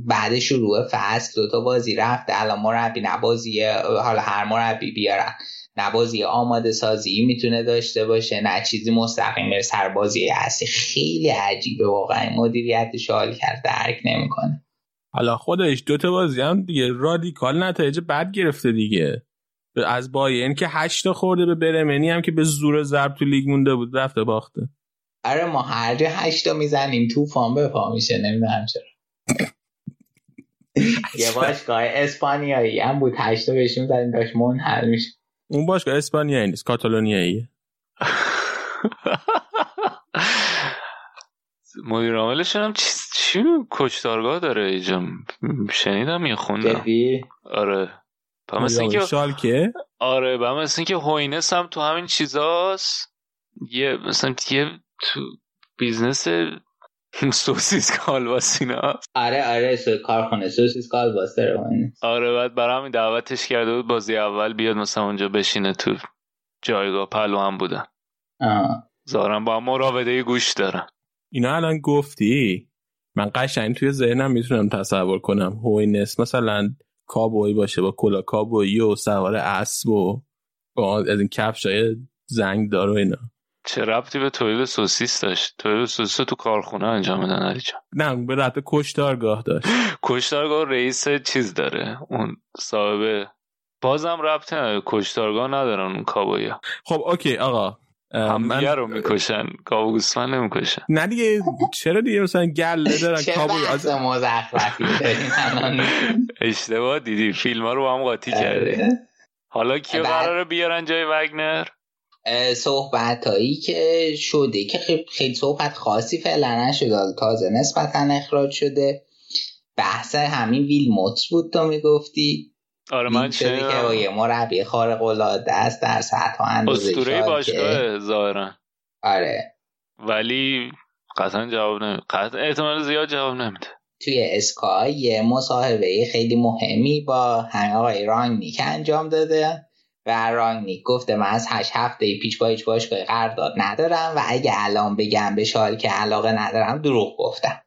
بعد شروع فصل دوتا بازی رفته الان مربی نبازی حالا هر مربی بیارن. نبازی آماده سازی می‌تونه داشته باشه نه چیزی مستقیم سر بازی اصلی. خیلی عجیبه واقعا. مدیریت حال کرد درک نمی‌کنه. حالا خودش دوتا بازی هم دیگه رادیکال نتایج بد گرفته دیگه. از باین که هشتا خورده به برمنی هم که به زور ضرب تو لیگ مونده بود رفته باخته. آره ما هر جا هشتا می‌زنیم طوفان به پا میشه نمی‌دونم چرا. یه باشگاه اسپانیایی هم بود هشتا بهشون زدیم داشت منحل میشه. اون باشگاه اسپانیایی نیست کاتالونیاییه [laughs] مدیر عاملش هم چی کشتارگاه داره؟ اینجا شنیدم یه خوندم آره. مثل اینکه شالکه. آره با مثل اینکه هوینس هم تو همین چیزاست. یه مثلا یه تو business [laughs] سوسیس کالباس اینا آره آره کارخونه سوسیس کالباس داره آره بعد برای همین دعوتش کرده بود بازی اول بیاد مثلا اونجا بشینه تو جایگاه پلو هم بودن زارم با مراوده گوش دارن اینا الان گفتی؟ من قشنگ توی ذهنم می‌تونم تصور کنم. هوینس مثلا کابوی باشه با کلا کابویی و سوار اسب و با از این کفشای زنگ داره اینا. چه ربطی به تولید سوسیس داشت؟ تولید سوسیس تو کارخونه انجام میدن علی جان. نه به ربط کشتارگاه داشت. کشتارگاه رئیس چیز داره. اون صاحب بازم ربطی نداره. کشتارگاه ندارن اون کابویا. خب اوکی آقا. همدیگه رو می‌کشن. کابو گوسفند نمی‌کشن. نه دیگه چرا دیگه مثلا گله دارن؟ [laughs] کابوی از اشتباه دیدی. فیلم ها رو با هم قاطی آره. کرده حالا کیو قراره بیارن جای وگنر؟ صحبت هایی که شده که خیلی صحبت خاصی فعلا نشده. تازه نسبتا اخراج شده. بحث همین ویل موتس بود تو می‌گفتی. آره من چه که یه مربی خارق العاده است در سطح اندازه اسطوره باشگاه ظاهرا. آره. ولی قطعا جواب نمیده قطعا احتمال زیاد جواب نمیده. توی اسکای یه مصاحبه خیلی مهمی با همه آقای رانگنیک انجام داده. و رانگنیک گفته من از هشت هفته پیش با هیچ باشگاه قرارداد ندارم و اگه الان بگم به شال که علاقه ندارم دروغ گفتم.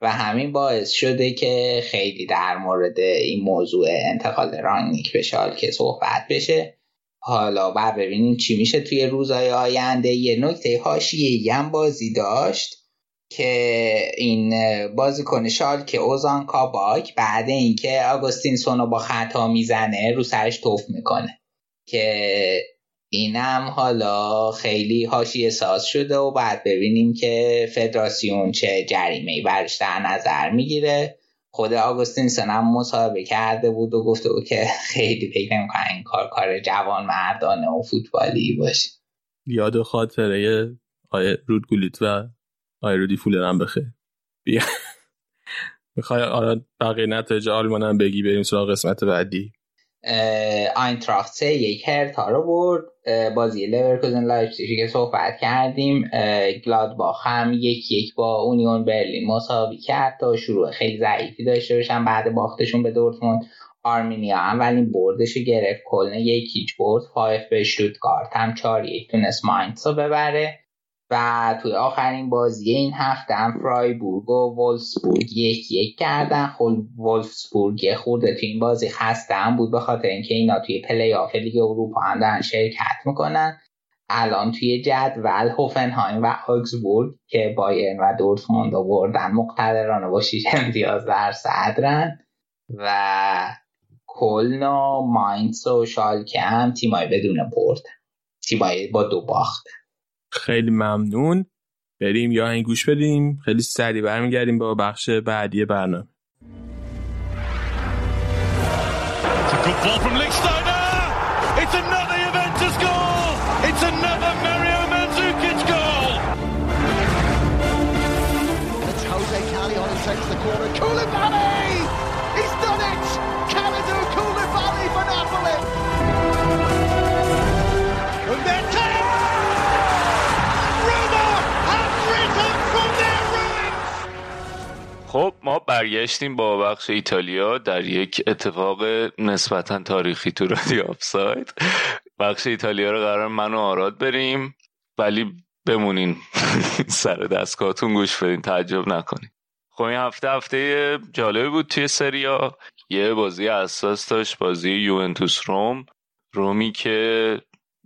و همین باعث شده که خیلی در مورد این موضوع انتقال رانگنیک به که صحبت بشه. حالا بر ببینیم چی میشه توی روزهای آینده. یه نکته هاشیه هم بازی داشت که این بازیکن که اوزان کاباک بعد اینکه آگوستین سونو با خطا می‌زنه رو سرش توف می‌کنه. که اینم حالا خیلی هاشی ساز شده و بعد ببینیم که فدراسیون چه جریمه ای برش در نظر می‌گیره. خود آگوستین هم مصاحبه کرده بود و گفته بود که خیلی فکر نمی‌کنه این کار کار جوان مردانه و فوتبالی باشه. یاد خاطره آیه رودگولیت و آیه رودی فولر هم بخیر. بیا. [laughs] می‌خوای آره بقیه نتایج آلمان هم بگی؟ بریم سراغ قسمت بعدی. آینتراخت سه یک هرتا رو برد. بازی لورکوزن لایپزیگ که صحبت کردیم گلادباخ هم یک یک با اونیون برلین مساوی کرد تا شروع خیلی ضعیفی داشته باشن. بعد باختشون به دورتموند آرمینیا اولین بردش گرفت. کلن یک هیچ برد VfB شتوتگارت هم چهار یک تونست ماینتس رو ببره. و توی آخرین بازی این هفته هم فرایبورگ و وولسبورگ یک یک کردن. خب وولفسبورگ خورده توی این بازی خسته هم بود به خاطر اینکه اینا توی پلی آف لیگ اروپا هم دارن شرکت می‌کنن. الان توی جدول هوفنهایم و آگزبورگ که بایرن و دورتموند بردن مقتدرانه با شیش امتیاز در صدرن و کلن و ماینس و شالکه هم تیمای بدون برد. تیمای با دو باخت. خیلی ممنون. بریم یا این گوش بدیم. خیلی سریع برمیگردیم با بخش بعدی برنامه. ما برگشتیم با بخش ایتالیا در یک اتفاق نسبتا تاریخی تو رادیو آفساید. بخش ایتالیا رو قرار من و آراد بریم ولی بمونین. [laughs] سر دستگاهتون گوش بدین تعجب نکنین. خب این هفته هفته جالبی بود توی سریا یه بازی اساس داشت بازی یوونتوس روم. رومی که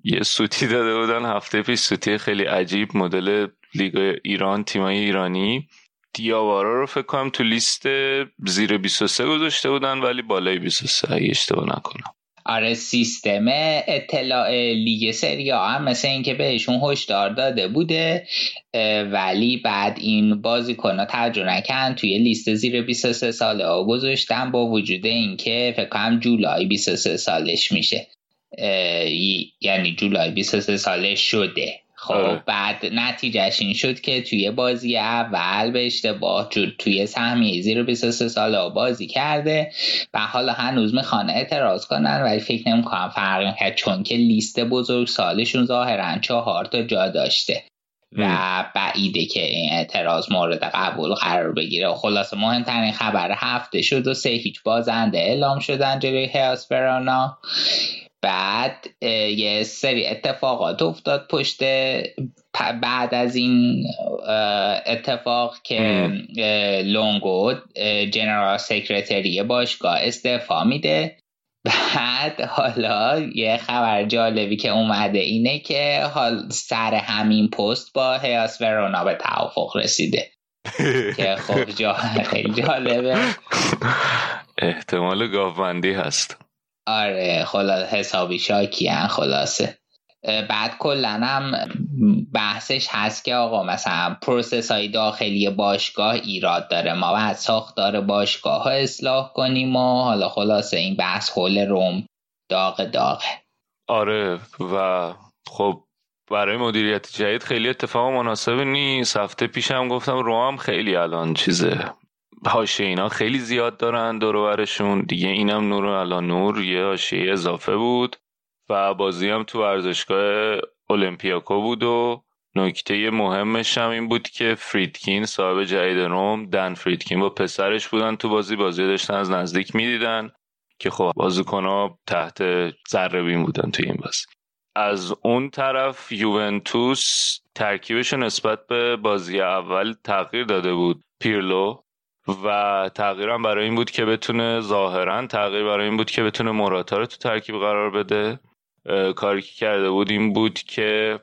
یه سوتی داده بودن هفته پیش سوتی خیلی عجیب مدل لیگ ایران تیمای ایرانی. دیاوارا رو فکر کنم تو لیست زیر 23 گذاشته بودن ولی بالای 23 اگه اشتباه نکنم. آره سیستم اطلاع لیگ سریا هم مثل اینکه بهشون هشدار داده بوده ولی بعد این بازیکن ها ترجمه نکن توی لیست زیر 23 ساله ها گذاشتن با وجود اینکه فکر کنم جولای 23 سالش میشه. یعنی جولای 23 سالش شده. خب آره. بعد نتیجهش این شد که توی بازی اول به اشتباه توی سهمیه زیر 23 سال بازی کرده و حالا هنوز می‌خوان اعتراض کنن ولی فکر نمی‌کنم فرق کرد چون که لیست بزرگ سالشون ظاهرا چهار تا جا داشته و بعیده که این اعتراض مورد قبول قرار بگیره. و خلاصه مهمترین خبر هفته شد و سه هیچ بازنده اعلام شدن جلوی هیاس بعد یه سری اتفاقات افتاد پشت بعد از این اتفاق که لونگو جنرال سکرتری باشگاه استعفا میده. بعد حالا یه خبر جالبی که اومده اینه که حال سر همین پست با هیاس ورونا به توافق رسیده. [laughs] که خب جا خیلی جالبه. احتمال گاوبندی هست. آره خلاص حسابی شاکیان خلاصه. بعد کلا هم بحثش هست که آقا مثلا process های داخلی باشگاه ایراد داره. ما باید ساختار باشگاه ها اصلاح کنیم و حالا خلاصه این بحث حول روم داغ داغه. آره و خب برای مدیریت جدید خیلی اتفاق مناسب نیست. هفته پیشم گفتم روم خیلی الان چیزه. حاشیه اینا خیلی زیاد دارن دور دیگه اینم نور الان نور یه حاشیه اضافه بود و بازی هم تو ورزشگاه اولمپیاکو بود و نکته مهمش هم این بود که فریدکین صاحب جدید روم دن فریدکین با پسرش بودن تو بازی. بازی داشتن از نزدیک می‌دیدن که خب بازیکنها تحت ذره بودن تو این بازی. از اون طرف یوونتوس ترکیبش نسبت به بازی اول تغییر داده بود. پیرلو و تغییرم برای این بود که بتونه ظاهرا تغییر برای این بود که بتونه مراتا رو تو ترکیب قرار بده. کاری که کرده بود این بود که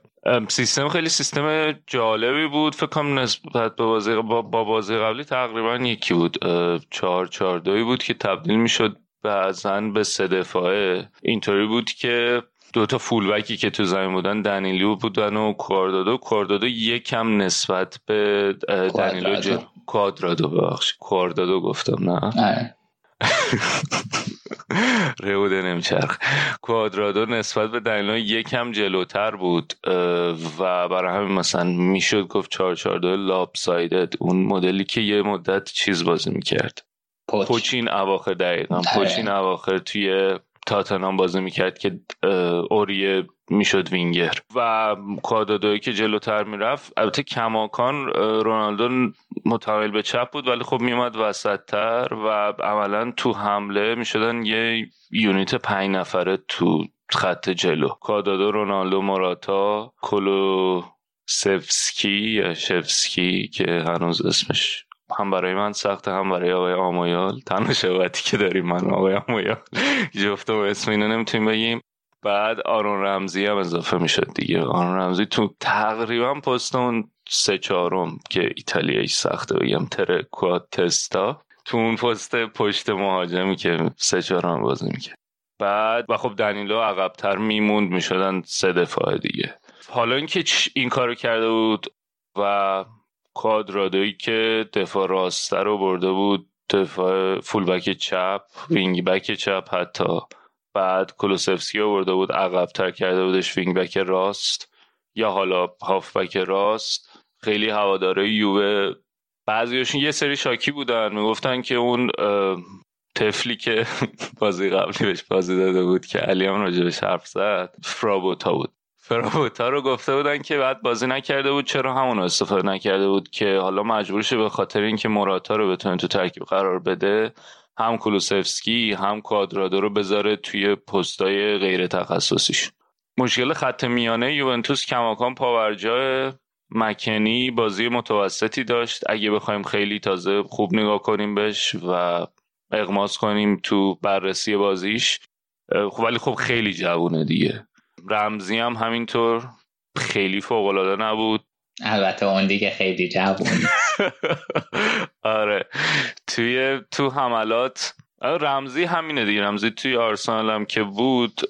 سیستم خیلی سیستم جالبی بود. فکر کنم نسبت به بازی با بازی قبلی تقریبا یکی بود. چهار چهار دوی بود که تبدیل می‌شد بعضا به سه دفاعه. اینطوری بود که دوتا فولبکی که تو زمین بودن دنیلو بودن و کواردادو. کواردادو یکم نسبت به دنیلو کوادرادو ببخش کوادرادو گفتم نه. [laughs] رئوده نمیچرخ. کوادرادو نسبت به دنیلو یکم جلوتر بود و برای همین مثلا می‌شد گفت 442 لاب سایدد اون مدلی که یه مدت چیز بازی می‌کرد. پوچ. پوچین اواخر دقیقا. آره. پوچین اواخر توی تاتنام بازی می‌کرد که اوریه می‌شد وینگر. و کوادادوی که جلوتر می‌رفت البته کماکان رونالدو متحول به چپ بود ولی خب میومد وسط تر و عملا تو حمله می‌شدن یه یونیت پنج نفره تو خط جلو. کادادو رونالدو مراتا کلو سفسکی یا شفسکی که هنوز اسمش هم برای من سخته هم برای آقای آمویال. تنها شباتی که داریم من آقای آمویال. و اسم اینو نمی‌تونیم بگیم. بعد آرون رمزی هم اضافه می‌شد دیگه. آرون رمزی تو تقریبا پست اون سه چهارم که ایتالیایی سخته بگم ترکوات تستا تو اون پست پشت مهاجمی که سه چهارم بازی می‌کرد. بعد و خب دنیلو عقبتر میموند می‌شدن سه دفاع دیگه. حالا اینکه این کارو کرده بود و کوادرادویی که دفاع راسته رو برده بود دفاع فولبک چپ وینگ بک چپ حتی. بعد کولوسفسکی برده بود عقبتر کرده بودش وینگ بک راست. یا حالا هاف بک راست. خیلی هواداره یووه. بعضیاشون یه سری شاکی بودن. می‌گفتن که اون طفلی که [laughs] بازی قبلی بهش بازی داده بود که علی هم راجبش حرف زد فرابوتا بود. فرابوتا رو گفته بودن که بعد بازی نکرده بود. چرا همون استفاده نکرده بود که حالا مجبور شه به خاطر اینکه موراتا رو بتونه تو ترکیب قرار بده هم کولوسفسکی هم کوادرادو رو بذاره توی پستای غیر تخصصیش. مشکل خط میانه یوونتوس کماکان پاورجا مکنی بازی متوسطی داشت. اگه بخوایم خیلی تازه خوب نگاه کنیم بهش و اغماس کنیم تو بررسی بازیش خب ولی خب خیلی جوونه دیگه. رمزی هم همینطور خیلی فوق نبود. البته اون دیگه خیلی جوون. [laughs] آره. توی تو حملات رمزی همینه دیگه. رمزی توی آرسنال هم که بود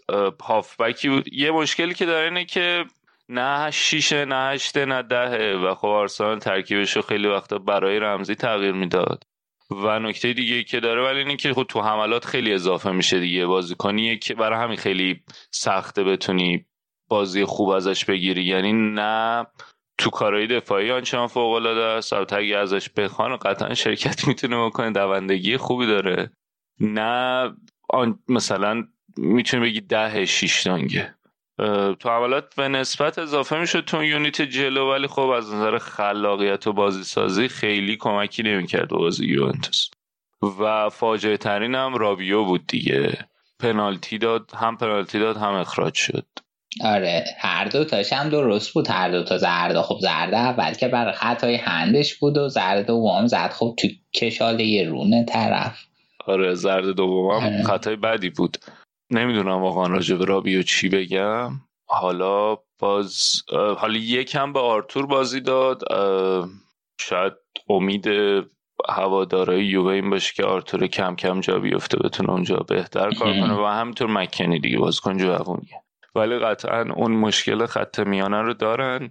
هافبکی بود. یه مشکلی که داره اینه که نه شیشه نه هشته نه دهه. و خب آرسنال ترکیبش رو خیلی وقتا برای رمزی تغییر می‌داد. و نکته دیگه که داره ولی اینه که خب تو حملات خیلی اضافه میشه دیگه. بازیکنیه که برای همین خیلی سخته بتونی بازی خوب ازش بگیری. یعنی نه تو کارهای دفاعی آنچنان فوق العاده است. البته ازش بخوان قطعا شرکت [laughs] می‌تونه بکنه. دوندگی خوبی داره. نه آن مثلا می‌تونه بگی ده شیش دانگه. تو حملات به نسبت اضافه می‌شد تو یونیت جلو ولی خب از نظر خلاقیت و بازی سازی خیلی کمکی نمی‌کرد بازی یوونتوس. و فاجعه ترین هم رابیو بود دیگه. پنالتی داد هم پنالتی داد هم اخراج شد. آره هر دو تاش هم درست بود. هر دو تا زرده خب زرده اول که برای خطای هندش بود و زرده دوم زد. خب تو کشال یه رونه طرف. آره زرد دوم هم آره. خطای بدی بود. نمی‌دونم واقعا راجع به رابیو چی بگم. حالا باز حالا یکم به آرتور بازی داد. شاید امید هوادارای یووه این باشه که آرتور کم کم جا بیفته بتونه اونجا بهتر کار کنه و همینطور مکنی دیگه بازیکن جوونیه. ولی قطعا اون مشکل خط میانه رو دارن.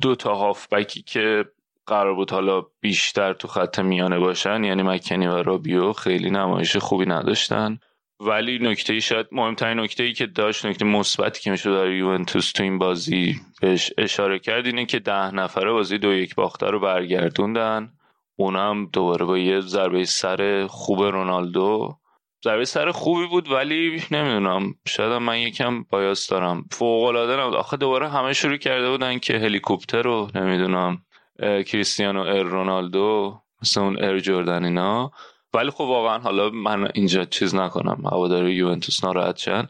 دو تا هافبکی که قرار بود حالا بیشتر تو خط میانه باشن یعنی مکنی و رابیو خیلی نمایش خوبی نداشتن. ولی نکته شاید مهمترین نکته ای که داشت نکته مثبتی که میشه در یوونتوس تو این بازی بهش اشاره کرد اینه که ده نفره بازی دو یک باخته رو برگردوندن. اونم دوباره با یه ضربه سر خوب رونالدو. ضربه سر خوبی بود ولی نمی‌دونم شاید من یکم بایاس دارم. فوق العاده نبود. آخه دوباره همه شروع کرده بودن که هلیکوپتر رو نمی‌دونم کریستیانو ار رونالدو مثل اون ار جردن اینا. ولی خب واقعا حالا من اینجا چیز نکنم. هواداری یوونتوس ناراحت شن.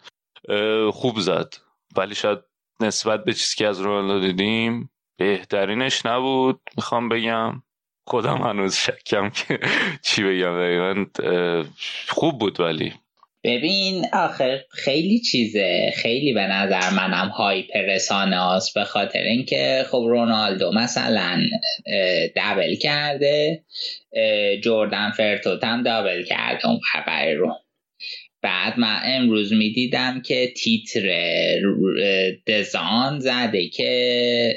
خوب زد. ولی شاید نسبت به چیزی که از رونالدو دیدیم بهترینش نبود. می‌خوام بگم خودم هنوز شکم که [laughs] چی بگم دقیقا خوب بود ولی. ببین آخر خیلی چیزه. خیلی به نظر منم های رسانه هاست به خاطر اینکه خب رونالدو مثلا دبل کرده. جردن فرتوت هم دبل کرده اون خبر رو. بعد من امروز می‌دیدم که تیتر دزان زده که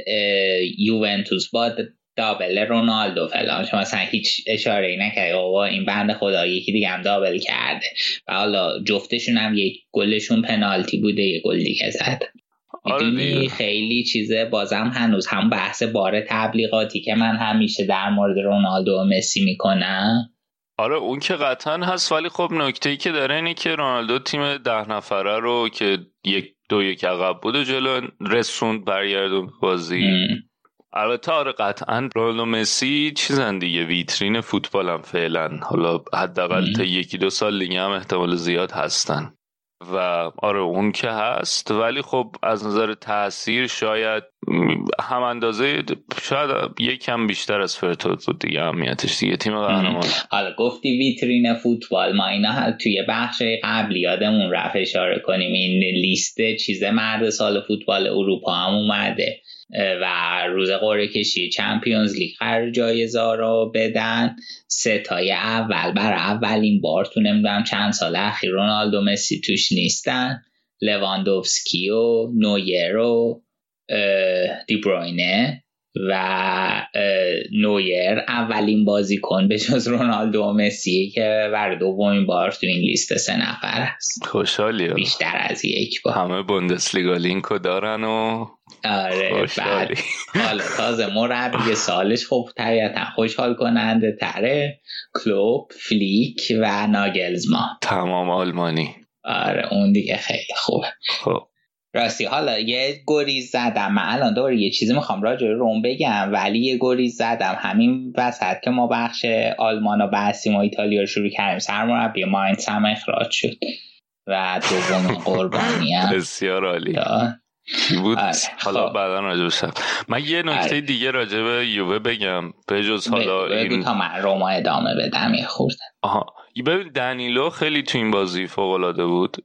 یوونتوس با دابل رونالدو فلان. شما مثلا هیچ اشاره ای نکرد بابا این بند خدا یکی دیگه هم دابل کرده. و حالا جفتشون هم یک گلشون پنالتی بوده یه گل دیگه زد. آره خیلی چیزه بازم هنوز هم بحث بار تبلیغاتی که من همیشه در مورد رونالدو و مسی می‌کنم. آره اون که قطعا هست ولی خب نکته ای که داره اینه که رونالدو تیم ده نفره رو که یک دو یک عقب بود و جلو رسوند برگردون بازی. البته آره قطعا رونالدو مسی چیزن دیگه ویترین فوتبالم فعلا. حالا حداقل تا یکی دو سال دیگه هم احتمال زیاد هستن. و آره اون که هست ولی خب از نظر تاثیر شاید هم اندازه شاید یکم بیشتر از فرتوت بود دیگه اهمیتش دیگه. تیم قهرمان. حالا گفتی ویترین فوتبال ما اینا توی بخش قبل یادمون رفت اشاره کنیم. این لیست چیز مرد سال فوتبال اروپا هم اومده. و روز قرعه کشی چمپیونز لیگ قرار جایزه رو بدن. ستای اول بر اولین بار تو نمی‌دونم چند سال اخیر رونالدو مسی توش نیستن. لواندوفسکی و نویر و دیبروینه. و نویر اولین بازیکن به جز رونالدو و مسی که بر دومین بار تو این لیست سه نفر هست. خوشحالی بیشتر از یک بار. همه بوندسلیگا لینکو دارن و آره بعد حالا تازه مربی سالش خوب طبیعتا خوشحال کننده تره. کلوب فلیک و ناگلزما تمام آلمانی. آره اون دیگه خیلی خوبه. خب. راستی حالا یه گریز زدم. من الان دوباره یه چیزی می‌خوام راجع روم بگم ولی یه گریز زدم. همین وسط که ما بخش آلمان و بحثیم و ایتالیا رو شروع کردیم سرمربی ماینس هم اخراج شد و دوم قربانی [laughs] بسیار عالی. بود؟ آره، حالا خب. بعدا راجع من یه نکته آره. دیگه راجع به یووه بگم. به جز حالا این تا من روما ادامه بدم یه خورده. آها. ببین دنیلو خیلی تو این بازی فوق العاده بود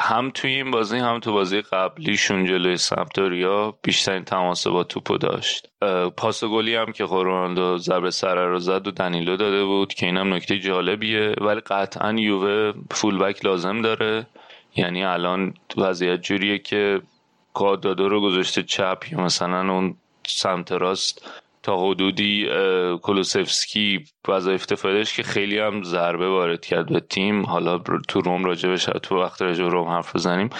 هم توی این بازی هم تو بازی قبلیشون جلوی سمپدوریا بیشترین تماس با توپو داشت. پاس گلی هم که رونالدو ضربه سره رو زد و دنیلو داده بود که اینم نکته جالبیه. ولی قطعا یووه فولبک لازم داره. یعنی الان وضعیت جوریه که کادادو رو گذاشته چپ یا مثلا اون سمت راست. تا حدودی کلوسفسکی وظایف دفاعیش که خیلی هم ضربه وارد کرد به تیم. حالا تو روم راجع تو وقت راجع روم حرف بزنیم.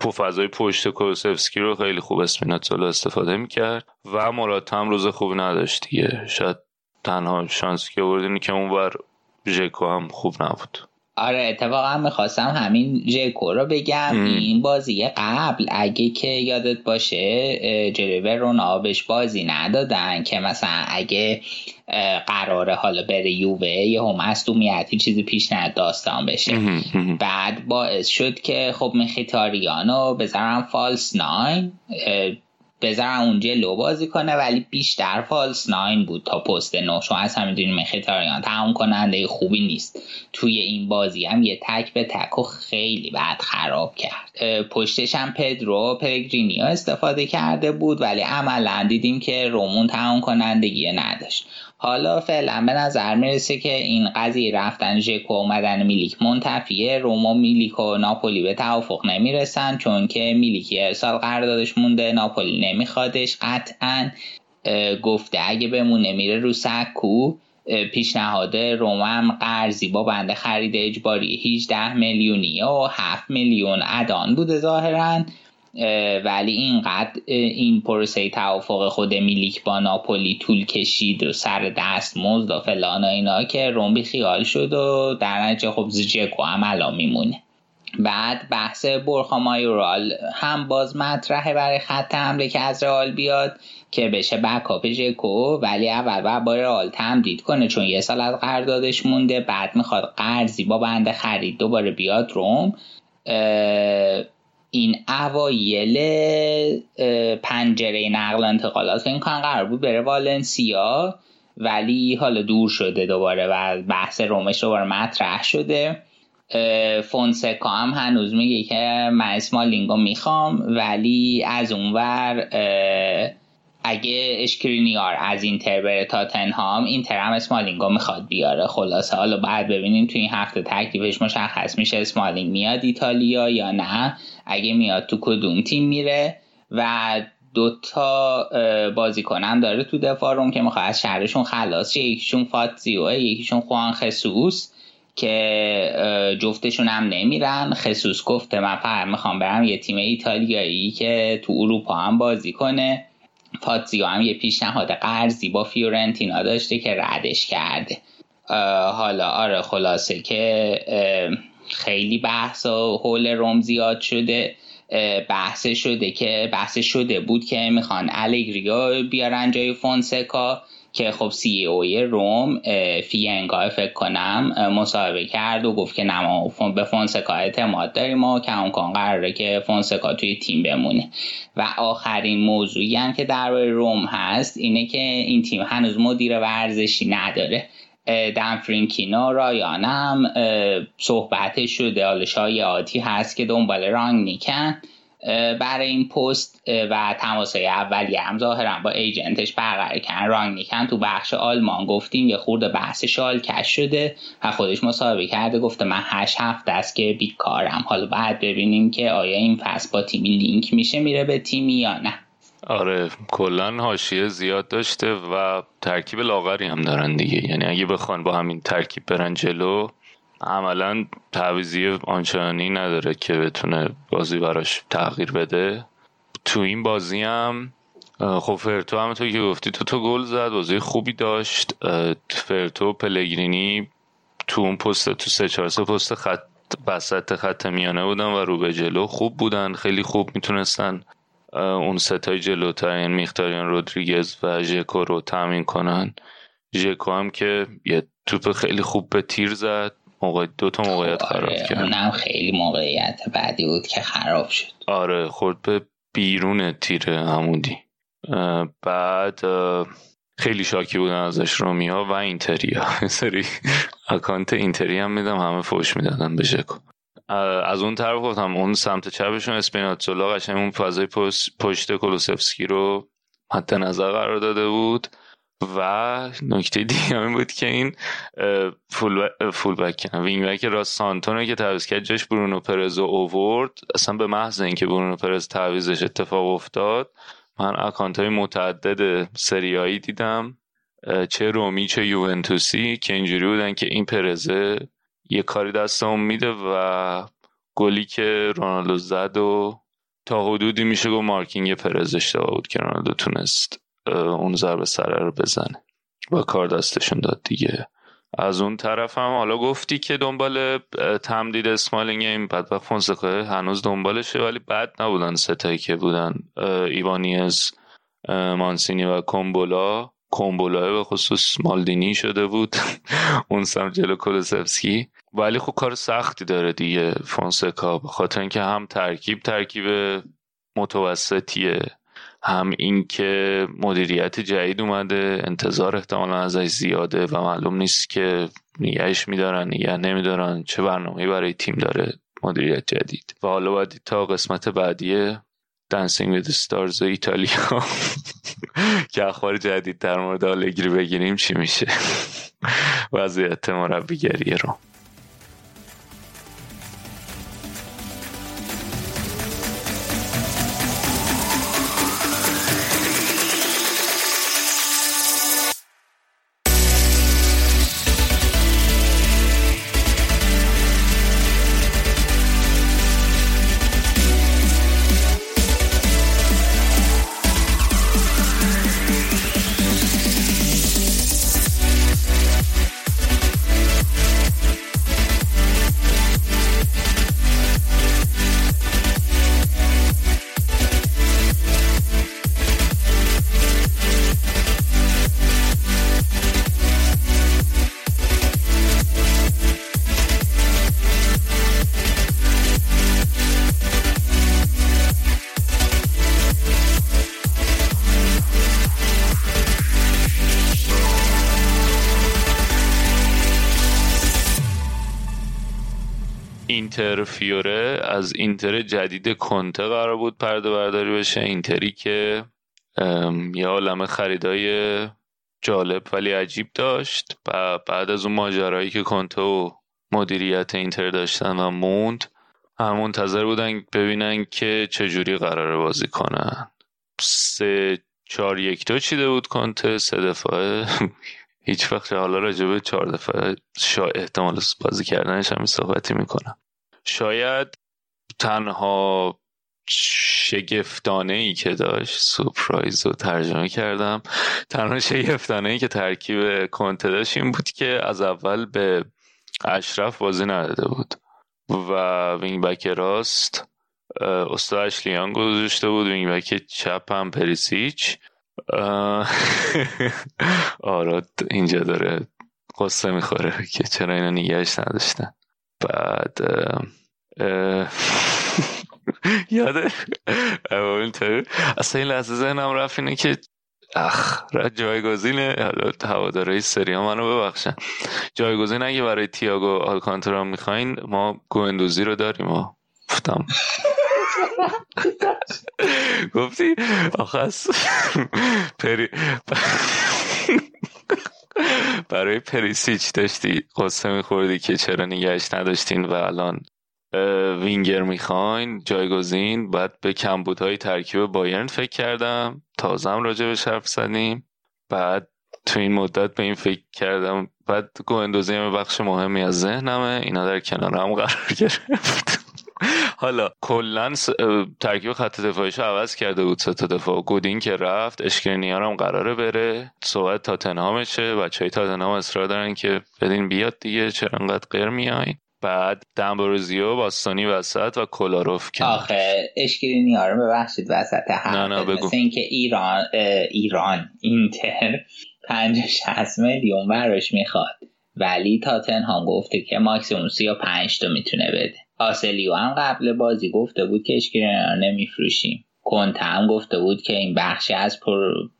پو فضای پشت کلوسفسکی رو خیلی خوب اسپیناتزولا استفاده می‌کرد و مرات هم روز خوب نداشت دیگه. شاید تنها شانسی که آورد که اونور ژکو هم خوب نبود. آره اتفاقا می‌خواستم همین جکو رو بگم. این بازی قبل اگه که یادت باشه جلوه رونا بهش بازی ندادن که مثلا اگه قراره حالا بره یووه یه هم مصدومیتی چیزی پیش ند داستان بشه. بعد باعث شد که خب مخیتاریانو بذارم فالس ناین بذارن اون جلو بازی کنه ولی بیشتر فالس ناین بود تا پست نو شما از همین مخیتاریان تمام کننده خوبی نیست. توی این بازی هم یه تک به تک و خیلی بعد خراب کرد. پشتش هم پدرو پرگرینیو استفاده کرده بود ولی عملا دیدیم که رومون تمام کنندگی نداشت. حالا فعلا به نظر می‌رسه که این قضیه رفتن ژکو اومدن میلیک منتفیه روما میلیک و ناپولی به توافق نمی‌رسن چون که میلیکی سال قراردادش مونده ناپولی نمیخوادش قطعا. گفته اگه بمونه میره رو سکو. پیشنهاد روما هم قرضی با بنده خرید اجباری 18 میلیونی و 7 میلیون ادان بوده ظاهرا. ولی اینقدر این پروسه توافق خود میلیک با ناپولی طول کشید و سر دست مزد و فلان و اینا که رومبی خیال شد و در نتیجه خب زیجکو هم الان میمونه. بعد بحث برخا مایورال هم باز مطرحه برای خط حمله که از رئال بیاد که بشه بکاپ ژکو ولی اول باید با رئال تمدید کنه چون یه سال از قراردادش مونده بعد می‌خواد قرضی با بنده خرید دوباره بیاد روم. این اوایل پنجره نقل و انتقالات این کان قرار بود بره والنسیا ولی حالا دور شده دوباره و بحث رومش دوباره مطرح شده. فونسکا هم هنوز میگه که من اسمالینگو می‌خوام ولی از اونور اگه اشکرینیار از اینتر بره تاتنهام اینتر هم اسمالینگو می‌خواد بیاره. خلاصه حالا بعد ببینیم تو این هفته تکلیفش مشخص میشه اسمالینگ میاد ایتالیا یا نه. اگه میاد تو کدوم تیم میره و دوتا بازیکنم داره تو دفاع روم که می‌خواد از شهرشون خلاص یکیشون فاتزیوه یکیشون خوان خسوس که جفتشون هم نمیرن. خصوص گفته من فقط می‌خوام برم یه تیم ایتالیایی که تو اروپا هم بازی کنه. فاتزیو هم یه پیشنهاد قرضی با فیورنتینا داشته که ردش کرده. حالا آره خلاصه که خیلی بحث و حول روم زیاد شده بحث شده که بحث شده بود که می‌خوان الگری را بیارن جای فونسکا که خب CEO ی روم فینگا فکر کنم مصاحبه کرد و گفت که نه ما به فونسکا اعتماد داریم و که کن قراره که فونسکا توی تیم بمونه. و آخرین موضوعی هم که در روم هست اینه که این تیم هنوز مدیر ورزشی نداره. دنفرینکینو رایانم صحبت شده. حالا شایعاتی هست که دنبال رانگ نیکن برای این پست و تماسای اولیه هم ظاهرا با ایجنتش برقرار کردن. رانگنیکن تو بخش آلمان. گفتیم یه خورده بحث شال کش شده و خودش مصاحبه کرده. گفته من هشت هفته است که بیکارم. حالا بعد ببینیم که آیا این فصل با تیمی لینک میشه میره به تیمی یا نه. آره. کلا حاشیه زیاد داشته و ترکیب لاغری هم دارن دیگه. یعنی اگه بخوان با همین ترکیب برن جلو عملا تعویزی آنچنانی نداره که بتونه بازی براش تغییر بده. تو این بازی هم خب فرتو هم تو که گفتی تو تو گل زد بازی خوبی داشت. فرتو پلگرینی تو اون پست تو سه چهار سه پست خط وسط خط میانه بودن و رو به جلو. خوب بودن خیلی خوب می‌تونستن اون ستای جلوتر یعنی میختاریان رودریگز و ژکو رو تامین کنن. ژکو هم که یه توپ خیلی خوب به تیر زد. موقع دو تا موقعیت خراب آره، کرد. اونم خیلی موقعیت بعدی بود که خراب شد. آره خورد به بیرون تیر همودی بعد خیلی شاکی بودن ازش رومیا و اینتریا. [laughs] سری اکانت اینتری هم میدم همه فوش می‌دادن به ژکو. از اون طرف گفتم اون سمت چپشون اسپیناتزولا قشنگ اون فضای پشت کولوسفسکی رو مد نظر قرار داده بود. و نکته دیگه این بود که این فول, فول بک وینگ بک راست سانتونه که تعویض کرد جاش برونو پرز اوورد. اصلا به محض اینکه برونو پرز تعویضش اتفاق افتاد من اکانت های متعدد سریایی دیدم چه رومی چه یوونتوسی که اینجوری بودن که این پرزه یه کاری دستمون میده و گلی که رونالدو زد و تا حدودی میشه گفت مارکینگ پرز اشتباه بود که رونالدو تونست اون ضربه سره رو بزنه و کار دستشون داد دیگه. از اون طرف هم حالا گفتی که دنبال تمدید اسمالینگ این بعد و فونسکا هنوز دنبالشه ولی بد نبودن ستایی که بودن ایوانیز مانسینی و کومبولا کومبولا به خصوص مالدینی شده بود. [laughs] اون سم جلو کولوسفسکی ولی خب کار سختی داره دیگه فونسکا. به خاطر اینکه هم ترکیب ترکیب متوسطیه. هم اینکه مدیریت جدید اومده. انتظار احتمالا ازش زیاده و معلوم نیست که نگهش میدارن نگه نمیدارن. چه برنامه برای تیم داره مدیریت جدید. و حالا باید تا قسمت بعدی دنسینگ وید ستارز ایتالیا. [laughs] که اخبار جدید در مورد آلگری بگیریم چی میشه؟ [laughs] وضعیت مربیگری رو. اینتر فیوره از اینتر جدید کنته قرار بود پرده برداری بشه. اینتری که یه عالم خریدای جالب ولی عجیب داشت. و بعد از اون ماجرایی که کنته و مدیریت اینتر داشتن و موند هم منتظر بودن ببینن که چجوری قراره بازی کنن. سه چهار یک دو چیده بود کنته. سه دفعه [laughs] هیچ وقت حالا راجبه چهار دفعه شا احتمال بازی کردنش هم صحبتی می‌کنم. شاید تنها شگفتانه ای که داشت surprise رو ترجمه کردم تنها شگفتانه ای که ترکیب کنته داشت این بود که از اول به اشرف بازی نداده بود و وینگ بک راست استاد اشلی یانگ گذاشته بود وینگ بک چپ هم پریسیچ. [laughs] آراد اینجا داره قصه می‌خوره که چرا اینا نگهش نداشتن. بعد [laughs] یاده. اصلا این لحظه ذهنم رفت اینه که اخ جایگزینه. حالا سری منو ببخشن. جایگزین اگه برای تیاگو آلکانترا می‌خواین ما گوندوزی رو داریم. گفتم. [laughs] گفتی؟ آخه [laughs] پری برای پریسیچ داشتی قصه میخوردی که چرا نگهش نداشتین و الان وینگر می‌خواین جایگزین بعد به کمبودهای ترکیب بایرن فکر کردم. تازم راجع به حرف زدیم. بعد تو این مدت به این فکر کردم. بعد گوندوزی هم بخش مهمی از ذهنمه. اینا در کنار هم قرار گرفت. حالا کلا ترکیب خط دفاعیشو عوض کرده بود سه تا دفاع. گودین که رفت اشکرینیار هم قراره بره. صحبت تاتنهامشه. بچه های تاتنهام اصرار دارن که بدین بیاد دیگه چرا انقدر غیر میاین بعد دمبروزیو باستانی وسط و کلاروف کنار. آخه اشکرینی ها رو ببخشید وسط حرف نه نه بگو. اینکه ایران ایران اینتر 50 60 میلیون براش می‌خواد. ولی تاتنهام گفته که ماکسیموم 35 تا می‌تونه بده. آسلیو هم قبل بازی گفته بود که اشکرینی نمیفروشیم. کنته هم گفته بود که این بخشی از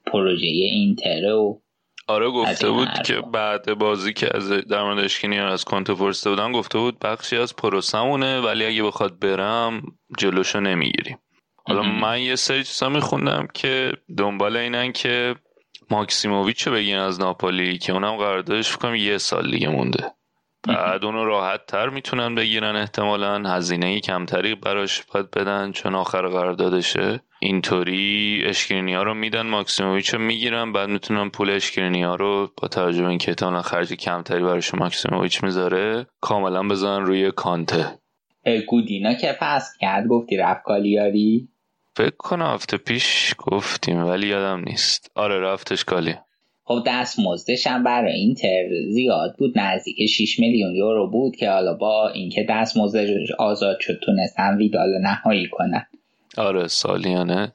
پروژه اینتره و آره گفته بود که بعد بازی که از در مورد از کنته پرسیده بودن گفته بود بخشی از پروسمونه ولی اگه بخواد برم جلوشو نمی‌گیریم. حالا من یه سری چیزا میخوندم که دنبال اینن که ماکسیموویچ رو بگیرن از ناپولی که اونم قراردادش فکرم یه سال دیگه مونده. بعد اونو راحت تر می‌تونن بگیرن احتمالا هزینه کمتری براش باید بدن چون آخر قراردادشه. اینطوری اشکرینیار رو میدن ماکسیموویچ رو می‌گیرن بعد می‌تونن پول اشکرینیار رو با توجه به اینکه احتمالا خرج کمتری براش ماکسیموویچ می‌ذاره کاملا بزنن روی کانته. گودینا که پس کرد گفتی رفت کالیاری؟ فکر کنم هفته پیش گفتیم ولی یادم نیست. آره رفتش کالی. خب دست مزدش هم برای اینتر زیاد بود نزدیک 6 میلیون یورو بود که حالا با اینکه دست مزدش آزاد شد تونستن ویدال نهایی کنن. آره سالیانه.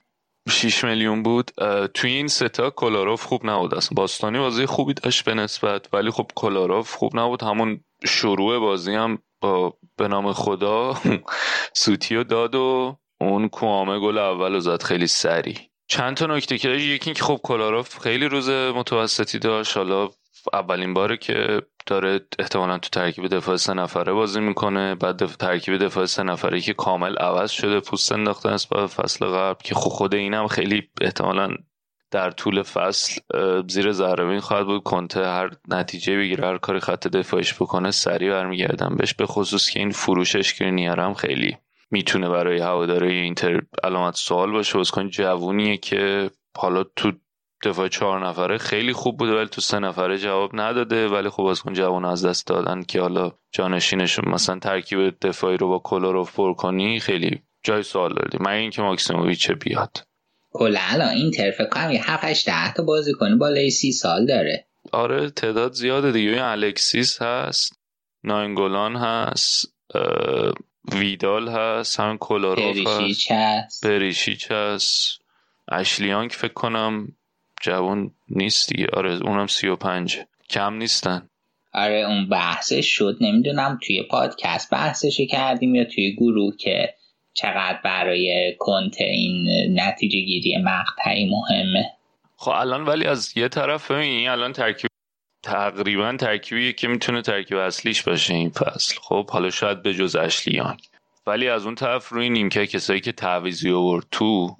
6 میلیون بود. توی این ستا کلاروف خوب نبود. اصلا باستانی بازی خوبی داشت به نسبت ولی خب کلاروف خوب نبود. همون شروع بازی هم با به نام خدا [laughs] سوتیو داد و اون کوامه گل اول زد خیلی سری چند تا نکته که یکی که خب کلاروف خیلی روز متوسطی داشت. حالا اولین باره که داره احتمالا تو ترکیب دفاع سه نفره بازی می‌کنه. بعد ترکیب دفاع سه نفره که کامل عوض شده پوست انداخته نسبت فصل قبل که خود اینم خیلی احتمالا در طول فصل زیر ذره خواهد بود. کنته هر نتیجه بگیره هر کاری خط دفاعش بکنه سریع برمیگردن بهش به خصوص که این فروشش که نیارم خیلی می‌تونه برای هواداره اینتر علامت سوال باشه. واسه جوونیه که حالا تو دفاع چهار نفره خیلی خوب بوده ولی تو سه نفره جواب نداده. ولی خب از کن جوان از دست دادن که حالا جانشینشون مثلا ترکیب دفاعی رو با کلاروف پر کنی خیلی جای سوال دادی. من اینکه ماکسیموویچ بیاد. کلا الان اینتر فکر کنم یه 7 8 10 تا بازیکن بالای سی سال داره. آره تعداد زیاده دیگه. این الکسیس هست ناینگولان هست ویدال هست همین کلاروف هست. پریشیچ هست. اشلیان که فکر کنم جوان نیست دیگه آره اونم سی و پنج کم نیستن. آره اون بحثش شد. نمی‌دونم توی پادکست بحثش کردیم یا توی گروه که چقدر برای کنت این نتیجه گیری مقطعی مهمه. خب الان ولی از یه طرف این الان ترکیب تقریبا ترکیبی که می‌تونه ترکیب اصلیش باشه این فصل. خب حالا شاید به جز اشلیان ولی از اون طرف روی نیمکه کسایی که تعویزی آورد تو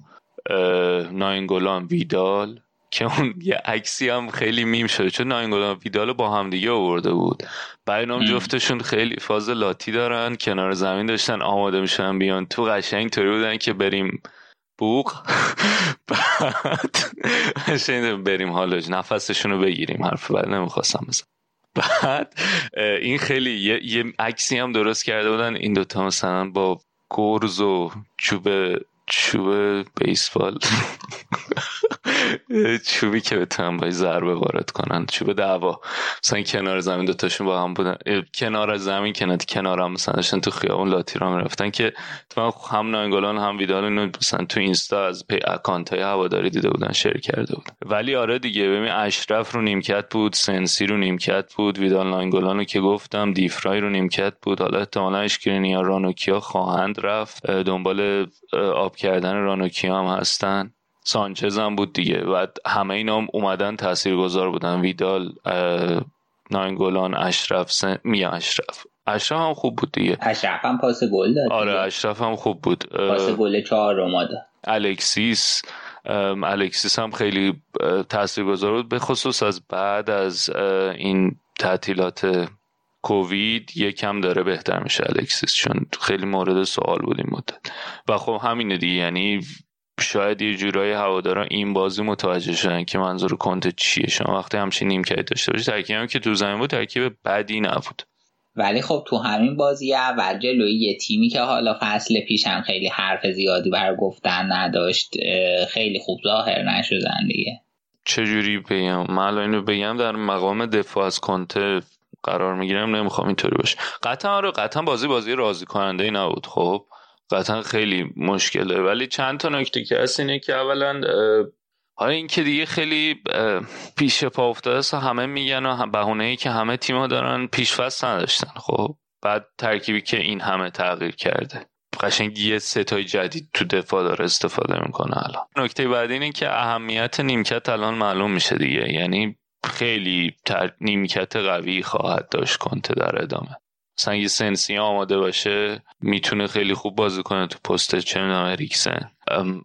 ناینگولان ویدال که اون یه عکسی هم خیلی میم شده. چون ناینگولان ویدال با هم دیگه آورده بود. بعد جفتشون خیلی فاز لاتی دارن کنار زمین داشتن آماده میشن بیان تو قشنگ طوری بودن که بریم بوق. [laughs] بعد بریم حالش نفسشون رو بگیریم حرف بعد نمی‌خواستم بزن بعد این خیلی یه, عکسی هم درست کرده بودن. این دوتا مثلا با گرز و چوب چوب بیسبال. [laughs] چوبی که بتونن باید ضربه وارد کنن چوب دعوا. مثلا کنار زمین دوتاشون با هم بودن. کنار زمین کنار کنار هم مثلا داشتن تو خیابون لاتی راه رفتن که تو هم ناینگولان هم ویدال اینو مثلا تو اینستا از پی اکانت های هواداری دیده بودن share کرده بود ولی آره دیگه ببین اشرف رو نیمکت بود سنسی رو نیمکت بود ویدال ناینگولان رو که گفتم دیفرای رو نیمکت بود. حالا احتمالا اشکرینیار رانوکیا خواهند رفت. دنبال آب کردن رانوکیا هم هستن. سانچز هم بود دیگه. و همه اینا هم اومدن تاثیرگذار بودن. ویدال ناینگولان اشرف سن... میا اشرف. اشرف هم خوب بود دیگه. اشرف هم پاس گل داد آره اشرف هم خوب بود. پاس گل چهار اومده الکسیس الکسیس هم خیلی تاثیرگذار بود. به خصوص از بعد از این تعطیلات کووید یکم داره بهتر میشه الکسیس چون خیلی مورد سوال بود این مدت. و خب همینه دیگه. یعنی شاید یه جورایی هوادارا این بازی متوجه شدن که منظور کنت چیه. شما وقتی همچین نیمکت داشته باشی ترکیب هم که تو زمین بود ترکیب بدی نبود. ولی خب تو همین بازی اول جلوی یه تیمی که حالا فصل پیش هم خیلی حرف زیادی بر گفتن نداشت خیلی خوب ظاهر نشدن دیگه. چجوری بگم؟ من اینو بگم در مقام دفاع از کنته قرار می‌گیرم نمی‌خوام اینطوری باشه. قطعا آره قطعا بازی بازی راضی کننده ای نبود. خب قطعا خیلی مشکله. ولی چند تا نکته که هست اینه که اولا حالا این که دیگه خیلی پیش پا افتاده است همه میگن و بهونه ای که همه تیما دارن پیش نداشتن. خب بعد ترکیبی که این همه تغییر کرده. قشنگ یه ستای جدید تو دفاع داره استفاده می‌کنه الان. نکته بعد اینه که اهمیت نیمکت الان معلوم میشه دیگه. یعنی خیلی تر... نیمکت قوی خواهد داشت کنته در ادامه. مثلا یه سنسی آماده باشه می‌تونه خیلی خوب بازی کنه تو پست چه می‌دونم اریکسن.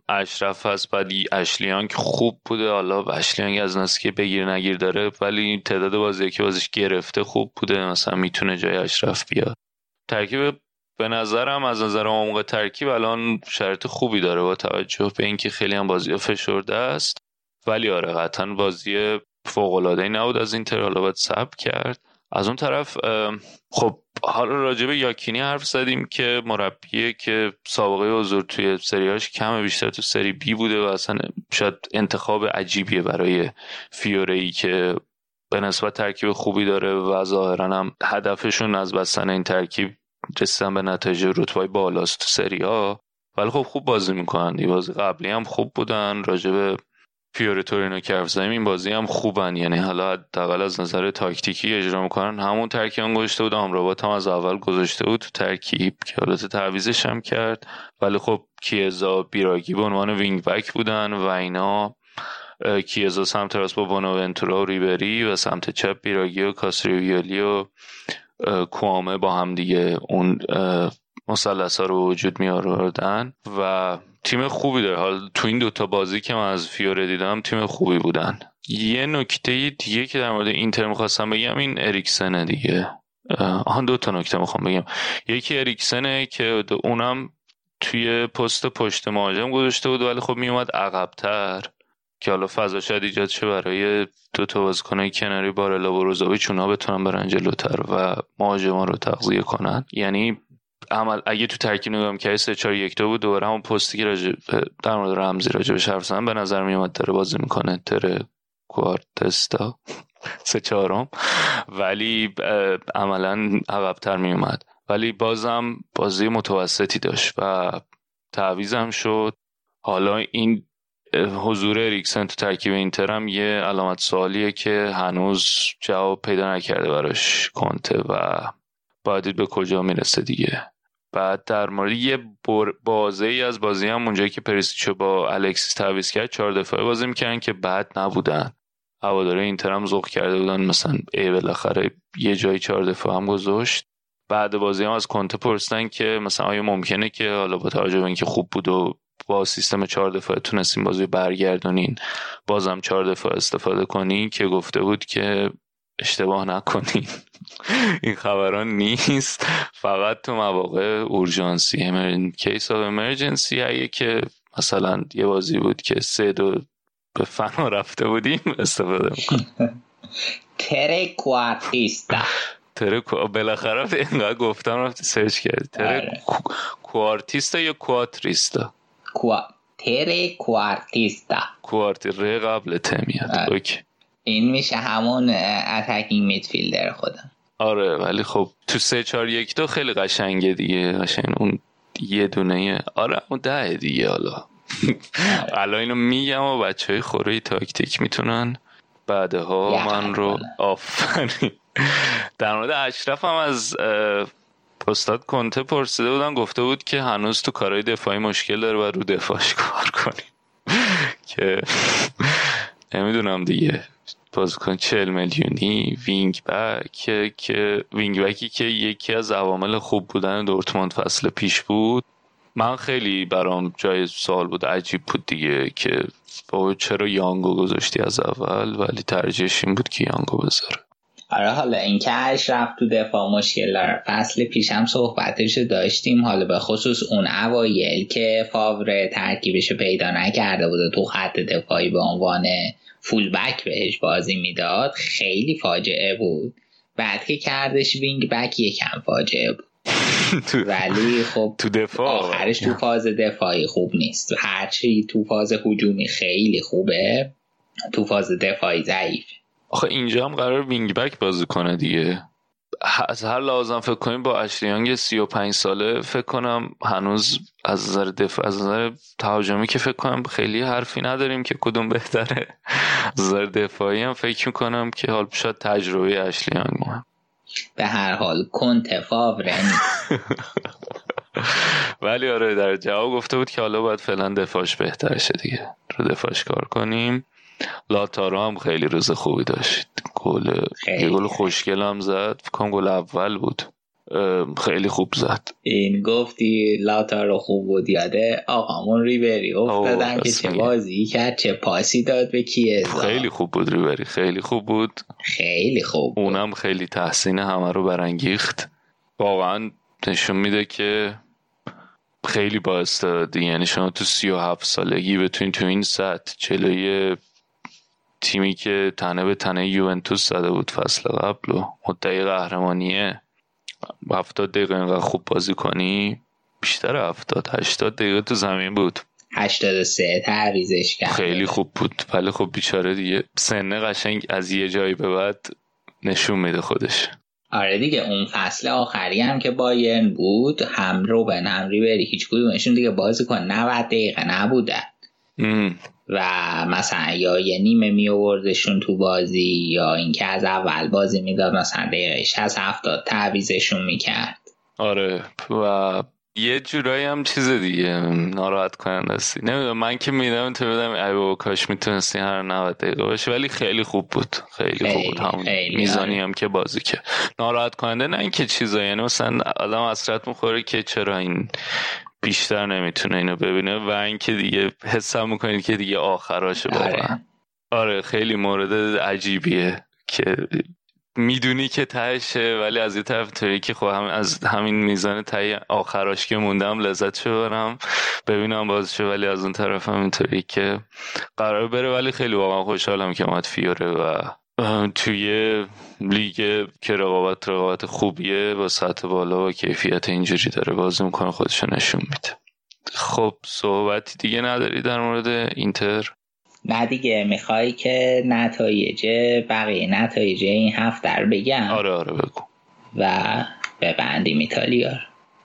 اشرف هست بعد اشلیانگ خوب بوده. حالا اشلیانگ از ناسی که بگیر نگیر داره ولی تعداد بازی که بازیش گرفته خوب بوده. مثلا می‌تونه جای اشرف بیاد. ترکیب به نظرم از نظر عمق ترکیب الان شرط خوبی داره با توجه به اینکه خیلی هم بازی فشرده است. ولی آره قطعا بازی فوق العاده نبود از این حالا باید کرد. از اون طرف خب حالا راجبه یاکینی حرف زدیم که مربیه که سابقه حضور توی سریاش کم بیشتر تو سری بی بوده و اصلا شاید انتخاب عجیبیه برای فیوره ای که به نسبت ترکیب خوبی داره و ظاهرا هم هدفشون از بستن این ترکیب رسیدن به نتایج رتبای بالاست تو سری ها. ولی خب خوب بازی می‌کنن بازی قبلی هم خوب بودن. راجبه فیوره تورینو که این بازی هم خوبن. یعنی حالا حداقل از نظر تاکتیکی اجرا می‌کنن. همون ترکیب گذاشته بود آمرابات هم از اول گذاشته بود تو ترکیب که حالت تعویزش هم کرد. ولی خب کیزا بیراگی به عنوان وینگ بک بودن و اینا کیزا سمت راست با بوناونتورا و ریبری و سمت چپ بیراگی و کاسترویلی و کوامه با هم دیگه اون مثلث ها رو وجود می آوردن و تیم خوبی داره. حالا تو این دوتا بازی که من از فیوره دیدم تیم خوبی بودن. یه نکته دیگه که در مورد اینتر می‌خواستم بگم این اریکسنه دیگه. آن دو تا نکته می‌خوام بگم. یکی اریکسنه که اونم توی پست پشت مهاجم گذاشته بود ولی خب میومد عقبتر که حالا فضا شاید ایجاد شه برای دو تا بازیکن کناری بارلا و روزاویچ اونها بتونن برن جلوتر و مهاجما رو تغذیه کنن. یعنی عمل اگه تو ترکیب نگاه که 3 4 1 2 بود دوباره همون پستی که راجع در مورد رمزی راجع به حرف به نظر می اومد داره بازی می‌کنه تر کوارتستا. سه چهارم. ولی عملا عقبتر می اومد ولی بازم بازی متوسطی داشت و تعویزم شد. حالا این حضور اریکسن تو ترکیب اینتر هم یه علامت سوالیه که هنوز جواب پیدا نکرده براش کنته و باید به کجا می‌رسه دیگه. بعد در مورد یه بازه ای از بازی هم اونجایی که پریسیچو با الکسیس تعویض کرد چهار دفعه بازی می‌کردن که بعد نبودن. هواداره اینتر هم ذوق کرده بودن مثلا ای بالاخره یه جایی چهار دفاعه هم گذاشت. بعد بازی هم از کنته پرسیدن که مثلا آیا ممکنه که حالا با توجه به اینکه خوب بود و با سیستم چهار دفاعه تونستیم بازی برگردونین بازم چهار دفاعه استفاده کنین که گفته بود که اشتباه نکنین. این خبرا نیست. فقط تو مواقع اورژانسی. case of emergency هایی که مثلا یه بازی بود که سه دو به فنا رفته بودیم استفاده می‌کنم. تره کوارتیستا تره بالاخره اینقدر گفتم رفتی سرچ کردی. تره آره. یا کواتریستا؟ کوا... تره کوارتیستا کوارتی ره قبل تمیاد آره. اوکی. این میشه همون اتکینگ میدفیلدر خودم. آره ولی خب تو سه چار یک دو خیلی قشنگه دیگه قشنگ. اون یه دونه آره اون ده دیگه حالا. آره. الان اینو میگم و بچه های خوره تاکتیک می‌تونن. بعدها من رو آفرین. در مورد اشرف هم از استاد کنته پرسیده بودن گفته بود که هنوز تو کارهای دفاعی مشکل داره و رو دفاعش کار کنیم. [laughs] که نمی‌دونم دیگه. بازیکن 40 میلیونی وینگ بک که وینگ بکی که یکی از عوامل خوب بودن دورتموند فصل پیش بود. من خیلی برام جای سال بود عجیب بود دیگه که با چرا یانگو گذاشتی از اول؟ ولی ترجیحش این بود که یانگو بذاره. آره حالا اینکه اشرف تو دفاع مشکل داره. فصل پیشم صحبتش داشتیم. حالا به خصوص اون اوایل که فاوره ترکیبش پیدا نکرده بوده تو خط دفاعی به عنوان full back بهش بازی می‌داد خیلی فاجعه بود. بعد که کردش wing back یکم فاجعه بود. ولی خب تو دفاع. آخرش تو فاز دفاعی خوب نیست. هرچی تو فاز هجومی خیلی خوبه تو فاز دفاعی ضعیف آخه اینجا هم قراره wing back بازی کنه دیگه. از هر لحاظ فکر کنیم با اشلی یانگ 35 ساله فکر کنم هنوز از نظر دفاع از نظر تهاجمی که فکر کنم خیلی حرفی نداریم که کدوم بهتره. [laughs] از نظر دفاعی هم فکر می‌کنم که حال شاید تجربه اشلیانگ مهم. به هر حال کنت فاورن [laughs] ولی آره در جواب گفته بود که حالا باید فعلا دفاعش بهتر شه دیگه. رو دفاعش کار کنیم. لاتارو هم خیلی روز خوبی داشت. گل یه گل خوشگل هم زد. فکر گل اول بود. خیلی خوب زد. این گفتی لاتارو خوب بود یاده آقامون ریبری افتادن که چه بازی کرد چه پاسی داد به کیزا خیلی خوب بود ریبری خیلی خوب بود. خیلی خوب بود. اونم خیلی تحسین همه رو برانگیخت. واقعا نشون میده که خیلی با استعدادی. یعنی شما تو سی و هفت سالگی بتونین تو این سطح جلوی تیمی که تنه به تنه یوونتوس زده بود فصل قبل و مدعی قهرمانیه. هفتاد دقیقه اینقدر خوب بازی کنی بیشتر هفتاد هشتاد دقیقه تو زمین بود. هشتاد سه تعویزش کرد. خیلی خوب بود ولی خب بیچاره دیگه سنه قشنگ از یه جایی به بعد نشون میده خودش. آره دیگه اون فصل آخری هم که بایرن بود هم روبن هم ریبری هیچ کدومشون دیگه بازی کن. 90 دقیقه نبودن و مثلا یا یه نیمه می آوردشون تو بازی یا اینکه از اول بازی می‌داد مثلا دقیقه 60 70 تعویزشون می‌کرد. آره و یه جورایی هم چیز دیگه ناراحت کننده هستی نمی‌دونم من که میدم تو بدم ای بابا کاش می‌تونستی هر 90 دقیقه باشه ولی خیلی خوب بود. خیلی, خوب بود. همون میزانی آره. هم که بازی که ناراحت کننده نه اینکه چیزایی یعنی مثلا آدم اصرت می‌خوره که چرا این بیشتر نمی‌تونه اینو ببینه و اینکه دیگه حسم می‌کنید که دیگه آخراشه واقعا آره. آره خیلی مورد عجیبیه که می‌دونی که تهشه ولی از یه طرف توی که خب هم از همین میزان ته آخراش که موندم لذت ببرم ببینم بازشه ولی از اون طرف هم اینطوری که قرار بره ولی خیلی واقعا خوشحالم که اومد فیوره و توی لیگ که رقابت رقابت خوبیه با سطح بالا و کیفیت اینجوری داره بازی می‌کنه خودشو نشون میده. خب صحبتی دیگه نداری در مورد اینتر؟ نه دیگه می‌خوای که نتایج بقیه نتایج این هفته رو بگم؟ آره آره بگو. و ببندیم ایتالیا.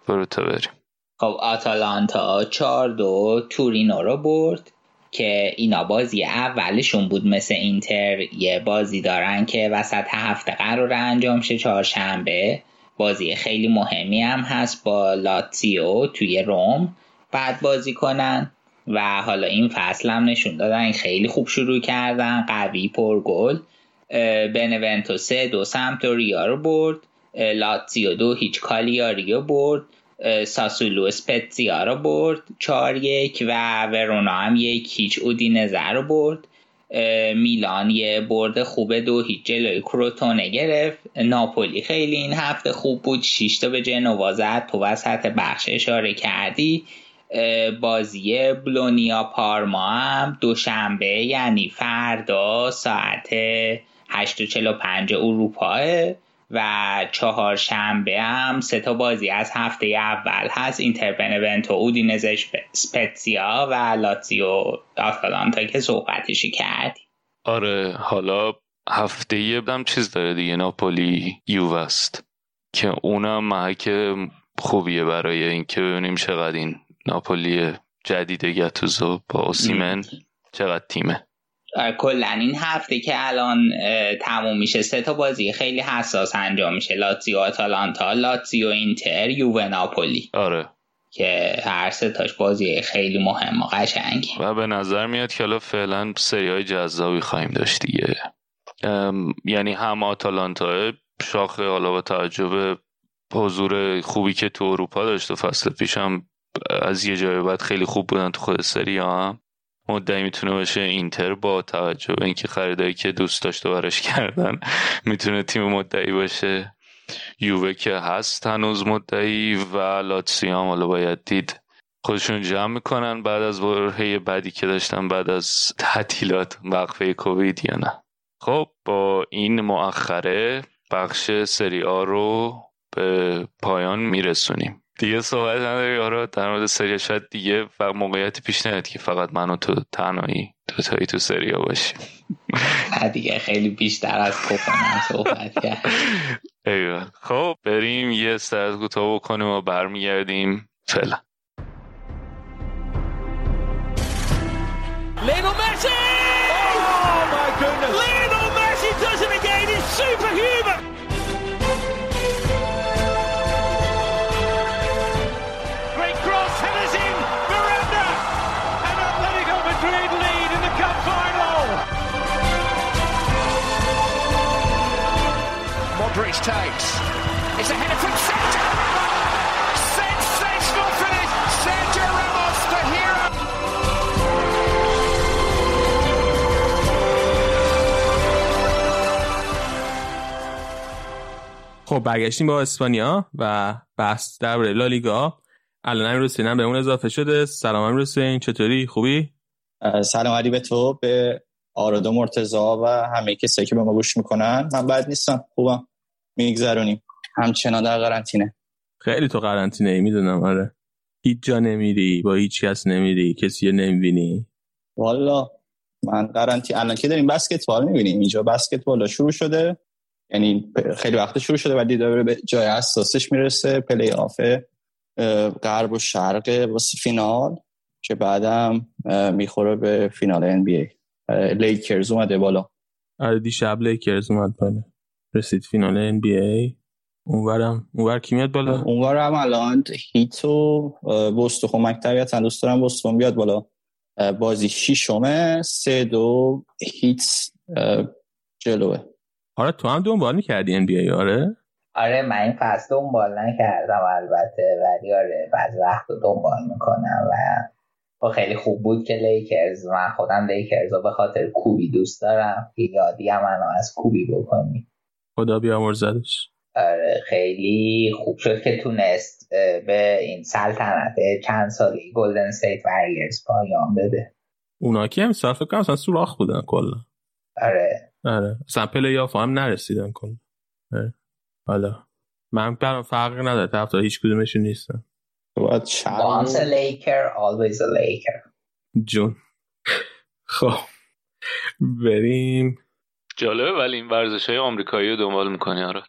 برو تا بریم. خب آتالانتا چار دو تورینو رو برد. که اینا بازی اولشون بود مثل اینتر یه بازی دارن که وسط هفته قرار انجام شه چهارشنبه. بازی خیلی مهمی هم هست با لاتسیو توی روم. بعد بازی کنن و حالا این فصل هم نشون دادن. خیلی خوب شروع کردن. قوی پر گل. بنونتو سه دو ریا رو برد. لاتزیو دو هیچ کالیاریو برد. ساسولو اسپتزیا رو برد چار یک و ورونا هم یک هیچ اودینزه رو برد. میلان یه برد خوب دو هیچ جلوی کروتونه گرفت. ناپولی خیلی این هفته خوب بود شیشتا به جنوا زد تو وسط بخش اشاره کردی. بازی بلونیا پارما هم دوشنبه یعنی فردا ساعت 8.45 اروپا و چهارشنبه هم سه تا بازی از هفته اول هست اینتر بنونتو اودینز سپتسیا و لاتزیو آتالانتا که صحبتشی کردی آره حالا هفته یه هم چیز داره دیگه ناپولی یووست که اونم محک خوبیه برای اینکه ببینیم چقدر این ناپولی جدید گتوزو با اوسیمن چقدر تیمه. کلا این هفته که الان تموم میشه سه تا بازی خیلی حساس انجام میشه. لاتزیو آتالانتا لاتزیو اینتر یووه ناپولی آره. که هر سه تاش بازی خیلی مهم و قشنگی و به نظر میاد که حالا فعلا سری های جذابی خواهیم داشت دیگه. یعنی هم آتالانتا شاخه حالا با تعجب حضور خوبی که تو اروپا داشت و فصل پیشم از یه جای بعد خیلی خوب بودن تو خود سری هم مدعی می‌تونه باشه اینتر با توجه به اینکه خریدایی که دوست داشته برش کردن می‌تونه تیم مدعی باشه. یووه که هست هنوز مدعی و لاتسی هم حالا باید دید. خودشون جمع می‌کنن بعد از برهه بعدی که داشتن بعد از تعطیلات وقفه کووید یا نه. خب با این مؤخره بخش سری آ رو به پایان میرسونیم. دیگه صحبت نداری؟ آره در مورد سری شاید دیگه فقط موقعیتی پیش نیاد که فقط من و تو تنهایی دوتایی تو سریا باشیم. [laughs] دیگه خیلی بیشتر از کوپنم صحبت کرد. [laughs] خب بریم یه سر کوتاه بکنیم و برمیگردیم. فعلا. Lionel Messi! Takes. It's a header from Sergio Ramos! Sensational finish! Sergio Ramos, the hero! خب برگشتیم با اسپانیا و بحث در لالیگا الان امیر حسین به اون اضافه شده سلام امیر حسین چطوری خوبی سلام علی به تو به آرادو مرتزا و همه کسایی که به ما گوش می‌کنن من بد نیستم خوبم میگذرونیم. همچنان در قرنطینه. خیلی تو قرنطینه ای می‌دونم آره. هیچ جا نمیری با هیچ کس نمیری کسی نمی‌بینی. والا من قرنطینه الان که داریم بسکتبال می‌بینیم. اینجا بسکتبال شروع شده. یعنی خیلی وقت شروع شده ولی داره به جای اساسش می‌رسه. پلی آف غرب و شرق واسه فینال که بعدم می‌خوره به فینال ان بی ای لیکرز اومده بالا. آره دیشب لیکرز اومد بالا. رسید فینال ان بی ای اونورم اونور کی میاد بالا؟ اونورم الان هیت و بوستو خب من طبیعتا دوست دارم بوستون بیاد بالا. بازی شیشمه سه دو هیت جلوه. آره تو هم دنبال می‌کردی ان بی ای آره؟ آره من این فصل دنبال نکردم البته ولی آره بعض وقت دنبال می‌کنم و خب خیلی خوب بود که لیکرز من خودم لیکرز رو به خاطر کوبی دوست دارم. یادی هم منو از کوبی بکنی. خدا بیامرزدش آره خیلی خوب شد که تونست به این سلطنت چند سالی گلدن استیت وریرز پایان بده. اونا که امسال فکر کنم اصلا سوراخ بودن کلا. آره. آره. اصلا پلی آف هم نرسیدن کلا. آره. حالا. من برام فرق نداره طرفدار هیچ کدومشون نیستم باید Once a Laker always a Laker. جون. خب. بریم. جالبه ولی این ورزش های آمریکایی رو دنبال می‌کنی آره.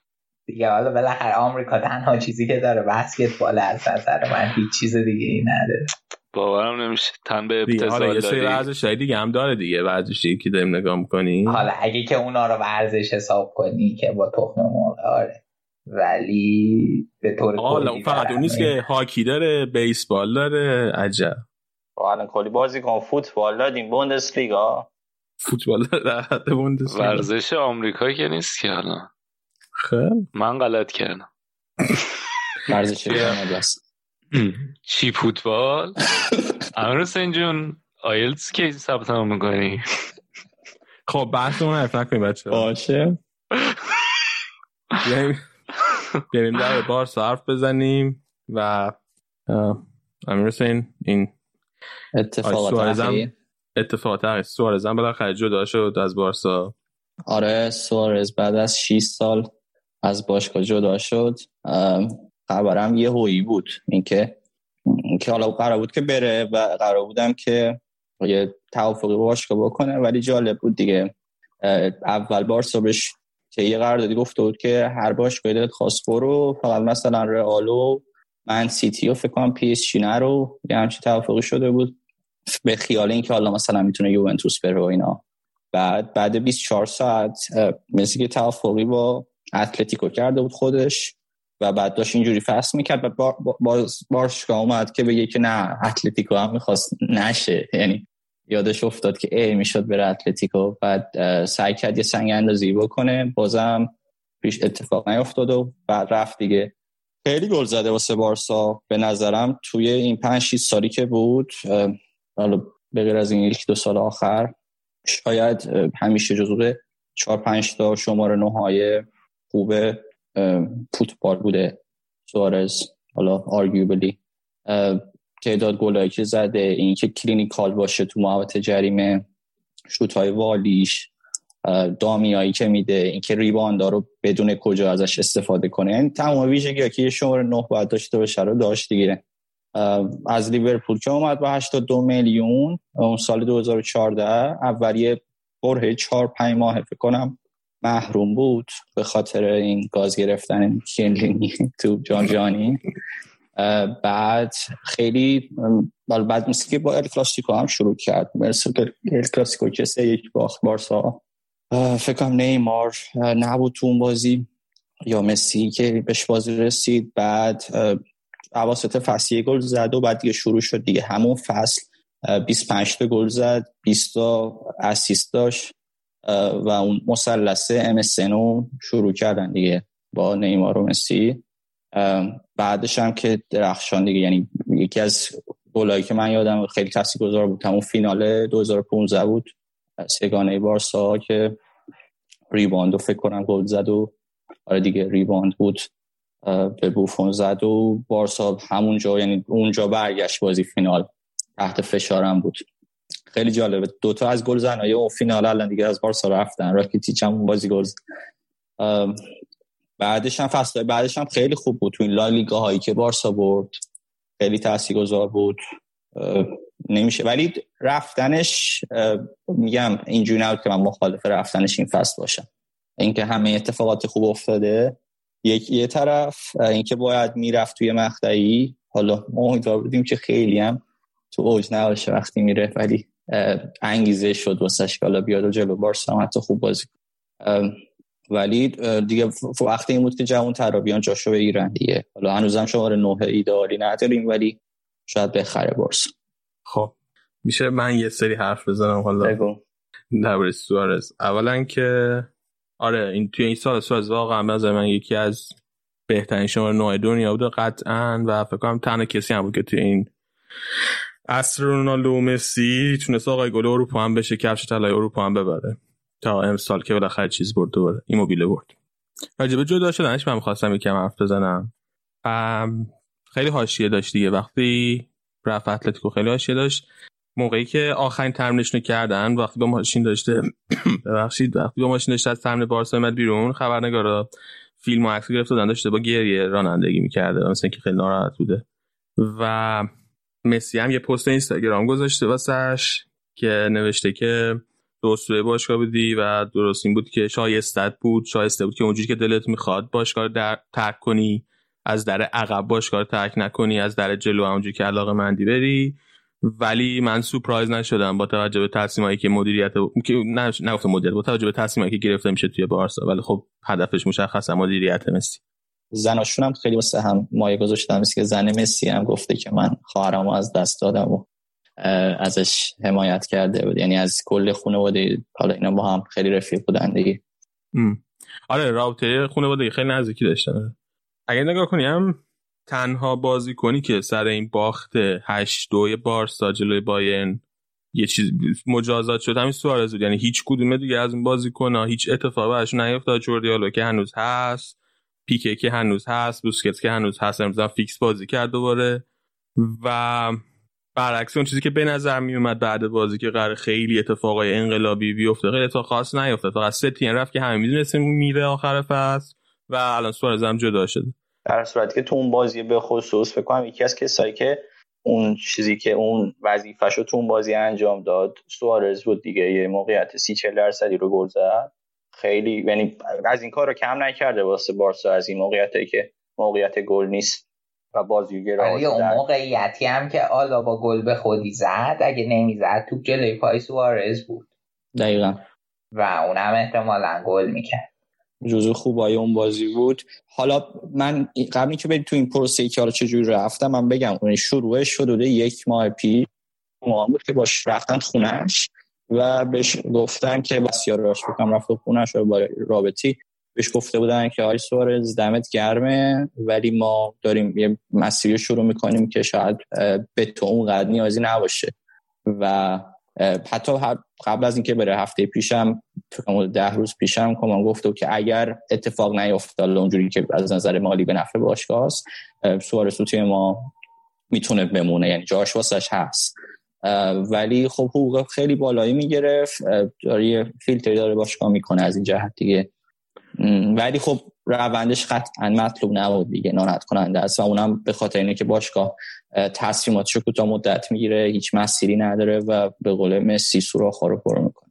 دیگه حالا بالاخره آمریکا تنها چیزی که داره بسکتبال از نظر من هیچ چیز دیگه ای نداره. باورم نمیشه. تن به حالا دادی ورزش دیگه هم داره دیگه. ورزشی که داریم نگاه می‌کنی؟ حالا اگه که اونا رو ورزش حساب کنی که با تخم مرغ آره. ولی به طور حالا کلی اون فقط اون نیست. که هاکی داره بیسبال داره عجب. الان کلی بازی کن. فوتبال دادیم. بوندسلیگا. فوتبال در حد. ورزش آمریکا که نیست که حالا خب من غلط کردم. ورزش [laughs] چی فوتبال؟ امیر حسین جون آیلتس که ثبت نام می‌کنی؟ خب بحث اون حرف نکنیم بچه باشه. بیایم بریم در بار حرف بزنیم و امیر حسین این اتفاقات اخیر. اتفاقات اخیر سوارزم بالاخره جدا شد از بارسا. آره سوارز بعد از 6 سال از باشگاه جدا شد. خبرم یه هویی بود. اینکه اینکه حالا قرار بود که بره و قرار بودم که یه توافقی با باشگاه بکنه ولی جالب بود دیگه. اول بارسا بهش که یه قراردادی گفته بود که هر باشگاهی دلت خواست برو فقط مثلا رئالو من سیتی و فکر کنم پی اس جی رو یه همچین توافقی شده بود. به خیال اینکه حالا مثلا می‌تونه یوونتوس بره و اینا. بعد بعد 24 ساعت مثل که توافقی با اتلتیکو کرده بود خودش و بعد داشت اینجوری فسخ می‌کرد و با- با- باز باشگاه اومد که بگه که نه اتلتیکو هم می‌خواست نشه. یعنی یادش افتاد که ای می‌شد بره اتلتیکو. بعد سعی کرد یه سنگ اندازی بکنه. بازم پیش اتفاق نیفتاد و بعد رفت دیگه. خیلی گل زده واسه بارسا. به نظرم توی این پنج 6 سالی که بود حالا به غیر از این یک دو سال آخر شاید همیشه جزو چهار پنج تا شماره نه های خوب فوتبال بوده. سوارز حالا آرگیوبلی تعداد گلایی که زده اینکه clinical باشه تو محوطه جریمه شوت های والیش dummy هایی که میده اینکه rebound ا رو بدونه کجا ازش استفاده کنه. این تمام ویژگی که یه شماره 9 باید داشته باشه رو داشت دیگه. از لیورپول که اومد با 82 میلیون اون سال 2014 اولیه بره 4 5 ماه فکر کنم محروم بود به خاطر این گاز گرفتن کیلینی تو جان جانی. بعد خیلی بعد مثل که با ال کلاسیکو هم شروع کرد. مثل ال کلاسیکو که سه یک باخت بارسا. فکر کنم نیمار نبود تو اون بازی. یا مسی که بهش بازی رسید. بعد اواسط فصل گل زد و بعد دیگه شروع شد دیگه. همون فصل 25 تا گل زد 20 تا اسیست داشت و اون مثلث ام شروع کردن دیگه با نیمار و مسی. بعدش هم که درخشان دیگه یعنی یکی از گلایی که من یادم خیلی گذار بود همون فینال 2015 بود. سه گانه بارسا که rebound و فکر کنم گل زد و آره دیگه rebound بود. به بوفون زد و بارسا همونجا یعنی اونجا برگشت بازی فینال. تحت فشارم بود. خیلی جالبه دوتا از گل زنهای اون فینال الان دیگه از بارسا رفتن. راکیتیچ هم بازی گل بعدش هم فصل بعدش هم خیلی خوب بود. تو این لالیگا هایی که بارسا برد خیلی تاثیرگذار بود. نمیشه. ولی رفتنش میگم اینجوری نبود که من مخالف رفتنش این فصل باشم. اینکه همه اتفاقات خوب افتاده یک یه طرف اینکه باید می‌رفت توی مقطعی. حالا ما امیدوار بودیم که خیلی هم تو اوج نباشه وقتی میره ولی انگیزه شد واسش که بیاد و جلو بارسا هم حتی خوب بازی ولی دیگه وقتی این بود که جوان ترابیان جاشو بگیرن دیگه. حالا هنوزم شماره نه ایدئالی نداریم ولی شاید بخره بارسا. خب میشه من یه سری حرف بزنم حالا. درباره سوارز. اولا که آره این توی این سال سوارز واقعا به من یکی از بهترین شماره نوع دنیا بود قطعا و فکر کنم تنها کسی هم بود که توی این اصر رونالدو مسی تونست آقای گل اروپا هم بشه کفش طلای اروپا هم ببره. تا امسال که بالاخره چیز برد دوباره ایموبیله برد. راجبه جدا شدنش من خواستم یکم حرف بزنم. خیلی حاشیه داشت دیگه. وقتی رفت اتلتیکو خیلی حاشیه داشت. موقعی که آخرین تمرینش کردن وقتی با ماشین داشته [clears throat] ببخشید وقتی با ماشین داشته از تمرین بارسا اومد بیرون خبرنگارا فیلم و عکس گرفت دادن داشته با گریه رانندگی می‌کرده مثلا که خیلی ناراحت بوده. و مسی هم یه پست اینستاگرام گذاشته واسش که نوشته که دوستوی باشگاه بودی و درست این بود که شایستت بود شایسته بود که اونجوری که دلت می‌خواد باشگاه در ترک کنی از در عقب باشگاه ترک نکنی از در جلو اونجوری که علاقه مندی بری. ولی من سورپرایز نشدم با توجه به تصمیمایی که مدیریت که نگفتم مدیریت با توجه به تصمیمایی که گرفته میشه توی بارسا. ولی خب هدفش مشخصه مدیریت مسی. زناشون هم خیلی واسه هم مایه گذاشتم. که زن مسی هم گفته که من خواهرمو از دست دادم و ازش حمایت کرده بود. یعنی از کل خانواده حالا اینا با هم خیلی رفیق بودن دیگه. آره رابطه خانواده خیلی نزدیکی داشتن. اگه نگاه کنیم تنها بازی کنی که سر این باخت 8 2 بارسا جلوی باین یه چیز مجازات شد همین سوارز بود. یعنی هیچ کدوم دیگه از این بازی کنه هیچ اتفاقی براش نیفتاد. جوردیالو که هنوز هست پیکه که هنوز هست بوسکتس که هنوز هست امروز فیکس بازی کرد دوباره. و برعکس اون چیزی که به نظر می اومد بعد بازی که قرار خیلی اتفاقای انقلابی بیفته خیلی اتفاق خاص نیفتاد. فقط سه تیم رفت که همه می‌دونستیم میره آخر فصل و الان سوارز هم جدا شده. در صورتی که تو اون بازی به خصوص فکر کنم یکی از کسایی که اون چیزی که اون وظیفه‌شو تو اون بازی انجام داد سوارز بود دیگه یه موقعیت 30 40 درصدی رو گل زد. خیلی یعنی از این کار رو کم نکرده واسه بارسا از این موقعیتی که موقعیت گل نیست و بازی آره اون موقعیتی هم که آلا با گل به خودی زد اگه نمی‌زد تو جلوی پای سوارز بود. دقیقا. و اونم احتمالا گل می‌کرد. جزو خوبای اون بازی بود. حالا من قبلی که برید تو این پروسه که حالا چجوری رفتم من بگم اون شروعش شده یک ماه پیش ما بود که باش رفتن خونش و بهش گفتن که بسیاراش بکنم رفت خونش رو با رابطی بهش گفته بودن که آی سوارز دمت گرمه ولی ما داریم یه مسیری شروع می‌کنیم که شاید به تو اونقدر نیازی نباشه. و حتی قبل از اینکه بره هفته پیشم تو ده روز پیشم کمان گفته که اگر اتفاق نیفته اونجوری که از نظر مالی به نفع باشگاه است سوارز تو ما می‌تونه بمونه یعنی جاش واسش هست. ولی خب حقوق خیلی بالایی می‌گرفت داره فیلتری داره باشگاه می‌کنه از این جهت دیگه. ولی خب روندش قطعا مطلوب نبود دیگه ناراحت کننده است و اونم به خاطر اینه که باشگاه تصمیماتشو کوتاه مدت می‌گیره هیچ مسیری نداره و به قول مسی سوراخ‌ها رو پر می‌کنه.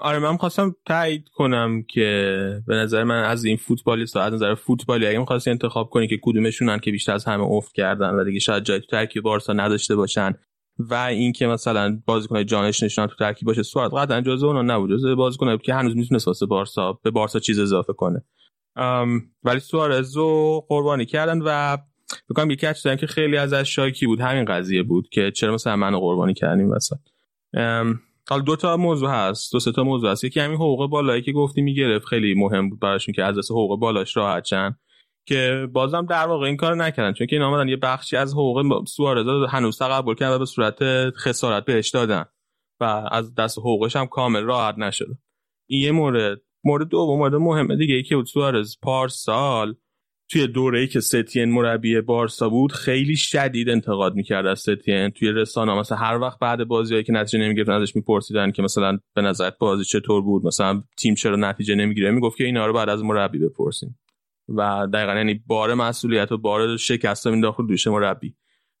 آره من خواستم تایید کنم که به نظر من از این فوتبالیست از نظر فوتبالی اگه می‌خواستی انتخاب کنی که کدومشونن که بیشتر از همه افت کردن و دیگه شاید جای تو ترکیب بارسا نداشته باشن و اینکه مثلا بازیکن جانش نشون تو ترکیب باشه سوارت قطعا جزء اون نبود. جزء بازیکن که هنوز می‌تونست واسه بارسا به بارسا چیز اضافه کنه. ولی سوارز رو قربانی کردن و بکنم یکی از که خیلی ازش شاکی بود همین قضیه بود که چرا مثلا منو قربانی کردیم مثلا حالا دو تا موضوع هست دو سه تا موضوع هست. یکی همین حقوق بالایی که گفتی می‌گرفت خیلی مهم بود براشون که از دست حقوق بالاش راحت چن که بازم در واقع این کار نکردن. چون که اینا یه بخشی از حقوق سوارز هنوز تقبل کردن و به صورت خسارت بهش دادن و از دست حقوقش هم کامل راحت نشده. این یه مورد. مورد دوم مورد مهم دیگه ای که بود سوارز پارسال توی دوره ای که ستین مربی بارسا بود خیلی شدید انتقاد می‌کرد از ستین. توی رسانه مثلا هر وقت بعد بازیایی که نتیجه نمی‌گرفت ازش میپرسیدن که مثلا به نظرت بازی چطور بود؟ مثلا تیم چرا نتیجه نمی‌گیره؟ می‌گفت که اینا رو بعد از مربی بپرسیم. و دقیقا یعنی بار مسئولیت و بار شکست این داخل دوش مربی.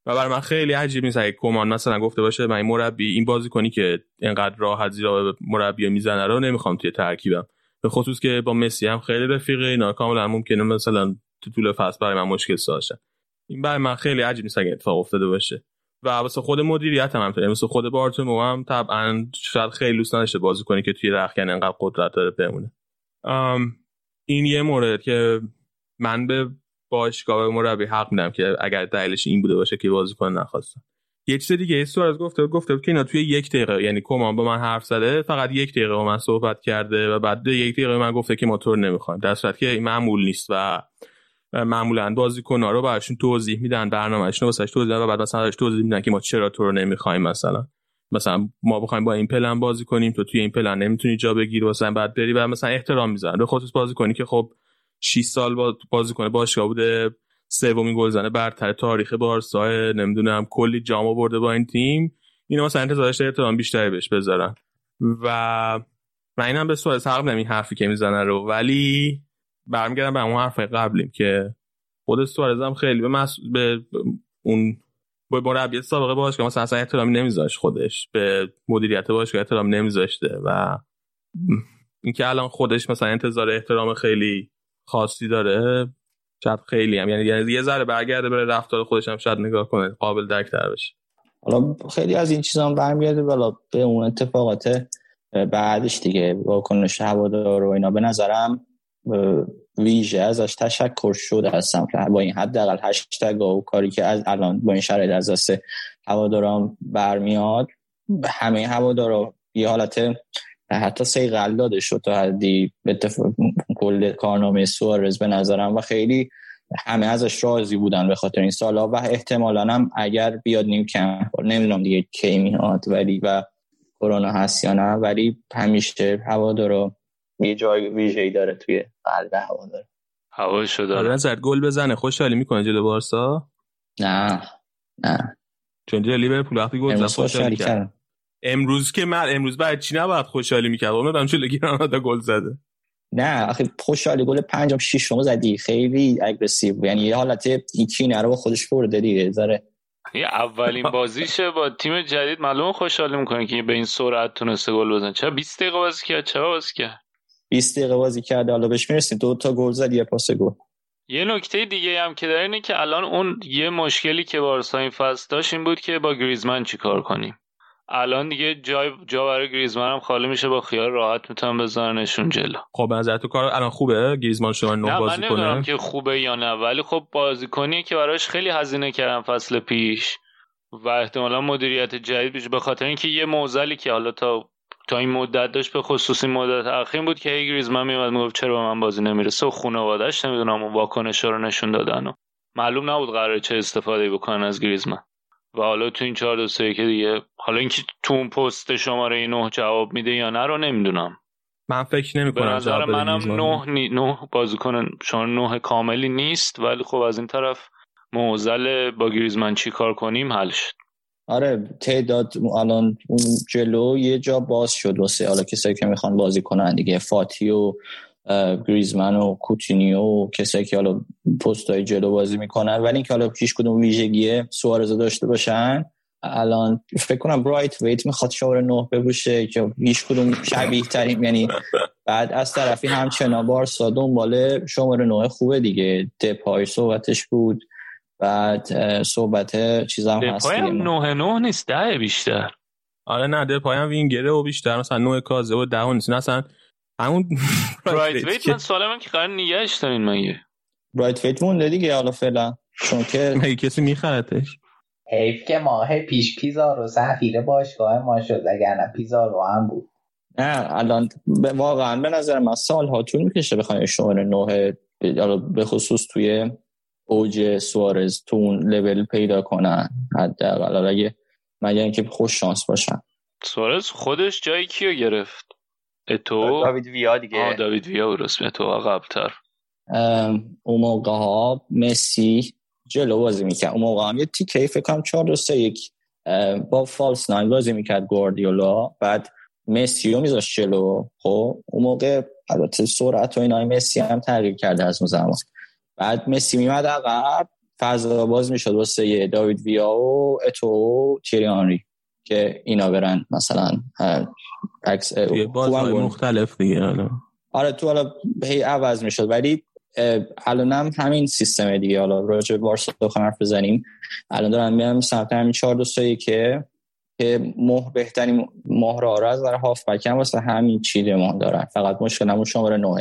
و برای من خیلی عجیب نیست اگه کمان مثلا گفته باشه من این مربی این بازی کنی که اینقدر راحت زیرا مربی می‌زنه رو نمی‌خوام توی ترکیبم. به خصوص که با مسی هم خیلی رفیقه اینا کاملا ممکنه مثلا تو طول فصل برای من مشکل ساشه این برای من خیلی عجیب نیست اگه اتفاق افتاده باشه. و واسه خود مدیریت هم همینطوره مثل خود بارتومو هم طبعا شاید خیلی دوست نداشته بازی کنی که توی رخکن انقدر قدرت داره بمونه. این یه مورد که من به باشگاه مربی حق میدم که اگر دلیلش این بوده باشه که بازیکن نخواستم. یه چیز دیگه از گفته گفته که اینا توی یک دقیقه یعنی کمان با من حرف زده فقط یک دقیقه با من صحبت کرده و بعد یک دقیقه من گفته که موتور نمی‌خوایم. در صورتی که معمول نیست و معمولا بازیکن‌ها رو براشون توضیح میدن برنامه‌اشون واسش توضیح و بعد مثلا توضیح میدن که ما چرا تو رو نمی‌خوایم مثلا. مثلا ما بخوایم با این پلن بازی کنیم تو توی این پلن نمی‌تونی جا بگیری واسه بعد بری و مثلا احترام می‌ذارن. به خصوص بازی کنی که خب 6 سال بازی کنه باشگاه بوده سومین گلزنه برتر تاریخ بارسا نمی‌دونم کلی جام آورده با این تیم. اینا مثلا انتظارش احترام بیشتری بهش بذارن. و من اینم به سوال حق این حرفی که می‌زنه رو. ولی برمیگردم به اون حرف قبلیم که خود سوارز هم خیلی به, مس... به اون با مربی سابقه باشگاه مثلا اصلا احترامی نمیذاشت خودش. به مدیریت باشگاه احترام نمیذاشته و اینکه الان خودش مثلا انتظار احترام خیلی خاصی داره شاید خیلی هم. یعنی یه ذره برگرده بره رفتار خودش هم شاید نگاه کنه قابل درک تر بشه. حالا خیلی از این چیزا هم برمیگرده بالا به اون اتفاقات بعدش دیگه واکنش هوادار و اینا به نظرم ویژه ازش تشکر شده هستم که با این حداقل هشتگ و کاری که از الان با این شرایط از دست هواداران برمیاد همه هوادارا یه حالت حتی سیقل داده شد تا حدی کل کارنامه سوارز به نظرم و خیلی همه ازش راضی بودن به خاطر این سالا و احتمالا هم اگر بیاد نیم کم نمی‌دونم دیگه کی میاد ولی و کرونا هست یا نه ولی همیشه هوادارا یه جای ویژه‌ای داره توی قلب هوا داره. هواشو داره. نظر گل بزنه خوشحالی می‌کنه جلو بارسا؟ نه نه. چون جلو لیورپول وقتی گل زد خوشحالی کرد امروز که من امروز بعد چی نباید خوشحالی می‌کرد؟ اونم چه گرانادا گل زده. نه آخه خوشحالی گل پنجم ششم زدی. خیلی اگریسیو یعنی یه حالت یکی رو با خودش برده دیگه ذره. یه اولین بازیشه با تیم جدید. معلومه خوشحالی می‌کنه که به این سرعت تونسته گل بزنه. چرا 20 دقیقه بازی کرد؟ چرا بازی کرد؟ 20 دقیقه بازی کرده حالا بهش می‌رسیم. دو تا گل زد یه پاس گل. یه نکته دیگه هم که داره اینه که الان اون یه مشکلی که بارسا این فصل داشت این بود که با گریزمن چیکار کنیم. الان دیگه جای جا برای گریزمان هم خالی میشه با خیال راحت می‌تونم بزننشون جلو. خب نظر تو کار الان خوبه؟ گریزمان شما نو بازی کنه؟ نه من که خوبه یا نه ولی خب بازیکنیه که براش خیلی هزینه کردم فصل پیش و احتمالا مدیریت جدید بشه. به خاطر اینکه یه موزلی که حالا تا تا این مدت داشت به خصوصی مدت اخیر بود که هی گریزمان میومد می‌گفت چرا به من بازی نمی‌رسه؟ و خانواده‌اش نمی‌دونم اون واکنش رو نشون دادن و معلوم نبود قراره چه استفاده بکنن از گریزمان و حالا تو این 4 2 3 که دیگه حالا اینکه تو اون پست شماره 9 جواب میده یا نه رو نمی‌دونم. من فکر نمی کنم به نظر منم 9 نی... 9 بازیکن شما 9 کاملی نیست ولی خب از این طرف موزل با گریزمن چی کار کنیم حل شد. آره تعداد الان اون جلو یه جا باز شد واسه حالا کسایی که می‌خوان بازی کنن دیگه فاتی و گریزمن و کوتینیو و کسایی که حالا پست های جلو بازی می‌کنن. ولی اینکه حالا هیچ کدوم ویژگیه سوارز داشته باشن الان فکر کنم برایت ویت می‌خواد شماره نه ببوشه که هیچ کدوم شبیه تریم یعنی بعد از طرفی همچنان بارسا دنبال شماره نه خوبه دیگه. دپای صحبتش بود. بعد صحبت چیزا هم هست هم نه نه نیست ده بیشتر. آره نه دپای هم وینگره و بیشتر مثلا نه کازه و ده نیست. اصلا همون [laughs] برایت ویت من سالم که قرار نگهش دارین مگه؟ برایت ویت مونده دیگه حالا فعلا. چون که [laughs] مگه کسی میخرتش حیف که ماه پیش پیزارو سفیر باشگاه ما شد اگر نه پیزارو هم بود. نه الان واقعا به نظر من سال ها طول می‌کشه بخوایم شماره نه به خصوص توی اوج سوارز تو اون لول پیدا کنن حداقل. اگه مگه اینکه خوش شانس باشن. سوارز خودش جای کیو گرفت؟ اتو؟ داوید ویا دیگه. داوید ویا درست. اتو قبلتر. اون موقع ها مسی جلو بازی می‌کرد. اون موقع هم یه تیکه فکر کنم 4 2 3 1 با فالس ناین بازی می‌کرد گواردیولا. بعد مسی رو میذاشت جلو. خب اون موقع البته سرعت و اینا مسی هم تغییر کرده از اون زمان. بعد مسی میمد عقب فضا باز می‌شد واسه داوید ویا و اتو و تیری که اینا برن مثلا عکس بازهای مختلف دیگه حالا. آره تو حالا هی عوض می‌شد ولی الان هم همین سیستم دیگه. حالا راجع بارسا بخوام حرف بزنیم. الان دارن میام سمت همین 4 2 3 که که مه بهترین مهر آره از برای هاف بک هم واسه همین چیده ماه دارن. فقط مشکل همون شماره 9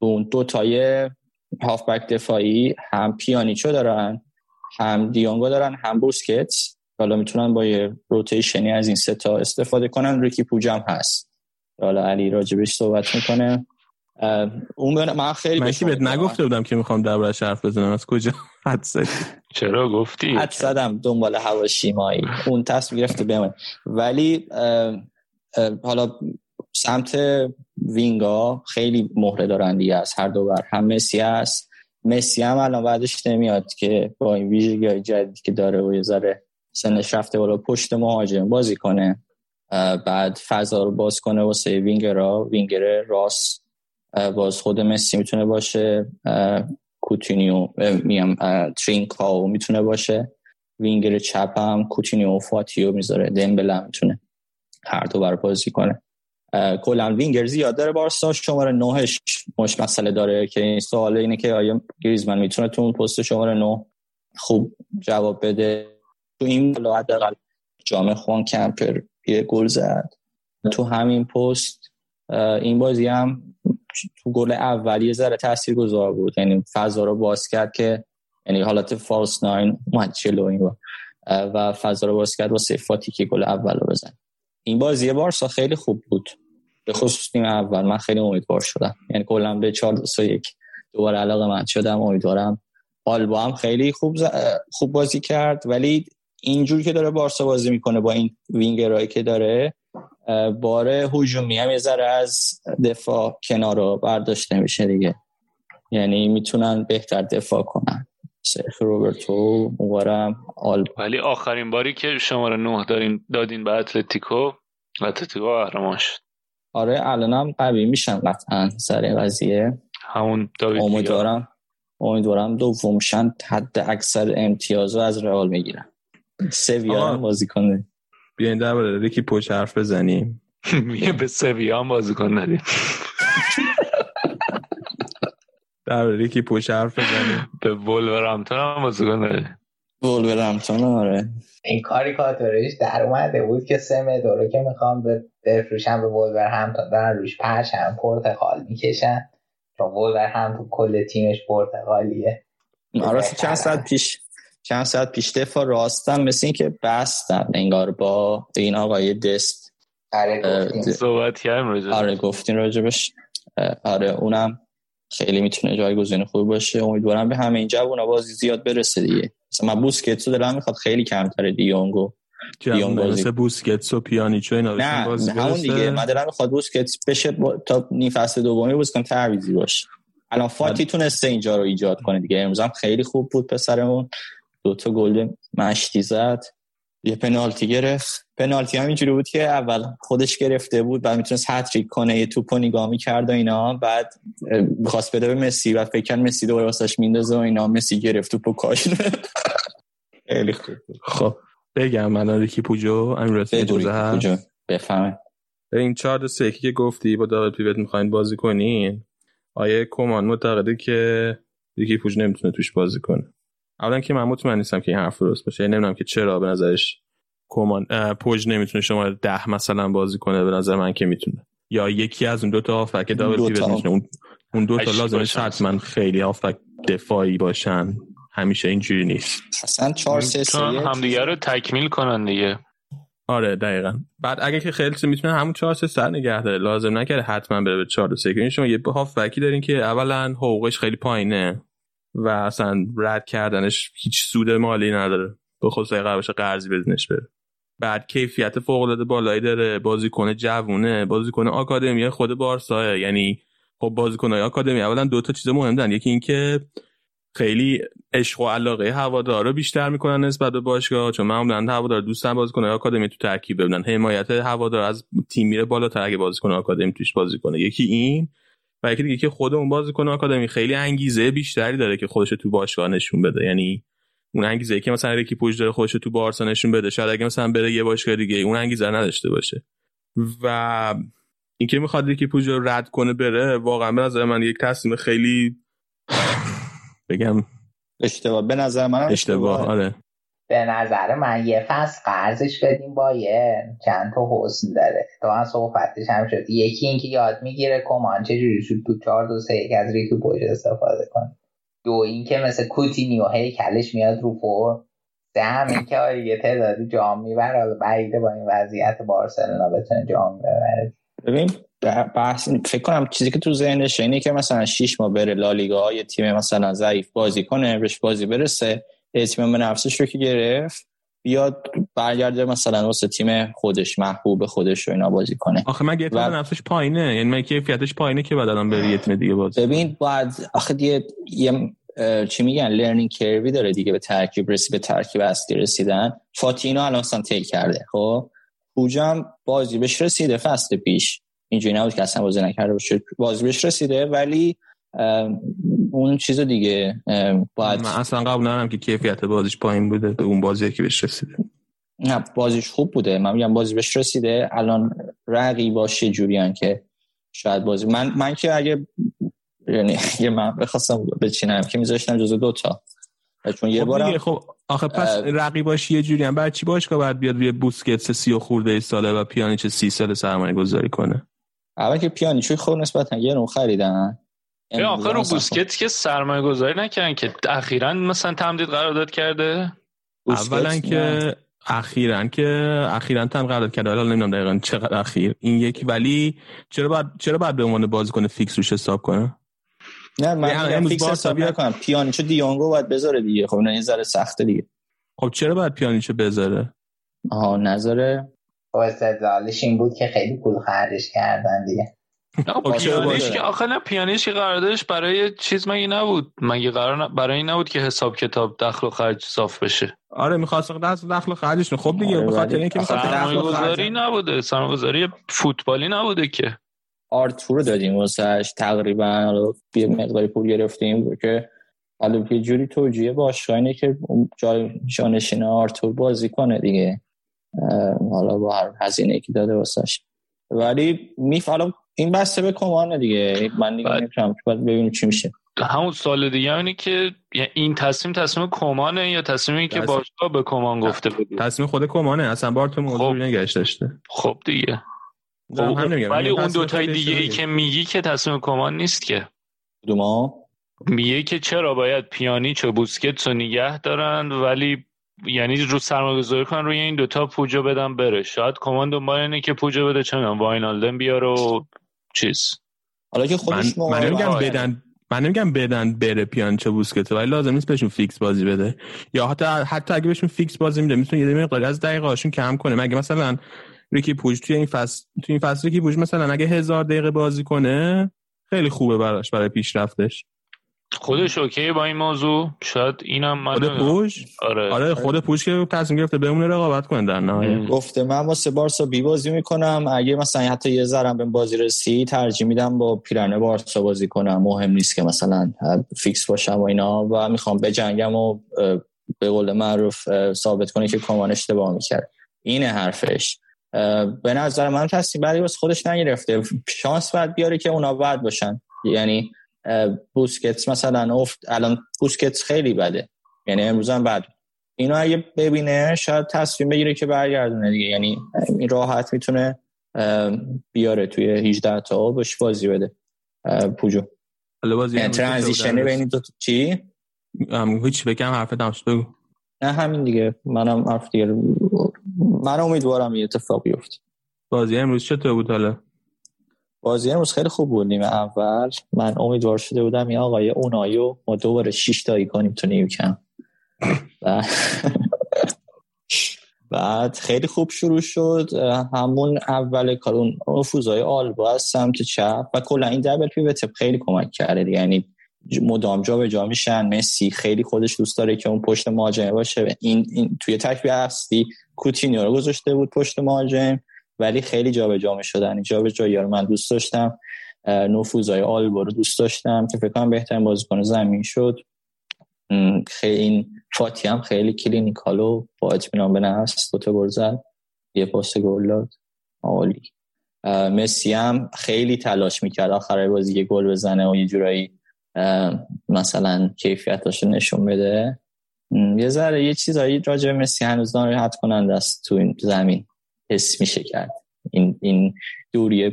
تو اون دو تای هاف بک دفاعی هم پیانیچو دارن هم دیونگو دارن هم بوسکتس. حالا می‌تونن با یه روتیشنی از این سه تا استفاده کنن. ریکی پوجم هست. حالا علی راجبش صحبت می‌کنه. اون من خیلی من بهت نگفته بودم که می‌خوام دربارش حرف بزنم. از کجا حد چرا گفتی؟ حد زدم. دنبال هواشیمایی. اون تصمیم گرفته بمون ولی حالا سمت وینگا خیلی مهره دارن دیگه از هر دو بر. هم مسی هست. مسی هم الان بدش نمیاد که با این ویژگی جدیدی که داره و یه ذره سنش رفته بالا پشت مهاجم بازی کنه. بعد فضا رو باز کنه واسه وینگرا. وینگر راست باز خود مسی می‌تونه باشه. کوتینیو میم ترینکاو می‌تونه باشه. وینگر چپ هم کوتینیو فاتی رو می‌ذاره. دمبله می‌تونه هر دو بر بازی کنه. کلا وینگر زیاد داره بارسا. شماره نهش مش مسئله داره. که این سوال اینه که آیا گریزمن می‌تونه تو اون پست شماره نه خوب جواب بده؟ تو این حداقل جامعه خوان کمپر یه گل زد. تو همین پست این بازی هم تو گل اولی ذره تاثیر گذار بود. یعنی فضا رو باز کرد که یعنی حالت فالس ناین اومد این و فضا رو باز کرد واسه فاتی که گل اول رو بزن. این بازی بارسا خیلی خوب بود. به خصوص تیم اول. من خیلی امیدوار شدم. یعنی کلا به 4 2 1 دوباره علاقه من شدم امیدوارم. آلبا هم خیلی خوب خوب بازی کرد. ولی اینجوری که داره بارسا بازی می‌کنه با این وینگرایی که داره باره هجومی هم یه ذره از دفاع کنار رو برداشته میشه دیگه. یعنی می‌تونن بهتر دفاع کنن. سرخ روبرتو مبارم آل ولی آخرین باری که شماره نه دارین دادین به اتلتیکو اتلتیکو قهرمان شد. آره الانم قوی میشن قطعا سر قضیه. همون داوید امیدوارم امیدوارم دومشن حد اکثر امتیاز رو از رئال می‌گیرن. سویا بازی کنه بیاین در ریکی پوچ حرف بزنیم. [laughs] میگه به سویا هم بازی کن ندیم [laughs] در ریکی پوچ حرف بزنیم به ولورهمپتون هم بازی کن ندیم ولورهمپتون آره. این کاریکاتورش در اومده بود که سه مدارو که می‌خوام به بفروشن به ولورهمپتون دارن روش پرچم پرتقال می‌کشن. چون ولورهمپتون کل تیمش پرتقالیه. آره چند ساعت پیش چند ساعت پیش دفاع راستم مثل این که بستن انگار با این آقای دست. آره صحبت کردیم آره گفتین راجبش آره اونم خیلی می‌تونه جایگزین خوب باشه. امیدوارم به همه این جوونا بازی زیاد برسه دیگه. مثلا من بوسکتسو دلم می‌خواد خیلی کمتره دیونگو. دیونگو مثل بوسکتس و پیانیچو اینا نه بازی همون دیگه. من دلم می‌خواد بوسکتس بشه با... تا نیم فصل دومی بازی کن تعویضی باشه. الان فاتی تونسته اینجا رو ایجاد کنه دیگه. امروز هم خیلی خوب بود پسرمون. دو تا گل مشتی زد. یه پنالتی گرفت. پنالتی هم اینجوری بود که اول خودش گرفته بود بعد می‌تونست هتریک کنه یه توپ نگاه می‌کرد و اینا. بعد می‌خواست بده به مسی و فکر کرد مسی دوباره واسش میندازه و اینا. مسی گرفت توپو کاش. [laughs] خیلی خوب خب بگم من ریکی پوجو اجازه هست. بفهمه این چهار سکی که گفتی با داوید پیوت می‌خواین بازی کنین. آیه کمان معتقده که ریکی پوج نمی‌تونه توش بازی کنه. اولا که من مطمئن نیستم که این حرف درست باشه. یعنی نمی‌دونم که چرا به نظرش کمان. پوج نمی‌تونه شما ده مثلا بازی کنه به نظر من که می‌تونه. یا یکی از اون دو تا هافک دابل پیوت می‌تونه اون اون دو تا لازمه حتما خیلی هافک دفاعی باشن. همیشه اینجوری نیست. اصلا 4 3 3 همدیگه رو تکمیل کنن دیگه. آره دقیقا. بعد اگه که خیلی می‌تونه همون 4 3 سر نگه داره. لازم نکرده حتما بره به 4 3 یعنی شما یه هافکی دارین که اولا حقوقش خیلی پایینه و اصلا رد کردنش هیچ سود مالی نداره. به خصوص باشه قرضی بدنش بره. بعد کیفیت فوق العاده بالایی داره بازیکن جوونه بازیکن آکادمی خود بارسا. یعنی خب بازیکنای آکادمی اولا دو تا چیز مهم دارن یکی اینکه خیلی عشق و علاقه هوادارا بیشتر می‌کنن نسبت به باشگاه چون معمولا هوادار دوستن بازیکن آکادمی تو ترکیب ببینن. حمایت هوادار از تیم میره بالاتر اگه بازیکن آکادمی توش بازی کنه. یکی این و یکی دیگه که خود اون بازیکن آکادمی خیلی انگیزه بیشتری داره که خودش تو باشگاه نشون بده. یعنی اون انگیزه که مثلا ریکی پوج داره خودش تو بارسا نشون بده. شاید اگه مثلا بره یه باشگاه دیگه اون انگیزه نداشته باشه. و اینکه می‌خواد ریکی پوج رو رد کنه بره واقعا به نظر من یک تصمیم خیلی بگم اشتباه. به نظر من اشتباه. آره. به نظر من یه فصل قرضش بدیم با یه چند تا حسن داره. تو هم صحبتش هم شد. یکی اینکه یاد می‌گیره کمان چجوری شد تو چهار دو سه یک از ریکی پوج استفاده کنه. دو اینکه مثل کوتینیو هی کلش میاد رو فور سه اینکه آره یه تعدادی جام می‌بره حالا بعیده با این وضعیت بارسلونا بتونه جام ببره. ببین بحث فکر کنم چیزی که تو ذهنش اینه که مثلا 6 ماه بره لالیگا یه تیم مثلا ضعیف بازی کنه بهش بازی برسه. به نفسش رو که گرفت. بیاد برگرده مثلا واسه تیم خودش محبوب خودش رو اینا بازی کنه. آخه مگه اعتماد و... نفسش پایینه. یعنی مگه کیفیتش پایینه که بعد الان بره یه تیم دیگه بازی ببین بعد آخه دیگه یه چی میگن؟ لرنینگ کروی داره دیگه به ترکیب رسی به ترکیب اصلی رسیدن. فاتینو الان اصلا تیل کرده. خب؟ پوجم بازی بهش رسیده فصل پیش. اینجوری نبود که اصلا بازی نکرده باشه. بازی بهش رسیده ولی اون چیز دیگه باید من اصلا قبول ندارم که کیفیت بازیش پایین بوده به اون بازی که بهش رسیده. نه بازیش خوب بوده. من میگم بازی بهش رسیده. الان رقیباش یه جوریان که شاید بازی من من که اگه یعنی یه من بخواستم بچینم که میذاشتم جزو دوتا چون یه خب بارم خب آخه پس رقیباش یه جوری هم بعد چی باشگاه باید بیاد روی بوسکتس سی و خورده ساله و پیانیچ سی سال سرمایه گذاری کنه؟ اول که پیانیچوی خود نسبتا یه نو خریدن. آخه رو بوسکت که سرمایه گذاری نکردن که اخیرا مثلا تمدید قرارداد کرده؟ اولا که اخیرا که اخیرا تم قرارداد کرده. حالا نمی‌دونم دقیقا چقدر اخیر. این یکی. ولی چرا بعد چرا بعد به عنوان بازیکن فیکس روش حساب کنه؟ نه من امروز فیکس حساب نکنم. پیانیچو دیونگو باید بذاره دیگه. خب نه ذره سخته دیگه. خب چرا باید پیانیچو بذاره؟ آها نظره خب استدلالش این بود که خیلی پول خرجش کردن دیگه. پیانیش که آخه نه پیانیش که قراردادش برای چیز مگه نبود. مگه قرار برای این نبود که حساب کتاب دخل و خرج صاف بشه. آره می‌خواست دخل دخل و خرجش خب دیگه به خاطر اینکه می‌خواد دخل گذاری نبوده. سرمایه‌گذاری فوتبالی نبوده که. آرتور دادیم واسش تقریبا یه مقداری پول گرفتیم که حالا یه جوری توجیه باشگاه اینه که جای جانشین آرتور بازی کنه دیگه. حالا با هر هزینه که داده واسش ولی میف حالا این بسته به کمانه دیگه. من دیگه نمی‌تونم باید ببینیم چی میشه. همون سال دیگه اینه که این تصمیم تصمیم کمانه یا تصمیمی که باشگاه به کمان گفته بود تصمیم خود کمانه. اصلا بار تو موضوع خب. نگشت داشته خب دیگه. خب ولی اون دوتای دیگه ای که میگی که تصمیم کومان نیست که. دوما میگه که چرا باید پیانیچ و بوسکتس رو نگه دارن ولی یعنی رو سرمایه‌گذاری کنن روی این دوتا پوجا بدن بره. شاید کومان دنبال اینه که پوجا بده چه می‌دونم واینالدوم بیاره و چیز. حالا که خودش من, من نمیگم بدن من نمیگم بدن بره پیانیچ و بوسکتس ولی لازم نیست بهشون فیکس بازی بده. یا حتی حتی اگه بهشون فیکس بازی میده می‌تونه یه مقداری از دقیقه هاشون کم کنه. مگه مثلا ریکی پوج توی این فصل توی این فصل ریکی پوج مثلا اگه هزار دقیقه بازی کنه خیلی خوبه براش برای پیشرفتش. خودش OK با این موضوع؟ شاید اینم من خود پوج؟ آره. آره خود پوش که تصمیم گرفته بمونه رقابت کنه در نهایت. گفته من واسه بارسا بی بازی می‌کنم. اگه مثلا حتی یه ذرم به بازی رسی ترجیح میدم با پیرهن بارسا بازی کنم. مهم نیست که مثلا فیکس باشم و اینا و می‌خوام بجنگم و به قول معروف ثابت کنه که کمان اشتباه می‌کرد. اینه حرفش. به نظر من تصمیم بعدی واسه خودش نگرفته. شانس بعد بیاره که اونا بعد باشن. یعنی بوسکتس مثلا افت الان بوسکتس خیلی بده. یعنی امروز هم بد. اینو اگه ببینه شاید تصمیم بگیره که برگردونه دیگه. یعنی این راحت می‌تونه بیاره توی 18 تا بهش بازی بده. پوجو. یعنی ترانزیشنی بین دو چی؟ هیچ بگم حرف دمش بگو. نه همین دیگه. منم حرف دیگه. من امیدوارم یه اتفاق بیفته. بازی امروز چطور بود حالا؟ بازی امروز خیلی خوب بود نیمه اول. من امیدوار شده بودم این آقای اونایو ما دوباره 6 تایی کنیم تو نیوکم بعد خیلی خوب شروع شد. همون اول کار اون نفوذهای آلبا از سمت چپ و کلا این دبل پیوت خیلی کمک کرده. یعنی مدام جا به جا میشن. مسی خیلی خودش دوست داره که اون پشت مهاجم باشه. این, این توی ترکیب اصلی کوتینیو رو گذاشته بود پشت مهاجم. ولی خیلی جابجا می‌شدن. جابجایی رو من دوست داشتم. نفوذهای آلبا رو دوست داشتم که فکر کنم بهترین بازیکن زمین شد. خیلی این فاتی هم خیلی clinical و با اطمینان به نفس دو تا گل زد. یه پاس گل داد. عالی. مسی هم خیلی تلاش می‌کرد آخر بازی یه گل بزنه و یه جورایی مثلا کیفیتاش نشون بده. یه ذره یه چیزایی راجع مسی هنوز ناراحت کننده است تو این زمین. حس میشه کرد. این این دوری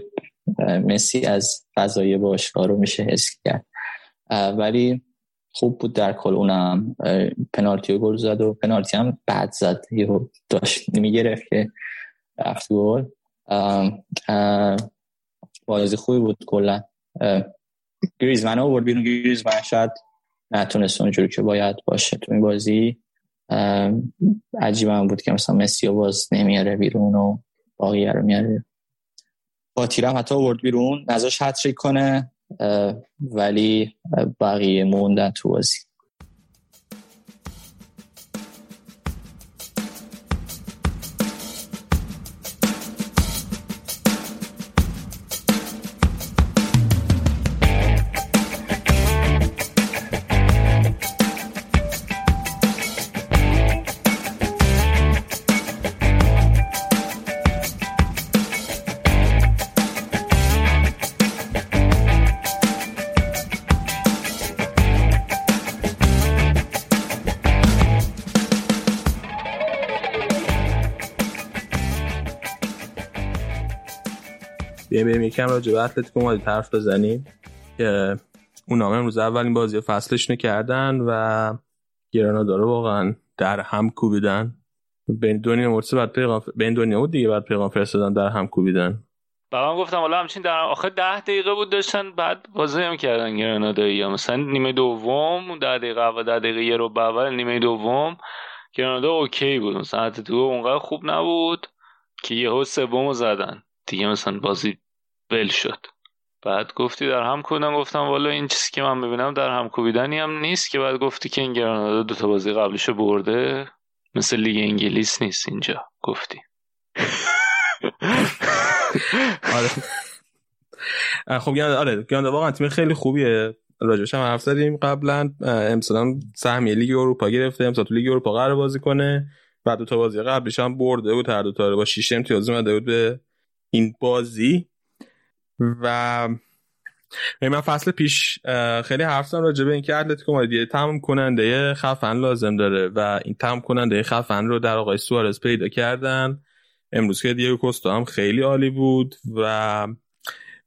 مسی از فضای باشگاه رو میشه حس کرد. ولی خوب بود در کل اونم. پنالتی گل زد و پنالتی هم بد زد. یه داشت نمی‌گرفت که رفت گل. بازی خوبی بود کلا. گریزمن آورد بیرون. گریزمن شاید نتونست اونجوری که باید باشه تو این بازی. عجیب هم بود که مثلا مسی باز نمیاره بیرون و باقیه رو میاره. با تیرم حتی آورد بیرون نزاش حتری کنه ولی بقیه موندن تو بازی. یکم راجع به اتلتیکو مادرید حرف بزنیم که اون نامه امروز اولین بازی فصلش کردن و گرانادا رو واقعا در هم کوبیدن. بین دنیا مرسی بعد پیغام بین دنیا بود دیگه بعد پیغام فرستادن در هم کوبیدن. بعد گفتم حالا همچین در آخر ده دقیقه بود داشتن بعد بازی هم کردن گرانادایی یا مثلا نیمه دوم ده دقیقه و ده دقیقه یه رو اول نیمه دوم گرانادا اوکی بود. مثلا تو اونقدر خوب نبود که یهو سومو زدن. دیگه مثلا بازی ول شد. بعد گفتی در هم کوبیدن گفتم والا این چیزی که من می‌بینم در هم کوبیدنی هم نیست که بعد گفتی که این گرانادا دو تا بازی قبلش برده مثل لیگ انگلیس نیست اینجا گفتی. آره. خب آره گرانادا واقعا تیم خیلی خوبیه. راجبش هم حرف زدیم قبلا. امسال سهمیه لیگ اروپا گرفته. امسال تو لیگ اروپا قرار بازی کنه. بعد دو تا بازی قبلش هم برده بود هر دو تا با 6 امتیاز اومده بود به این بازی. و من فصل پیش خیلی حرف زدم راجع به اینکه اتلتیکو مادرید تمام کننده خفن لازم داره و این تمام کننده خفن رو در آقای سوارز پیدا کردن. امروز که دیگه کوستا هم خیلی عالی بود و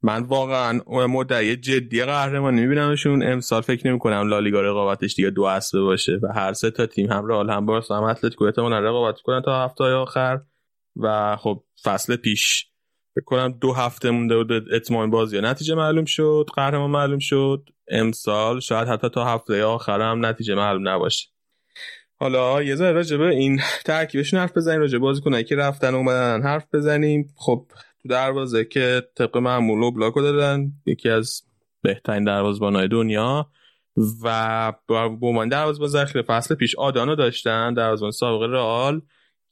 من واقعا مدعی جدی قهرمانی میبینمشون. امسال فکر نمی کنم لالیگا رقابتش دیگه دو اسبه باشه و هر سه تا تیم هم رئال هم بارسا هم اتلتیکو احتمالاً رقابت کنن تا هفته آخر. و خب فصل پیش فکر کنم دو هفته مونده بود اتمام بازی نتیجه معلوم شد قهرمان معلوم شد. امسال شاید حتی تا هفته آخر هم نتیجه معلوم نباشه. حالا یه ذره راجع به این ترکیبشون حرف بزنیم راجع بازیکنایی که رفتن اومدن حرف بزنیم. خب تو دروازه که طبق معمول و بلاکو دادن یکی از بهترین دروازه‌بانای دنیا و با عنوان دروازه‌بان ذخیره فصل پیش آدانو داشتن دروازه‌بان سابق رئال.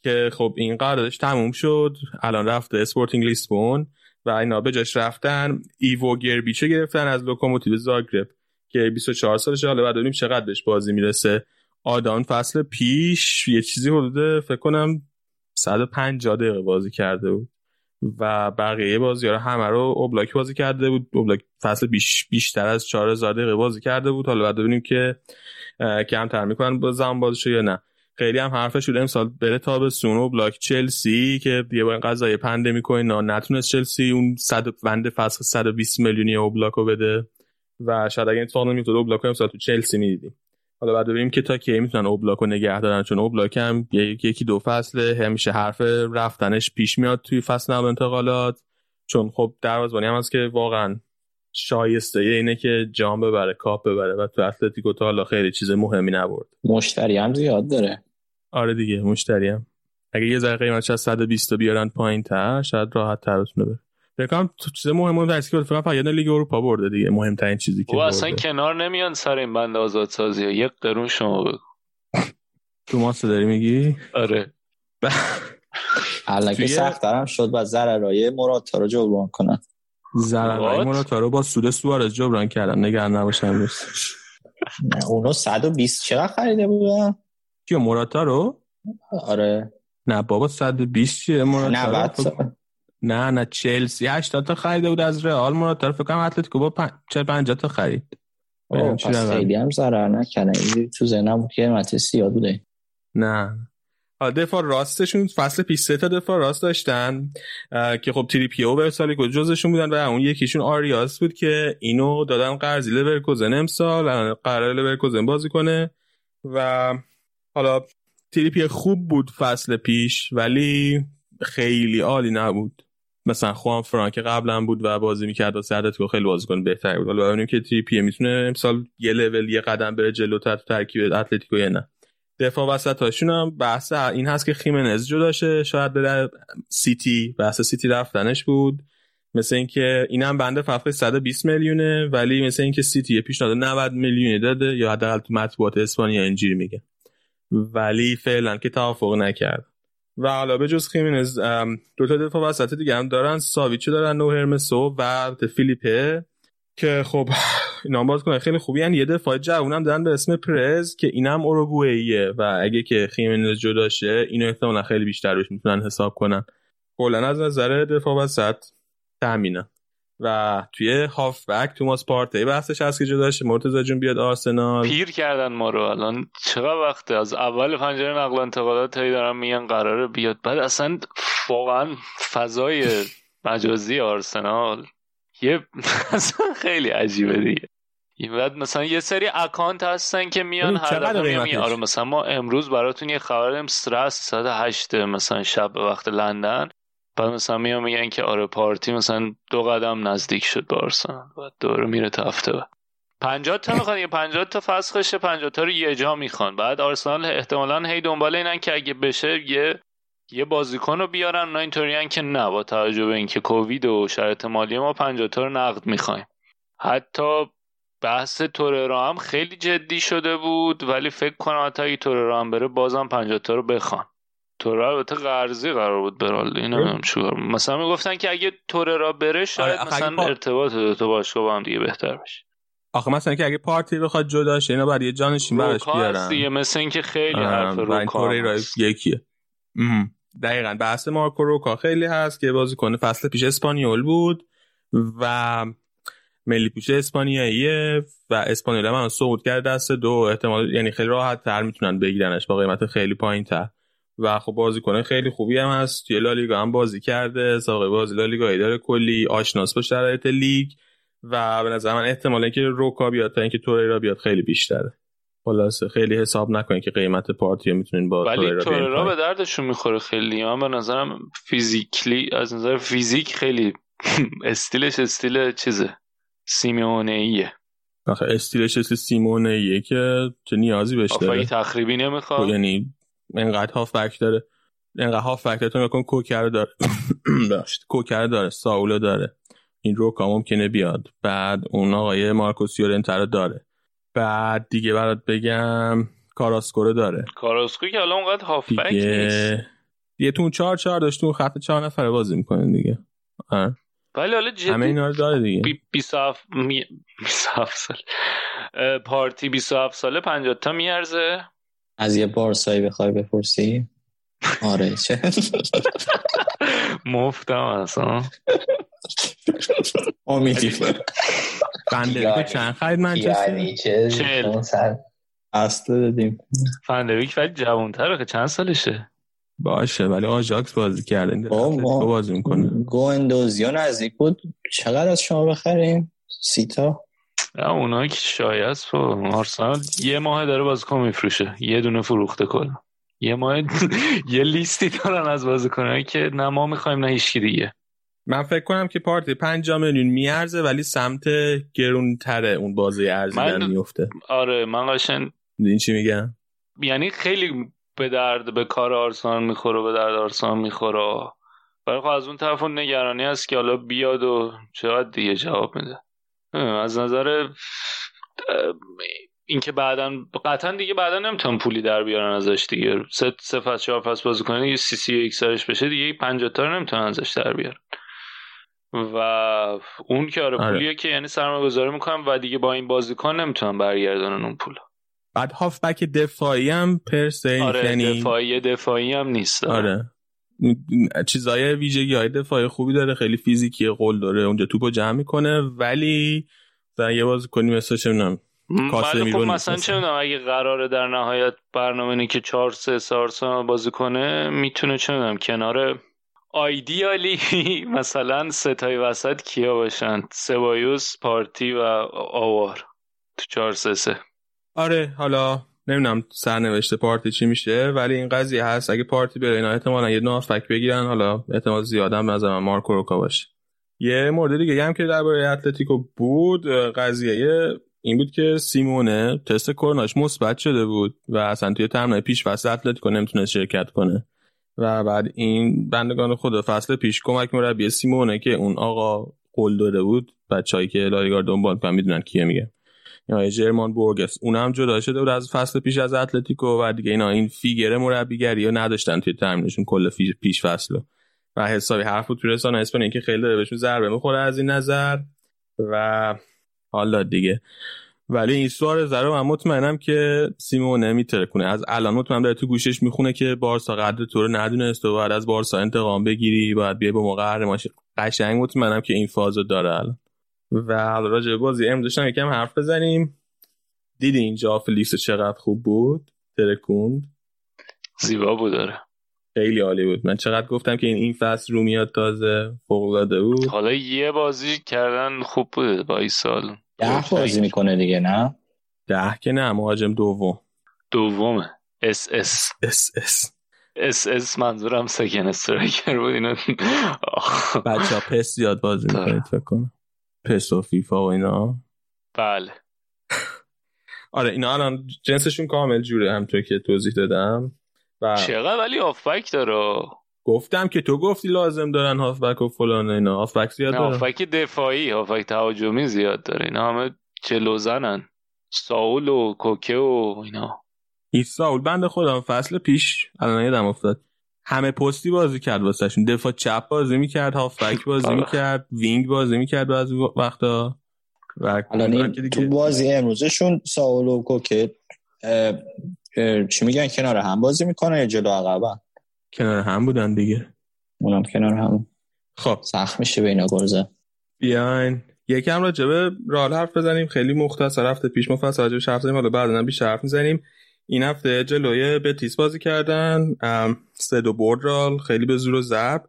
که خب این قراردادش تموم شد الان رفته اسپورتینگ لیسبون و اینا به جاش رفتن. ایوو گربیچ گرفتن از لوکوموتیو زاگرب که 24 سالشه حالا بعد ببینیم چقدر بهش بازی می‌رسه. آدان فصل پیش یه چیزی حدود فکر کنم 150 دقیقه بازی کرده بود و بقیه بازی ها همه رو اوبلاک بازی کرده بود. اوبلاک فصل پیش بیشتر از 4000 دقیقه بازی کرده بود. حالا بعد ببینیم که کمتر می‌کنن. با زمان بازیشو یا نه. خیلی هم حرفش شده. امسال بره تابستون و بلاک چلسی که دیگه با این قضایه پنده می‌کنه. نه نتونست چلسی اون صد وند فصل 120 میلیونی اوبلاک رو بده. و شاید اگه اتفاق نمیافتاد اوبلاک امسال تو چلسی می‌دیدیم. حالا بعد ببینیم که تا کی می‌تونن اوبلاک رو نگه دارن. چون اوبلاک هم یکی دو فصله. همیشه حرف رفتنش پیش میاد توی فصل نقل انتقالات. چون خب دروازه‌بانی هم هست که واقعا شایسته اینه که جام ببره کاپ ببره و تو اتلتیکو تا حالا خیلی چیز مهمی نبرد. مشتری هم زیاد داره. آره دیگه مشتری هم. اگه یه ذره قیمتش از 120 بیارن پایین تر شاید راحت تر بتونه بره فکر چیز مهم مهم درسی که فکر کنم لیگ اروپا برده دیگه مهمترین چیزی که اصلا کنار نمیان سر این بند آزاد سازی یک قرون شما بگو. تو ماست داری میگی؟ آره. [laughs] الان که سخت شد و ضررای مراتا رو جبران کنن. ضررای مراتا رو با سود سوارز جبران کردن. نگران نباشن نه اونو 120 چقدر خریده بودن؟ کیو مراتا رو آره. نه بابا 120 چیه مراتا نه نه چلسی. 80 تا خریده بود از رئال. مراتا فکر کنم اتلتیکو با 40 50 تا خرید. پس خیلی هم ضرر نکنه. تو ذهنم بود که قیمت سیاه بوده. نه. دفاع راستشون فصل پیش سه تا دفاع راست داشتن که خب تریپیر و ورسالیکو جزشون بودن و اون یکیشون آریاس بود که اینو دادن قرضی لورکوزن امسال قرار لورکوزن بازی کنه و حالا تریپی خوب بود فصل پیش ولی خیلی عالی نبود. مثلا خوان فرانک قبلا بود و بازی می‌کرد و اتلتیکو خیلی بازیکن بهتری بود. حالا ببینیم که تریپی می‌تونه امسال یه لول یه قدم بره جلوتر تو ترکیب اتلتیکو یا نه. دفاع وسط هاشون هم بحث این هست که خیمنز جدا شه شاید به سیتی بحث سیتی رفتنش بود. مثل اینکه اینم بند فسخش 120 میلیونه ولی مثل اینکه سیتی پیشنهاد 90 میلیونی داده یا حداقل تو مطبوعات اسپانیا اینجوری میگه. ولی فعلا که توافق نکرد. و حالا به جز خیمنز دو تا دفاع وسط دیگه هم دارن. ساویچو دارن و هرموسو و فیلیپه که خب اینا باز کنه خیلی خوبی. هن. یه دفاع جوونم دارن به اسم پرز که اینم اوروگوئیه و اگه که خیمنز جدا شه اینو احتمالا خیلی بیشتر روش می‌تونن حساب کنن. کلا از نظر دفاع وسط تامینه و توی بک توماس پارتی بحثش هست که جدا مرتضی جون بیاد آرسنال. پیر کردن ما رو. الان چقدر وقته از اول پنجره نقل انتقالات هی دارن میگن قراره بیاد؟ بعد اصلا واقعا فضای مجازی آرسنال. یه [laughs] اصلا خیلی عجیبه دیگه. بعد مثلا یه سری اکانت هستن که میان هر دفعه آره مثلا ما امروز براتون یه خبر داریم استرس ساعت 8 مثلا شب به وقت لندن. بعد مثلا میان میگن که آره پارتی مثلا دو قدم نزدیک شد به آرسنال. بعد دوره میره تا هفته بعد. 50 تا می‌خوان یه 50 تا فسخشه 50 تا رو یه جا می‌خوان. بعد آرسنال احتمالا هی دنبال اینن که اگه بشه یه یه بازیکن رو بیارن نه اینطوریان که نه با توجه به اینکه کووید و شرایط مالی ما 50 تا رو نقد می‌خوایم. حتی بحث توررا هم خیلی جدی شده بود ولی فکر کنم حتی اگه توررا هم بره بازم 50 تا رو بخوان. توررا البته قرضی قرار بود برال این نمی‌دونم چیکار مثلا می‌گفتن که اگه توررا بره شاید آره مثلا ارتباط دو تا باشگاه با هم دیگه بهتر بشه. آخه مثلا که اگه پارتی بخواد جدا شه اینا یه جانشین براش بیارن. دیگه مثل اینکه خیلی حرف رو یکیه. دقیقا. بحث مارکو روکا خیلی هست که بازیکن فصل پیش اسپانیول بود و ملی پوش اسپانیاییه و اسپانیول هم صعود کرد دست دو. احتمال یعنی خیلی راحت تر می‌تونن بگیرنش. با قیمت خیلی پایین تر و خب بازیکن خیلی خوبی هم هست. توی لالیگا هم بازی کرده. ساقه بازی لالیگا داره کلی. آشناس با شرایط لیگ. و به نظر من احتمال اینکه روکا بیاد تا اینکه توریرا بیاد خیلی بیشتره. خلاصه خیلی حساب نکنید که قیمت پارتی می‌تونین با ولی توررا به دردشون می‌خوره خیلی. من به نظرم فیزیکلی از نظر فیزیک خیلی [laughs] استیلش استیل چیزه. سیمونه ایه آخه استیلش استیل سیمونه ایه که چه نیازی بهش داره. تخریبی نمی‌خواد یعنی انقدر هافبک داره. انقدر هافبک داره تو نکن کوکر داره. [coughs] داشت کوکر داره ساولو داره. این رو ممکنه بیاد بعد اون آقای مارکوس یورنتا رو داره. بعد دیگه برات بگم کاراسکو داره. کاراسکو که الان اونقدر هافبک نیست. یه تون چهار چهار داشت تو خط چهار نفره بازی می‌کنه دیگه. ولی حالا جدی همه اینا رو داره دیگه. 27 سال. پارتی 27 ساله 50 تا میارزه. از یه بارسایی بخوای بپرسی؟ آره چه؟ [laughs] مفتم اصلا. [laughs] امیدی [laughs] فندریکو چند خرید منچستر؟ چه اصلا دادیم. فندریک ولی جوانتره که چند سالشه؟ باشه ولی آجاکس بازی کرده با بازی می‌کنه. گوندوزیا نزدیک بود. چقدر از شما بخریم؟ سیتا؟ اونایی که شایع است آرسنال یه ماه داره بازیکن میفروشه. یه دونه فروخته کل یه ماه [laughs] یه لیستی دارن از بازیکنایی که نه ما می‌خوایم نه هیچکی دیگه. من فکر کنم که پارتی 5 میلیون میارزه ولی سمت گرونتره اون بازی ارزیدن من... میفته. آره من قشن این چی میگم یعنی خیلی به درد به کار آرسنال می‌خوره به درد آرسنال می‌خوره. برای خب از اون طرف اون نگرانی هست که حالا بیاد و چقدر دیگه جواب میده. از نظر اینکه بعدا قطعا دیگه بعدا نمی‌تونن پولی در بیارن ازش دیگه. سه سه فصل چهار فصل بازی کنه یه سی سی اکسرش بشه دیگه 50 تا نمی‌تونن ازش در بیارن. و اون که آره, آره. پولیه که یعنی سرمایه گذاری می‌کنن و دیگه با این بازیکن نمی‌تونن برگردونن اون پول. بعد هافبک دفاعی هم پرسه آره یعنی... دفاعی دفاعی هم نیست. آره. چیزای ویژگی های دفاعی خوبی داره خیلی فیزیکی قول داره اونجا توپو جمع می‌کنه ولی در یه بازی کنی مثل چه می‌دونم خب مثلا چه می‌دونم اگه قراره در نهایت برنامه که 4 3 سارسا بازی کنه می‌تونه چه می‌دونم کنار آیدیالی [laughs] مثلا ستای وسط کیا باشن؟ سبایوس پارتی و آوار. تو 4 3 3 آره حالا نمی‌دونم سرنوشته پارتی چی میشه ولی این قضیه هست. اگه پارتی بره اینا احتمالا یه نافک بگیرن. حالا احتمال زیادم نظرم مارکو روکا باشه. یه مورد دیگه هم که درباره اتلتیکو بود قضیه این بود که سیمونه تست کروناش مثبت شده بود و اصلا توی تمرین پیش فصل اتلتیکو نمی‌تونست شرکت کنه. و بعد این بندگان خدا فصل پیش کمک مربی سیمونه که اون آقا قول داده بود بچه‌ای که لایگار دنبال کنن می‌دونن کیه میگه. یا جرمان بورگس اونم جدا شده بود از فصل پیش از اتلتیکو و دیگه اینا. این فیگر مربیگری رو نداشتن توی ترمینشون کل پیش فصل و حسابی حرف بود توی رسانه که خیلی داره بهشون ضربه می‌خوره از این نظر. و حالا دیگه. ولی این سوار زره من مطمئنم که سیمونه میتره کنه از الان مطمئنم داره تو گوشش می‌خونه که بارسا قدر تو رو ندونست و بعد از بارسا انتقام بگیری باید بیای با موقع قهرمانشی قشنگ مطمئنم که این فازو داره الان. و حالا راجع بازی امروز یکم حرف بزنیم. دیدی اینجا فلیکس چقدر خوب بود؟ ترکوند. زیبا بود داره خیلی عالی بود. من چقدر گفتم که این این فصل رو میاد تازه. فوق العاده بود. حالا یه بازی کردن خوب بود با این سال ده بازی می‌کنه دیگه نه؟ ده که نه مهاجم دوم. دومه. SS. SS. SS منظورم second striker بود اینو بچه ها PES زیاد بازی می‌کنید فکر کنم. PES و فیفا و اینا. بله. آره اینا الان جنسشون کامل جوره همونطور که توضیح دادم. و چقدر ولی هافبک داره؟ گفتم که تو گفتی لازم دارن هافبک و فلان اینا. هافبک زیاد دارن هافبک دفاعی هافبک تهاجمی زیاد داره. اینا همه جلو زنن. ساول و کوکه و اینا. این ساول. بنده خودم فصل پیش الان یادم افتاد. همه پستی بازی کرد واسهشون. دفاع چپ بازی می‌کرد هافبک [laughs] بازی آره. می‌کرد وینگ بازی می‌کرد بعض وقتا. و الان تو بازی امروزشون ساول و کوکه چی میگن کنار هم بازی می‌کنن یا جلو عقبا کنار هم بودن دیگه. اونم کنار هم. خب. سخت میشه به اینا گرزه. بیاین. یکم راجبه رال حرف بزنیم. خیلی مختصر هفته پیش مفصل راجبه حرف زدیم. حالا بعدا بیشتر حرف می‌زنیم. این هفته جلوی بتیس بازی کردن. سه دو برد رال خیلی به زور و زب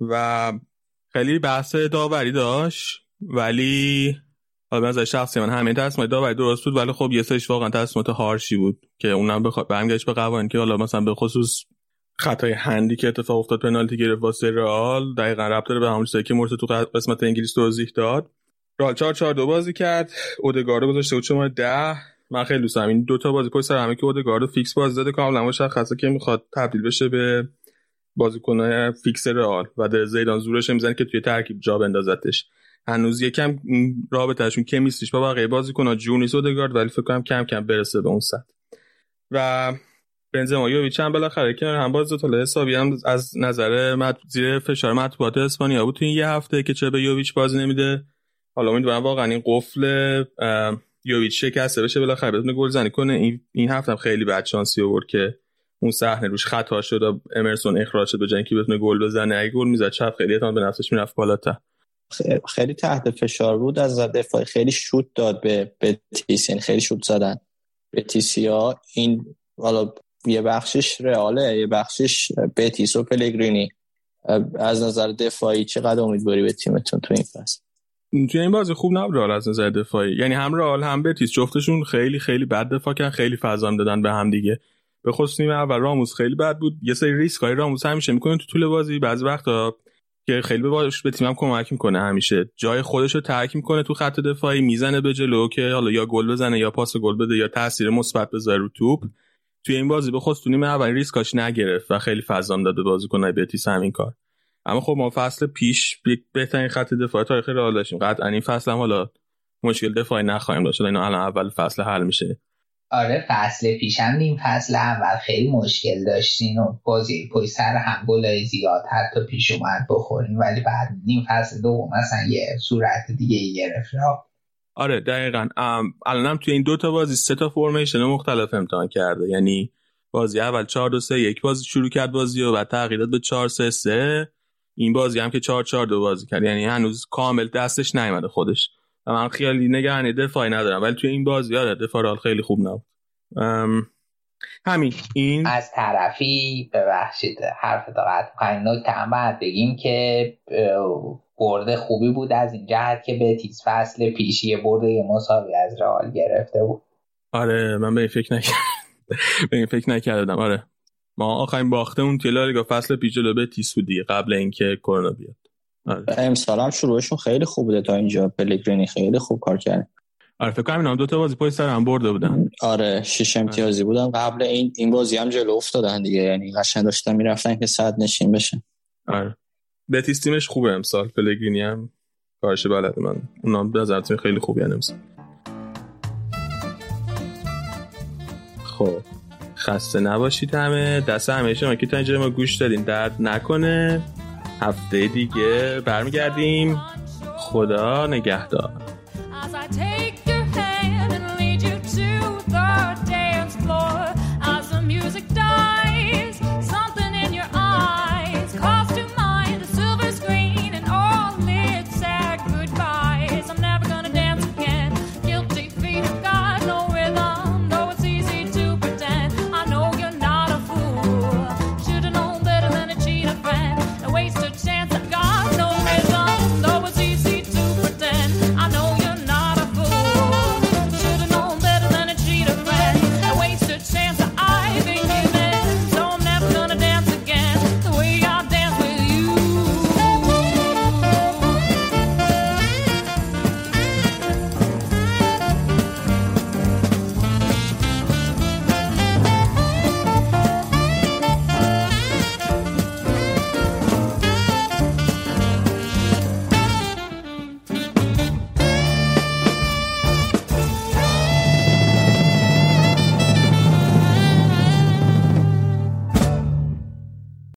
و خیلی بحث داوری داشت. ولی حالا از شخصی من همین تصمیم داوری درست بود. ولی خب یه سرش واقعا تصمیمات هارشی بود که اونم بخواد برمیگشت به قوانین که حالا مثلا به خصوص خطای هندی که اتفاق افتاد پنالتی گرفت واسه رئال. دقیقا ربط داره به همون چیزی که مرتضی تو قسمت انگلیس توضیح داد. رئال 4 4 2 بازی کرد. اودگارد گذاشته بود شما 10 من خیلی دوست این دو تا بازی پشت سر همه که اودگارد فیکس بازی داده کاملا مشخصه که می‌خواد تبدیل بشه به بازیکن فیکس رئال. و در زیدان زورش می‌زنه که توی ترکیب جا بندازتش. هنوز یکم رابطهشون chemistry ش با بقیه بازیکن‌ها جور نیست اودگارد ولی فکر کنم کم کم برسه به اون سطح. و بنزما یوویچ هم بالاخره کنار هم باز تا حسابی هم از نظر مط... زیر فشار مطبوعات اسپانیا بود تو این یه هفته که چرا به یوویچ بازی نمیده. حالا امیدوارم واقعا این قفل یوویچ شکسته بشه بالاخره بتونه گل زنی کنه. این این هفته خیلی بد شانسی آورد که اون صحنه روش خطا شد و امرسون اخراج شد به جای اینکه بتونه گل بزنه. اگه گل می‌زد چپ خیلی اعتماد به نفسش می‌رفت بالاتر. خیلی تحت فشار بود. از دفاع خیلی شوت داد به بتیس یعنی خیلی شوت زدن. بتیسی ها این حالا یه بخشش رئاله یه بخشش بتیس و پلگرینی. از نظر دفاعی چقدر امیدواری به تیمتون تو این فصل؟ توی این بازی خوب نبود رئال از نظر دفاعی. یعنی هم رئال هم بتیس. جفتشون خیلی خیلی بد دفاع کردن خیلی فضا دادن به هم دیگه. به خصوص نیمه اول راموس خیلی بد بود. یه سری ریسک های راموس همیشه می‌کنه تو طول بازی. بعضی وقتا که خیلی باش به تیمم کمک می‌کنه همیشه. جای خودش رو ترک می‌کنه تو خط دفاعی می‌زنه به جلو که حالا یا گل بزنه یا پاس گل بده یا تاثیر مثبت بذاره رو توپ. توی این بازی به خصوص تو نیمه اول ریسکاش نگرفت و خیلی فضا داده بازیکنای بتیس همین کار. اما خب ما فصل پیش بهترین خط دفاع تاریخ رئال داشتیم. قطعا این فصل هم حالا مشکل دفاعی نخواهیم داشت. اینا الان اول فصل حل میشه. آره فصل پیشم نیم فصل اول خیلی مشکل داشتین و بازی پای سر هم گلای زیاد حتی پیش اومد بخوریم. ولی بعد نیم فصل دوم مثلا یه صورت دیگه گرفت. آره دقیقا. الانم توی این دوتا بازی سه تا فرمیشن مختلف امتحان کرده. یعنی بازی اول 4 2 3 یک بازی شروع کرد بازی و بعد تغییرات به 4 3 3 این بازی هم که 4 4 2 بازی کرد. یعنی هنوز کامل دستش نیومده خودش. و من خیلی نگرانی دفاعی ندارم. ولی توی این بازی آره دفاع خیلی خوب نبود. همین. این؟ از طرفی ببخشید حرف دقت کنیم نکته هم باید بگیم که برد خوبی بود از این جهت که به تیز فصل پیشی برد یه مساوی از رئال گرفته بود. آره من به این فکر نکردم [laughs] به این فکر نکردم. آره. ما آخرین باخته اون لالیگا فصل پیش جلو به تیس بودی قبل اینکه کرونا بیاد. آره. امسال هم شروعشون خیلی خوب بوده تا اینجا. پلگرینی خیلی خوب کار کرد. آره فکر کنم دو تا بازی پای سر هم برده بودن. آره شش امتیازی بودن. قبل این این بازی هم جلو افتادن دیگه. یعنی قشنگ داشتن می‌رفتن که صد نشین بشن. آره. بتیس تیمش خوبه امسال. پلگرینی هم کارش بلد من. اونا به نظر خیلی خوبی امسال. خب. خسته نباشید همه. دست همه شما که تا ما گوش دادین. درد نکنه. هفته دیگه برمیگردیم. خدا نگهدار. hey.